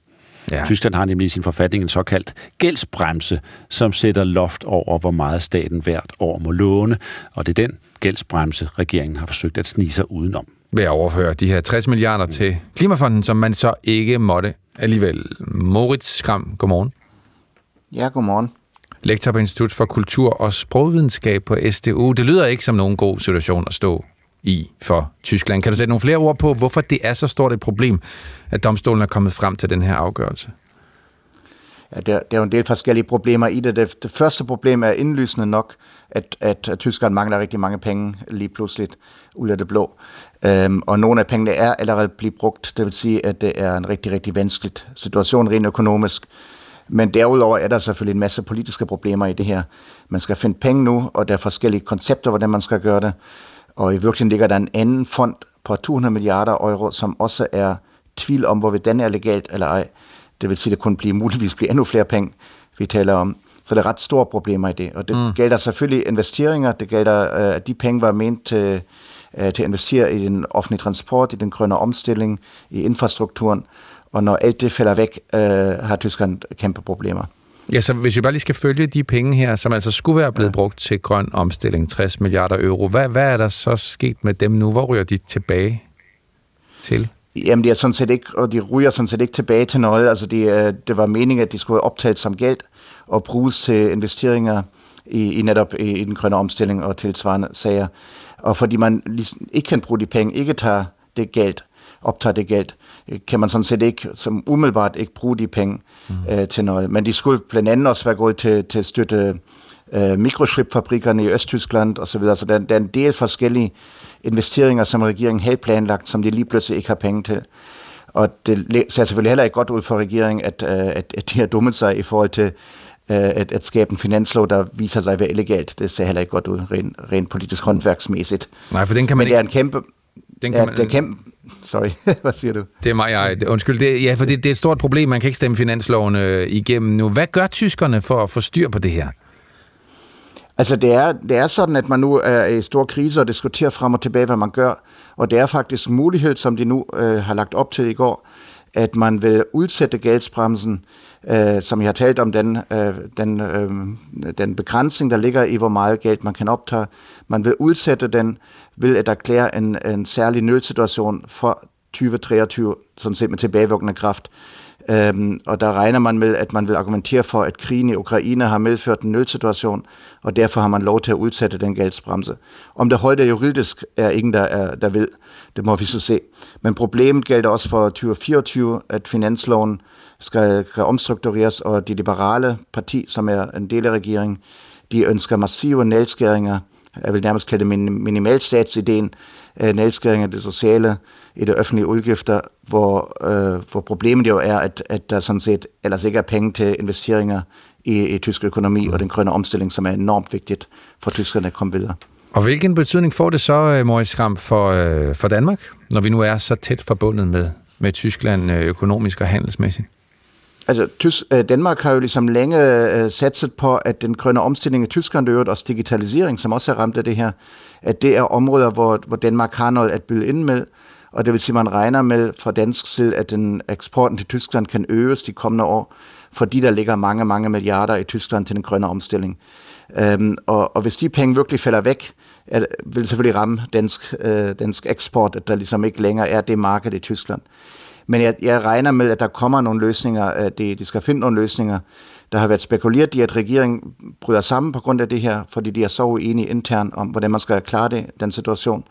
Ja. Tyskland har nemlig i sin forfatning en såkaldt gældsbremse, som sætter loft over, hvor meget staten hvert år må låne, og det er den gældsbremse, regeringen har forsøgt at snige sig udenom. Ved at overføre de her 60 milliarder til Klimafonden, som man så ikke måtte alligevel. Moritz Skram, godmorgen. Ja, godmorgen lektor på Institut for Kultur og Sprogvidenskab på SDU. Det lyder ikke som nogen god situation at stå i for Tyskland. Kan du sætte nogle flere ord på, hvorfor det er så stort et problem, at domstolen er kommet frem til den her afgørelse? Ja, der, der er jo en del forskellige problemer i det. Det, det første problem er indlysende nok, at, at, at Tyskland mangler rigtig mange penge lige pludselig ud af det blå. Øhm, og nogle af pengene er allerede blevet brugt. Det vil sige, at det er en rigtig, rigtig vanskelig situation rent økonomisk. Men derudover er der selvfølgelig en masse politiske problemer i det her. Man skal finde penge nu, og der er forskellige koncepter, hvordan man skal gøre det. Og i virkeligheden ligger der en anden fond på 200 milliarder euro, som også er tvivl om, hvorvidt den er legalt eller ej. Det vil sige, at det kunne blive, muligvis blive endnu flere penge, vi taler om. Så der er ret store problemer i det. Og det mm. gælder selvfølgelig investeringer. Det gælder, øh, at de penge var ment til, øh, til at investere i den offentlige transport, i den grønne omstilling, i infrastrukturen. Og når alt det falder væk, øh, har Tyskland kæmpe problemer. Ja, så hvis vi bare lige skal følge de penge her, som altså skulle være blevet ja. brugt til grøn omstilling, 60 milliarder euro, hvad, hvad er der så sket med dem nu? Hvor ryger de tilbage til? Jamen, de er sådan set ikke, og de ryger sådan set ikke tilbage til noget. Altså, de, det var meningen, at de skulle optaget som gæld og bruges til investeringer i, i netop i, i den grønne omstilling og tilsvarende sager. Og fordi man ligesom ikke kan bruge de penge, ikke tager det gæld, optager det gæld, kan man sådan set ikke, som umiddelbart ikke bruge de penge mm. øh, til noget. Men de skulle blandt andet også være gået til, til at støtte øh, mikrochipfabrikkerne i Østtyskland osv. Så, der, der er en del forskellige investeringer, som regeringen havde planlagt, som de lige pludselig ikke har penge til. Og det ser selvfølgelig heller ikke godt ud for regeringen, at, øh, at, at de har dummet sig i forhold til øh, at, at skabe en finanslov, der viser sig at være illegalt. Det ser heller ikke godt ud, rent, rent politisk håndværksmæssigt. Nej, for den kan man Men ikke... det er en kæmpe... Den kan ja, man... det er kæmpe... Sorry, [laughs] hvad siger du? Det er mig, jeg. Undskyld, det, ja, for det, det er et stort problem. Man kan ikke stemme finansloven øh, igennem nu. Hvad gør tyskerne for at få styr på det her? Altså, det er, det er sådan, at man nu er i stor krise og diskuterer frem og tilbage, hvad man gør. Og det er faktisk mulighed, som de nu øh, har lagt op til i går, at man vil udsætte gældsbremsen, øh, øh, som jeg har talt om, den, øh, den, øh, den begrænsning, der ligger i, hvor meget gæld man kan optage. Man vil udsætte den ved at erklære en, en særlig nødsituation for 2023, sådan set med tilbagevirkende kraft. Øhm, og der regner man med, at man vil argumentere for, at krigen i Ukraine har medført en nødsituation, og derfor har man lov til at udsætte den gældsbremse. Om det holder juridisk, er ingen, der, er, der ved. Det må vi så se. Men problemet gælder også for 2024, at finansloven skal, skal omstruktureres, og de liberale parti, som er en del af regeringen, de ønsker massive nedskæringer. Jeg vil nærmest kalde det minimalstatsideen, øh, nedskæringer af det sociale i det offentlige udgifter, hvor, øh, hvor problemet jo er, at, at der sådan set ellers ikke er penge til investeringer i, i tysk økonomi og den grønne omstilling, som er enormt vigtigt for tyskerne at komme videre. Og hvilken betydning får det så, øh, Moritz Skram, for, øh, for Danmark, når vi nu er så tæt forbundet med, med Tyskland øh, økonomisk og handelsmæssigt? Altså, Tys- Danmark har jo ligesom længe uh, satset på, at den grønne omstilling i Tyskland, og også digitalisering, som også er ramt af det her, at det er områder, hvor, hvor Danmark har noget at byde ind med, og det vil sige, at man regner med fra dansk side, at den eksporten til Tyskland kan øges de kommende år, fordi der ligger mange, mange milliarder i Tyskland til den grønne omstilling. Øhm, og, og hvis de penge virkelig falder væk, er, vil det selvfølgelig ramme dansk, øh, dansk eksport, at der ligesom ikke længere er det marked i Tyskland. Men jeg, jeg regner med, at der kommer nogle løsninger, at de, de skal finde nogle løsninger. Der har været spekuleret i, at regeringen bryder sammen på grund af det her, fordi de er så uenige internt om, hvordan man skal klare det, den situation.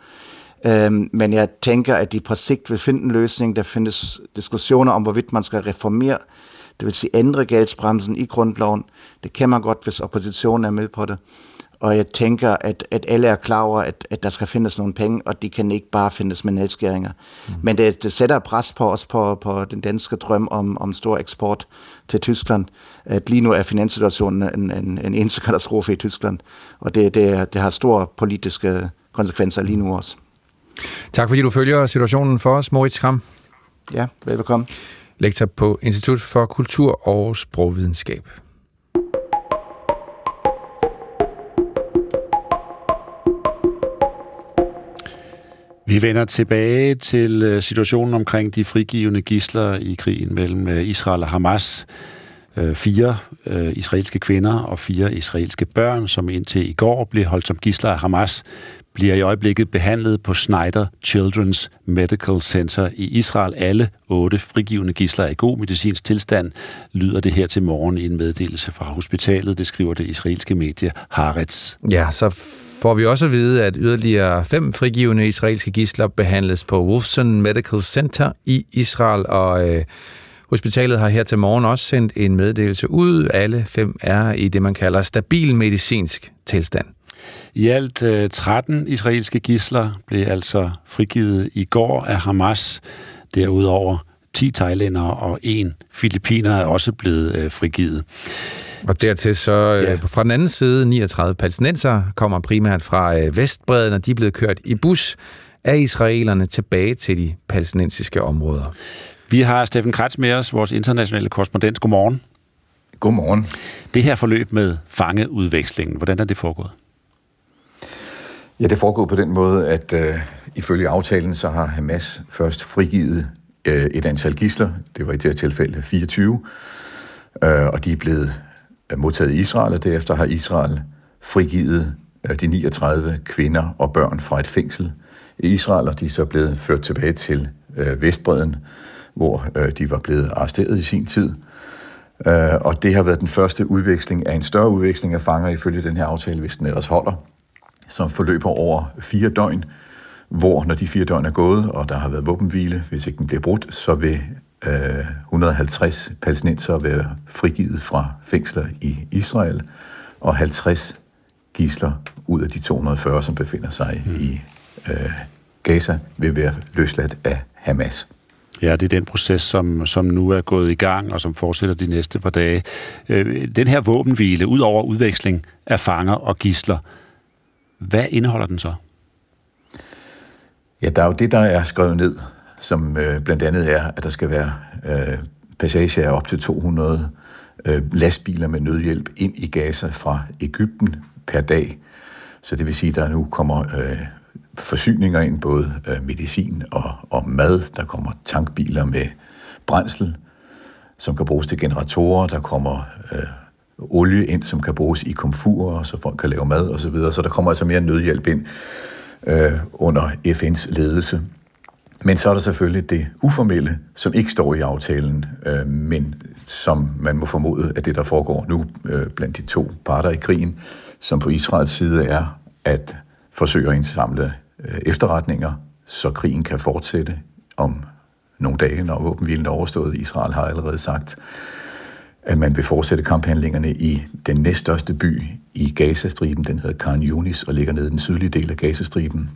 Øhm, men jeg tænker, at de på sigt vil finde en løsning. Der findes diskussioner om, hvorvidt man skal reformere, det vil sige ændre gældsbremsen i grundloven. Det kan man godt, hvis oppositionen er med på det. Og jeg tænker, at, at alle er klar over, at, at der skal findes nogle penge, og de kan ikke bare findes med nedskæringer. Mm. Men det, det sætter pres på os på, på den danske drøm om, om stor eksport til Tyskland. At lige nu er finanssituationen en, en, en eneste katastrofe i Tyskland, og det, det, det har store politiske konsekvenser lige nu også. Tak fordi du følger situationen for os, Moritz Kram. Ja, velbekomme. Lektor på Institut for Kultur og Sprogvidenskab. Vi vender tilbage til øh, situationen omkring de frigivende gisler i krigen mellem øh, Israel og Hamas. Øh, fire israelske kvinder og fire israelske børn, som indtil i går blev holdt som gisler af Hamas, bliver i øjeblikket behandlet på Schneider Children's Medical Center i Israel. Alle otte frigivende gisler er i god medicinsk tilstand, lyder det her til morgen i en meddelelse fra hospitalet. Det skriver det israelske medie Haaretz. Ja, så får vi også at vide, at yderligere fem frigivende israelske gisler behandles på Wolfson Medical Center i Israel, og øh, hospitalet har her til morgen også sendt en meddelelse ud. Alle fem er i det, man kalder stabil medicinsk tilstand. I alt øh, 13 israelske gisler blev altså frigivet i går af Hamas. Derudover 10 thailænder og en filipiner er også blevet øh, frigivet. Og dertil så ja. øh, fra den anden side, 39 palæstinenser kommer primært fra øh, Vestbreden, og de er blevet kørt i bus af israelerne tilbage til de palæstinensiske områder. Vi har Steffen Kratz med os, vores internationale korrespondent. Godmorgen. Godmorgen. Det her forløb med fangeudvekslingen, hvordan er det foregået? Ja, det foregår på den måde, at øh, ifølge aftalen, så har Hamas først frigivet øh, et antal gisler. Det var i det her tilfælde 24. Øh, og de er blevet øh, modtaget i Israel, og derefter har Israel frigivet øh, de 39 kvinder og børn fra et fængsel i Israel, og de er så blevet ført tilbage til øh, Vestbreden, hvor øh, de var blevet arresteret i sin tid. Øh, og det har været den første udveksling af en større udveksling af fanger ifølge den her aftale, hvis den ellers holder, som forløber over fire døgn, hvor når de fire døgn er gået, og der har været våbenhvile, hvis ikke den bliver brudt, så vil øh, 150 palæstinenser være frigivet fra fængsler i Israel, og 50 gisler ud af de 240, som befinder sig mm. i øh, Gaza, vil være løsladt af Hamas. Ja, det er den proces, som, som nu er gået i gang, og som fortsætter de næste par dage. Øh, den her våbenhvile, ud over udveksling af fanger og gisler, hvad indeholder den så? Ja, der er jo det, der er skrevet ned, som øh, blandt andet er, at der skal være øh, passage af op til 200 øh, lastbiler med nødhjælp ind i Gaza fra Ægypten per dag. Så det vil sige, at der nu kommer øh, forsyninger ind, både øh, medicin og, og mad. Der kommer tankbiler med brændsel, som kan bruges til generatorer. Der kommer øh, olie ind, som kan bruges i komfurer, så folk kan lave mad osv. Så, videre. så der kommer altså mere nødhjælp ind øh, under FN's ledelse. Men så er der selvfølgelig det uformelle, som ikke står i aftalen, øh, men som man må formode, at det, der foregår nu øh, blandt de to parter i krigen, som på Israels side er at forsøge at indsamle øh, efterretninger, så krigen kan fortsætte om nogle dage, når våbenhvilen er overstået. Israel har allerede sagt, at man vil fortsætte kamphandlingerne i den næststørste by i Gazastriben. Den hedder Khan Yunis og ligger nede i den sydlige del af Gazastriben.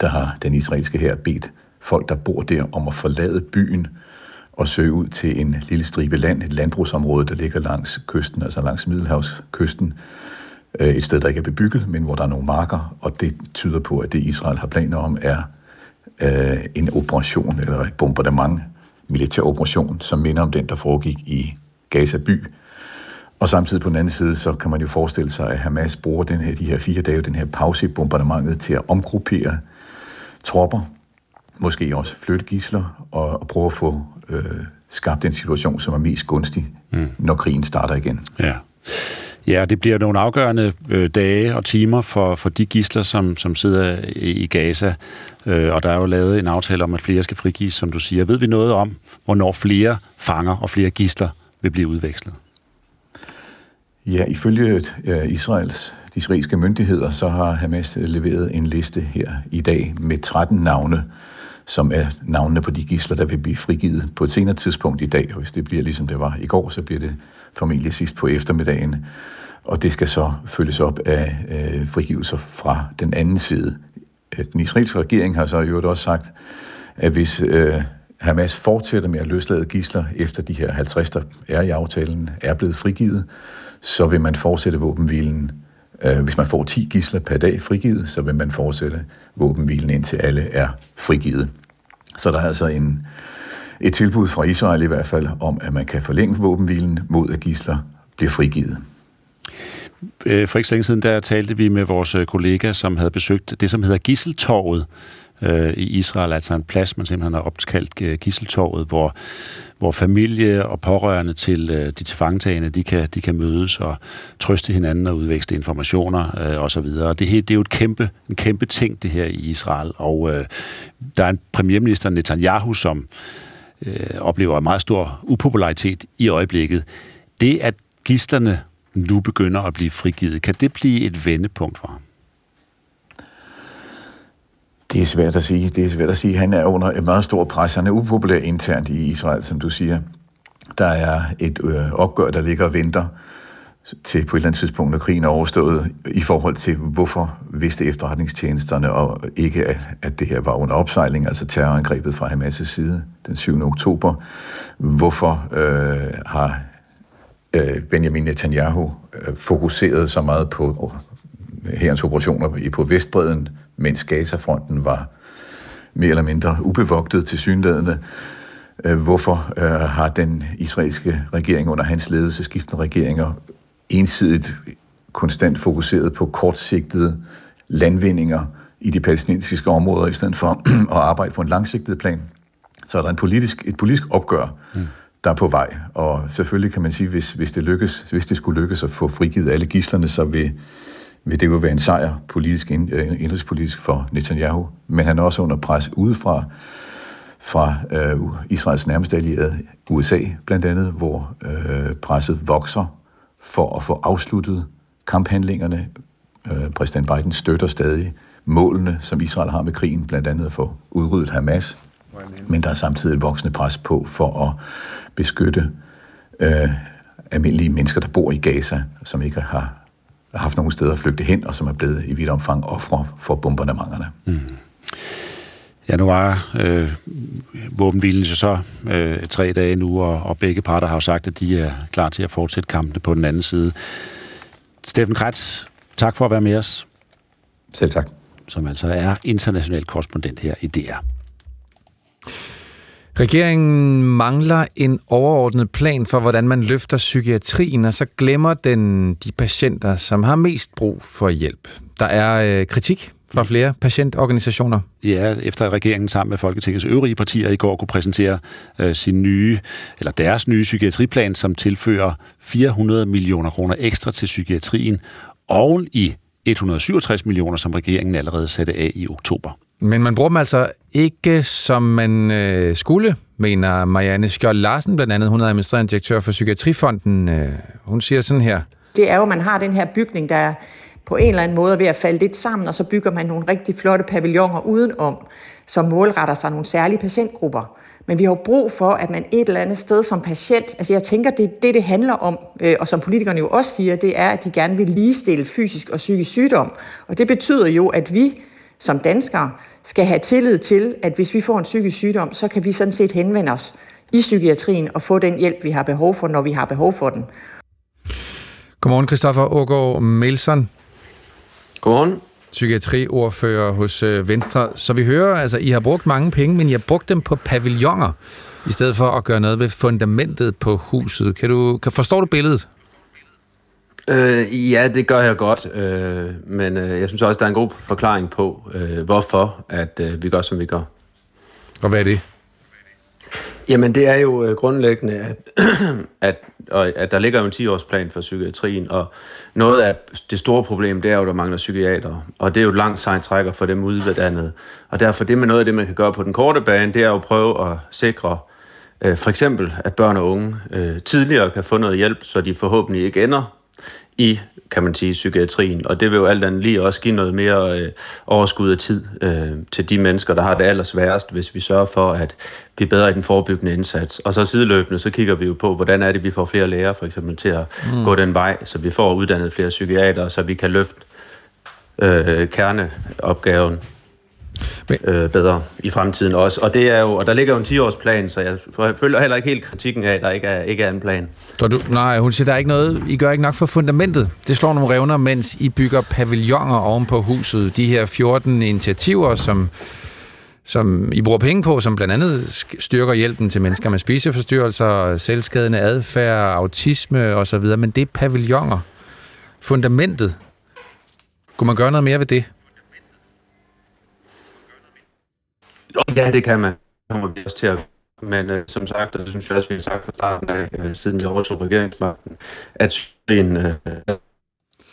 Der har den israelske her bedt folk, der bor der, om at forlade byen og søge ud til en lille stribe land, et landbrugsområde, der ligger langs kysten, altså langs Middelhavskysten. Øh, et sted, der ikke er bebygget, men hvor der er nogle marker, og det tyder på, at det Israel har planer om, er øh, en operation eller et bombardement, militær operation, som minder om den, der foregik i Gaza by. Og samtidig på den anden side, så kan man jo forestille sig, at Hamas bruger den her, de her fire dage, den her pause i bombardementet til at omgruppere tropper, måske også flytte gisler, og, og prøve at få øh, skabt den situation, som er mest gunstig, mm. når krigen starter igen. Ja. Ja, det bliver nogle afgørende øh, dage og timer for, for de gisler, som, som sidder i, i Gaza. Øh, og der er jo lavet en aftale om, at flere skal frigives, som du siger. Ved vi noget om, hvornår flere fanger og flere gisler vil blive udvekslet? Ja, ifølge øh, Israels, de israelske myndigheder, så har Hamas leveret en liste her i dag med 13 navne, som er navnene på de gisler, der vil blive frigivet på et senere tidspunkt i dag. Og hvis det bliver ligesom det var i går, så bliver det formentlig sidst på eftermiddagen. Og det skal så følges op af øh, frigivelser fra den anden side. Øh, den israelske regering har så i øvrigt også sagt, at hvis øh, Hamas fortsætter med at løslade gisler efter de her 50, der er i aftalen, er blevet frigivet, så vil man fortsætte våbenhvilen. Øh, hvis man får 10 gisler per dag frigivet, så vil man fortsætte våbenhvilen indtil alle er frigivet. Så der er altså en, et tilbud fra Israel i hvert fald om, at man kan forlænge våbenhvilen mod at gisler bliver frigivet. Øh, for ikke så længe siden, der talte vi med vores øh, kollega, som havde besøgt det, som hedder Gisseltorvet øh, i Israel, altså en plads, man simpelthen har opkaldt øh, Gisseltorvet, hvor, hvor familie og pårørende til øh, de tilfangetagende, de kan, de kan mødes og trøste hinanden og udveksle informationer øh, osv. Det, det er jo et kæmpe, en kæmpe ting, det her i Israel, og øh, der er en premierminister, Netanyahu, som øh, oplever en meget stor upopularitet i øjeblikket. Det, at gisterne nu begynder at blive frigivet, kan det blive et vendepunkt for ham? Det er svært at sige. Det er svært at sige. Han er under et meget stort pres. Han er upopulær internt i Israel, som du siger. Der er et øh, opgør, der ligger og venter til på et eller andet tidspunkt, når krigen er overstået, i forhold til, hvorfor vidste efterretningstjenesterne og ikke, at, at det her var under opsejling, altså terrorangrebet fra Hamas' side den 7. oktober. Hvorfor øh, har øh, Benjamin Netanyahu øh, fokuseret så meget på øh, herrens operationer på Vestbreden, mens Gaza-fronten var mere eller mindre ubevogtet til synlædende. Øh, hvorfor øh, har den israelske regering under hans ledelse, skiftende regeringer, ensidigt konstant fokuseret på kortsigtede landvindinger i de palæstinensiske områder, i stedet for [clears throat] at arbejde på en langsigtet plan. Så er der en politisk, et politisk opgør mm. der er på vej. Og selvfølgelig kan man sige, hvis, hvis, det lykkes, hvis det skulle lykkes at få frigivet alle gislerne, så vil, vil det jo være en sejr politisk, øh, indrigspolitisk for Netanyahu. Men han er også under pres udefra, fra øh, Israels nærmeste allierede, USA blandt andet, hvor øh, presset vokser for at få afsluttet kamphandlingerne. Øh, præsident Biden støtter stadig målene, som Israel har med krigen, blandt andet at få udryddet Hamas. Men der er samtidig et voksende pres på for at beskytte øh, almindelige mennesker, der bor i Gaza, som ikke har haft nogen steder at flygte hen, og som er blevet i vidt omfang ofre for bombardementerne. Mm. Ja, nu var øh, våbenhvilen så øh, tre dage nu, og, og begge parter har jo sagt, at de er klar til at fortsætte kampene på den anden side. Steffen Kretz, tak for at være med os. Selv tak. Som altså er international korrespondent her i DR. Regeringen mangler en overordnet plan for, hvordan man løfter psykiatrien, og så glemmer den de patienter, som har mest brug for hjælp. Der er øh, kritik fra flere patientorganisationer. Ja, efter at regeringen sammen med Folketingets øvrige partier i går kunne præsentere øh, sin nye, eller deres nye psykiatriplan, som tilfører 400 millioner kroner ekstra til psykiatrien, oven i 167 millioner, som regeringen allerede satte af i oktober. Men man bruger dem altså ikke, som man øh, skulle, mener Marianne Skjold Larsen, blandt andet. Hun er administrerende direktør for Psykiatrifonden. Øh, hun siger sådan her. Det er jo, at man har den her bygning, der på en eller anden måde er ved at falde lidt sammen, og så bygger man nogle rigtig flotte pavilloner udenom, som målretter sig nogle særlige patientgrupper. Men vi har jo brug for, at man et eller andet sted som patient, altså jeg tænker, det det, det handler om, øh, og som politikerne jo også siger, det er, at de gerne vil ligestille fysisk og psykisk sygdom. Og det betyder jo, at vi som danskere skal have tillid til, at hvis vi får en psykisk sygdom, så kan vi sådan set henvende os i psykiatrien og få den hjælp, vi har behov for, når vi har behov for den. Godmorgen, Christoffer Ågaard Melson. Godmorgen. Psykiatriordfører hos øh, Venstre. Så vi hører, altså, I har brugt mange penge, men I har brugt dem på pavilloner, i stedet for at gøre noget ved fundamentet på huset. Kan du, kan, forstår du billedet? Øh, ja, det gør jeg godt, øh, men øh, jeg synes også, der er en god forklaring på, øh, hvorfor at øh, vi gør, som vi gør. Og hvad er det? Jamen, det er jo øh, grundlæggende, at, [clears throat] at, at der ligger jo en 10-årsplan for psykiatrien, og noget af det store problem, det er jo, at der mangler psykiater, og det er jo et langt sejt trækker for dem uddannet. Og derfor, det med noget af det, man kan gøre på den korte bane, det er jo at prøve at sikre, øh, for eksempel, at børn og unge øh, tidligere kan få noget hjælp, så de forhåbentlig ikke ender i, kan man sige, psykiatrien. Og det vil jo alt andet lige også give noget mere øh, overskud af tid øh, til de mennesker, der har det allersværest, hvis vi sørger for at blive bedre i den forebyggende indsats. Og så sideløbende, så kigger vi jo på, hvordan er det, vi får flere læger for eksempel til at mm. gå den vej, så vi får uddannet flere psykiater, så vi kan løfte øh, kerneopgaven øh, bedre i fremtiden også. Og, det er jo, og der ligger jo en 10-årsplan, så jeg føler heller ikke helt kritikken af, at der ikke er, ikke er en plan. Så du, nej, hun siger, der er ikke noget, I gør ikke nok for fundamentet. Det slår nogle revner, mens I bygger pavilloner oven på huset. De her 14 initiativer, som som I bruger penge på, som blandt andet styrker hjælpen til mennesker med spiseforstyrrelser, selvskadende adfærd, autisme osv., men det er pavilloner. Fundamentet. Kunne man gøre noget mere ved det? Ja, det kan man. Det må vi også til at men øh, som sagt, og det synes jeg også, vi har sagt fra starten af, øh, siden vi overtog regeringsmagten, at en, øh,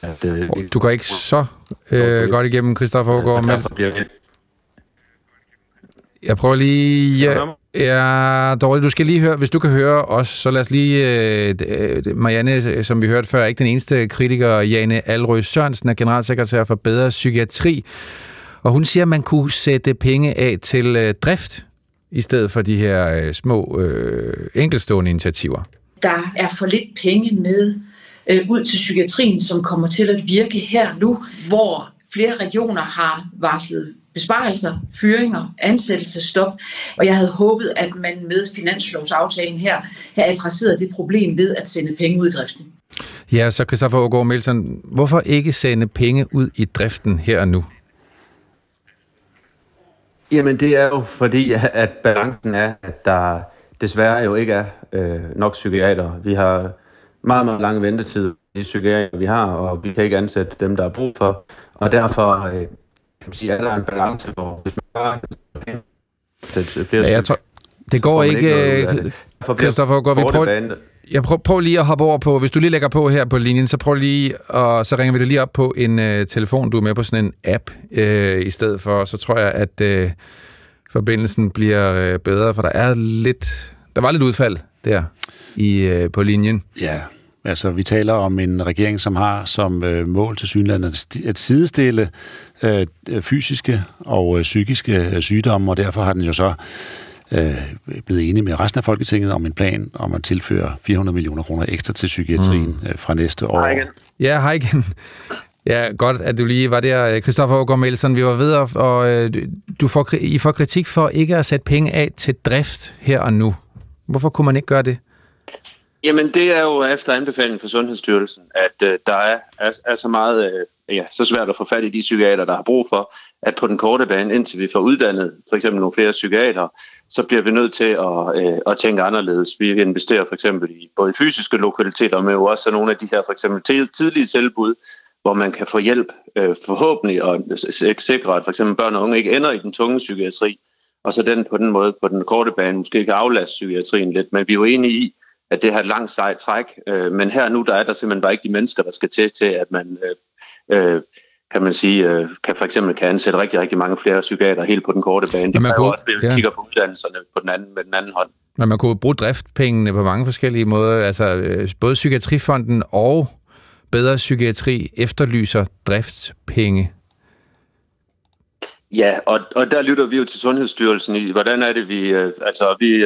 at, øh, du går ikke så øh, godt igennem, Christoffer Aargaard, men... Jeg prøver lige... Ja, ja, dårligt. Du skal lige høre, hvis du kan høre os, så lad os lige... Øh, Marianne, som vi hørte før, er ikke den eneste kritiker. Jane Alrøs Sørensen er generalsekretær for Bedre Psykiatri. Og hun siger, at man kunne sætte penge af til øh, drift, i stedet for de her øh, små øh, enkelstående initiativer. Der er for lidt penge med øh, ud til psykiatrien, som kommer til at virke her nu, hvor flere regioner har varslet besparelser, fyringer, ansættelsestop, og jeg havde håbet, at man med finanslovsaftalen her havde adresseret det problem ved at sende penge ud i driften. Ja, så Christoffer Aargaard Melsen, hvorfor ikke sende penge ud i driften her og nu? Jamen det er jo fordi, at balancen er, at der desværre jo ikke er øh, nok psykiater. Vi har meget, meget lange ventetid i psykiater, vi har, og vi kan ikke ansætte dem, der er brug for. Og derfor øh, kan man sige, at der er en balance, hvor hvis man bare flere ja, jeg tror, det går ikke, ikke Christoffer, går vi prøv, jeg prøver prøv lige at hoppe over på, hvis du lige lægger på her på linjen, så prøv lige, og så ringer vi dig lige op på en øh, telefon, du er med på sådan en app øh, i stedet for, så tror jeg, at øh, forbindelsen bliver øh, bedre, for der er lidt, der var lidt udfald der i, øh, på linjen. Ja, altså vi taler om en regering, som har som øh, mål til synlandet at sidestille øh, fysiske og øh, psykiske øh, sygdomme, og derfor har den jo så øh, blevet enige med resten af Folketinget om en plan om at tilføre 400 millioner kroner ekstra til psykiatrien mm. øh, fra næste år. Hej igen. Ja, hej igen. Ja, godt, at du lige var der. Christoffer Aargaard Melsen, vi var ved, og, og øh, du får, I får kritik for ikke at sætte penge af til drift her og nu. Hvorfor kunne man ikke gøre det? Jamen, det er jo efter anbefaling fra Sundhedsstyrelsen, at øh, der er, er, er så meget, øh, ja, så svært at få fat i de psykiater, der har brug for, at på den korte bane, indtil vi får uddannet for eksempel nogle flere psykiater, så bliver vi nødt til at, øh, at tænke anderledes. Vi investerer for eksempel i både fysiske lokaliteter, men jo også nogle af de her for eksempel tidlige tilbud, hvor man kan få hjælp øh, forhåbentlig og sikre, at for eksempel børn og unge ikke ender i den tunge psykiatri, og så den på den måde på den korte bane måske kan aflaste psykiatrien lidt. Men vi er jo enige i, at det har et langt sejt træk, øh, men her nu der er der simpelthen bare ikke de mennesker, der skal til til, at man øh, øh, kan man sige, øh, kan for eksempel kan ansætte rigtig, rigtig mange flere psykiater helt på den korte bane. Det man kunne, også, hvis ja. kigger på uddannelserne på den anden, med den anden hånd. Men man kunne bruge driftpengene på mange forskellige måder. Altså, øh, både Psykiatrifonden og Bedre Psykiatri efterlyser driftspenge. Ja, og, og der lytter vi jo til Sundhedsstyrelsen i, hvordan er det, vi, øh, altså vi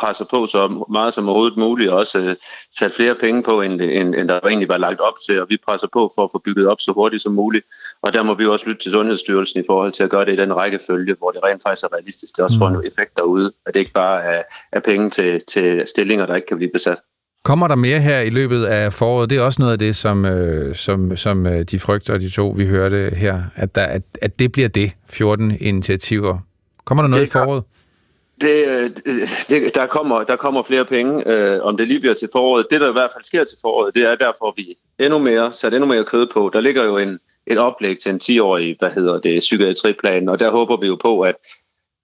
presser på så meget som overhovedet muligt, og også øh, sat flere penge på, end, end, end der egentlig var lagt op til, og vi presser på for at få bygget op så hurtigt som muligt. Og der må vi også lytte til Sundhedsstyrelsen i forhold til at gøre det i den rækkefølge, hvor det rent faktisk er realistisk. Det også får mm. en effekt derude, at det ikke bare er, er penge til, til stillinger, der ikke kan blive besat. Kommer der mere her i løbet af foråret? Det er også noget af det, som, øh, som, som øh, de frygter, de to, vi hørte her, at, der, at, at det bliver det, 14 initiativer. Kommer der noget i foråret? Det, øh, det, der, kommer, der kommer flere penge, øh, om det lige bliver til foråret. Det, der i hvert fald sker til foråret, det er derfor, vi endnu mere, sat endnu mere kød på. Der ligger jo en, et oplæg til en 10-årig, hvad hedder det, psykiatriplan, og der håber vi jo på, at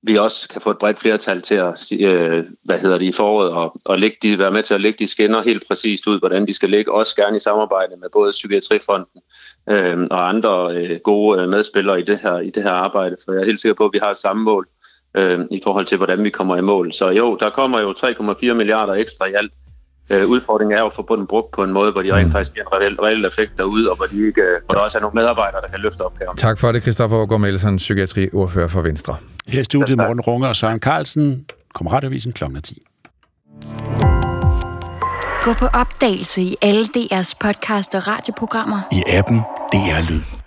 vi også kan få et bredt flertal til at, øh, hvad hedder det, i foråret, og, og lægge de, være med til at lægge de skinner helt præcist ud, hvordan de skal ligge, også gerne i samarbejde med både Psykiatrifonden øh, og andre øh, gode øh, medspillere i det, her, i det her arbejde, for jeg er helt sikker på, at vi har samme mål øh, i forhold til, hvordan vi kommer i mål. Så jo, der kommer jo 3,4 milliarder ekstra i alt. Øh, udfordringen er jo at få den brugt på en måde, hvor de rent mm. faktisk giver en reel, reel effekt derude, og hvor, de ikke, hvor der også er nogle medarbejdere, der kan løfte opgaven. Tak for det, Christoffer Aargaard Melsen, psykiatriordfører for Venstre. Her i studiet Morten Runge og Søren Carlsen. Kommer radioavisen kl. 10. Gå på opdagelse i alle DR's podcast og radioprogrammer. I appen DR Lyd.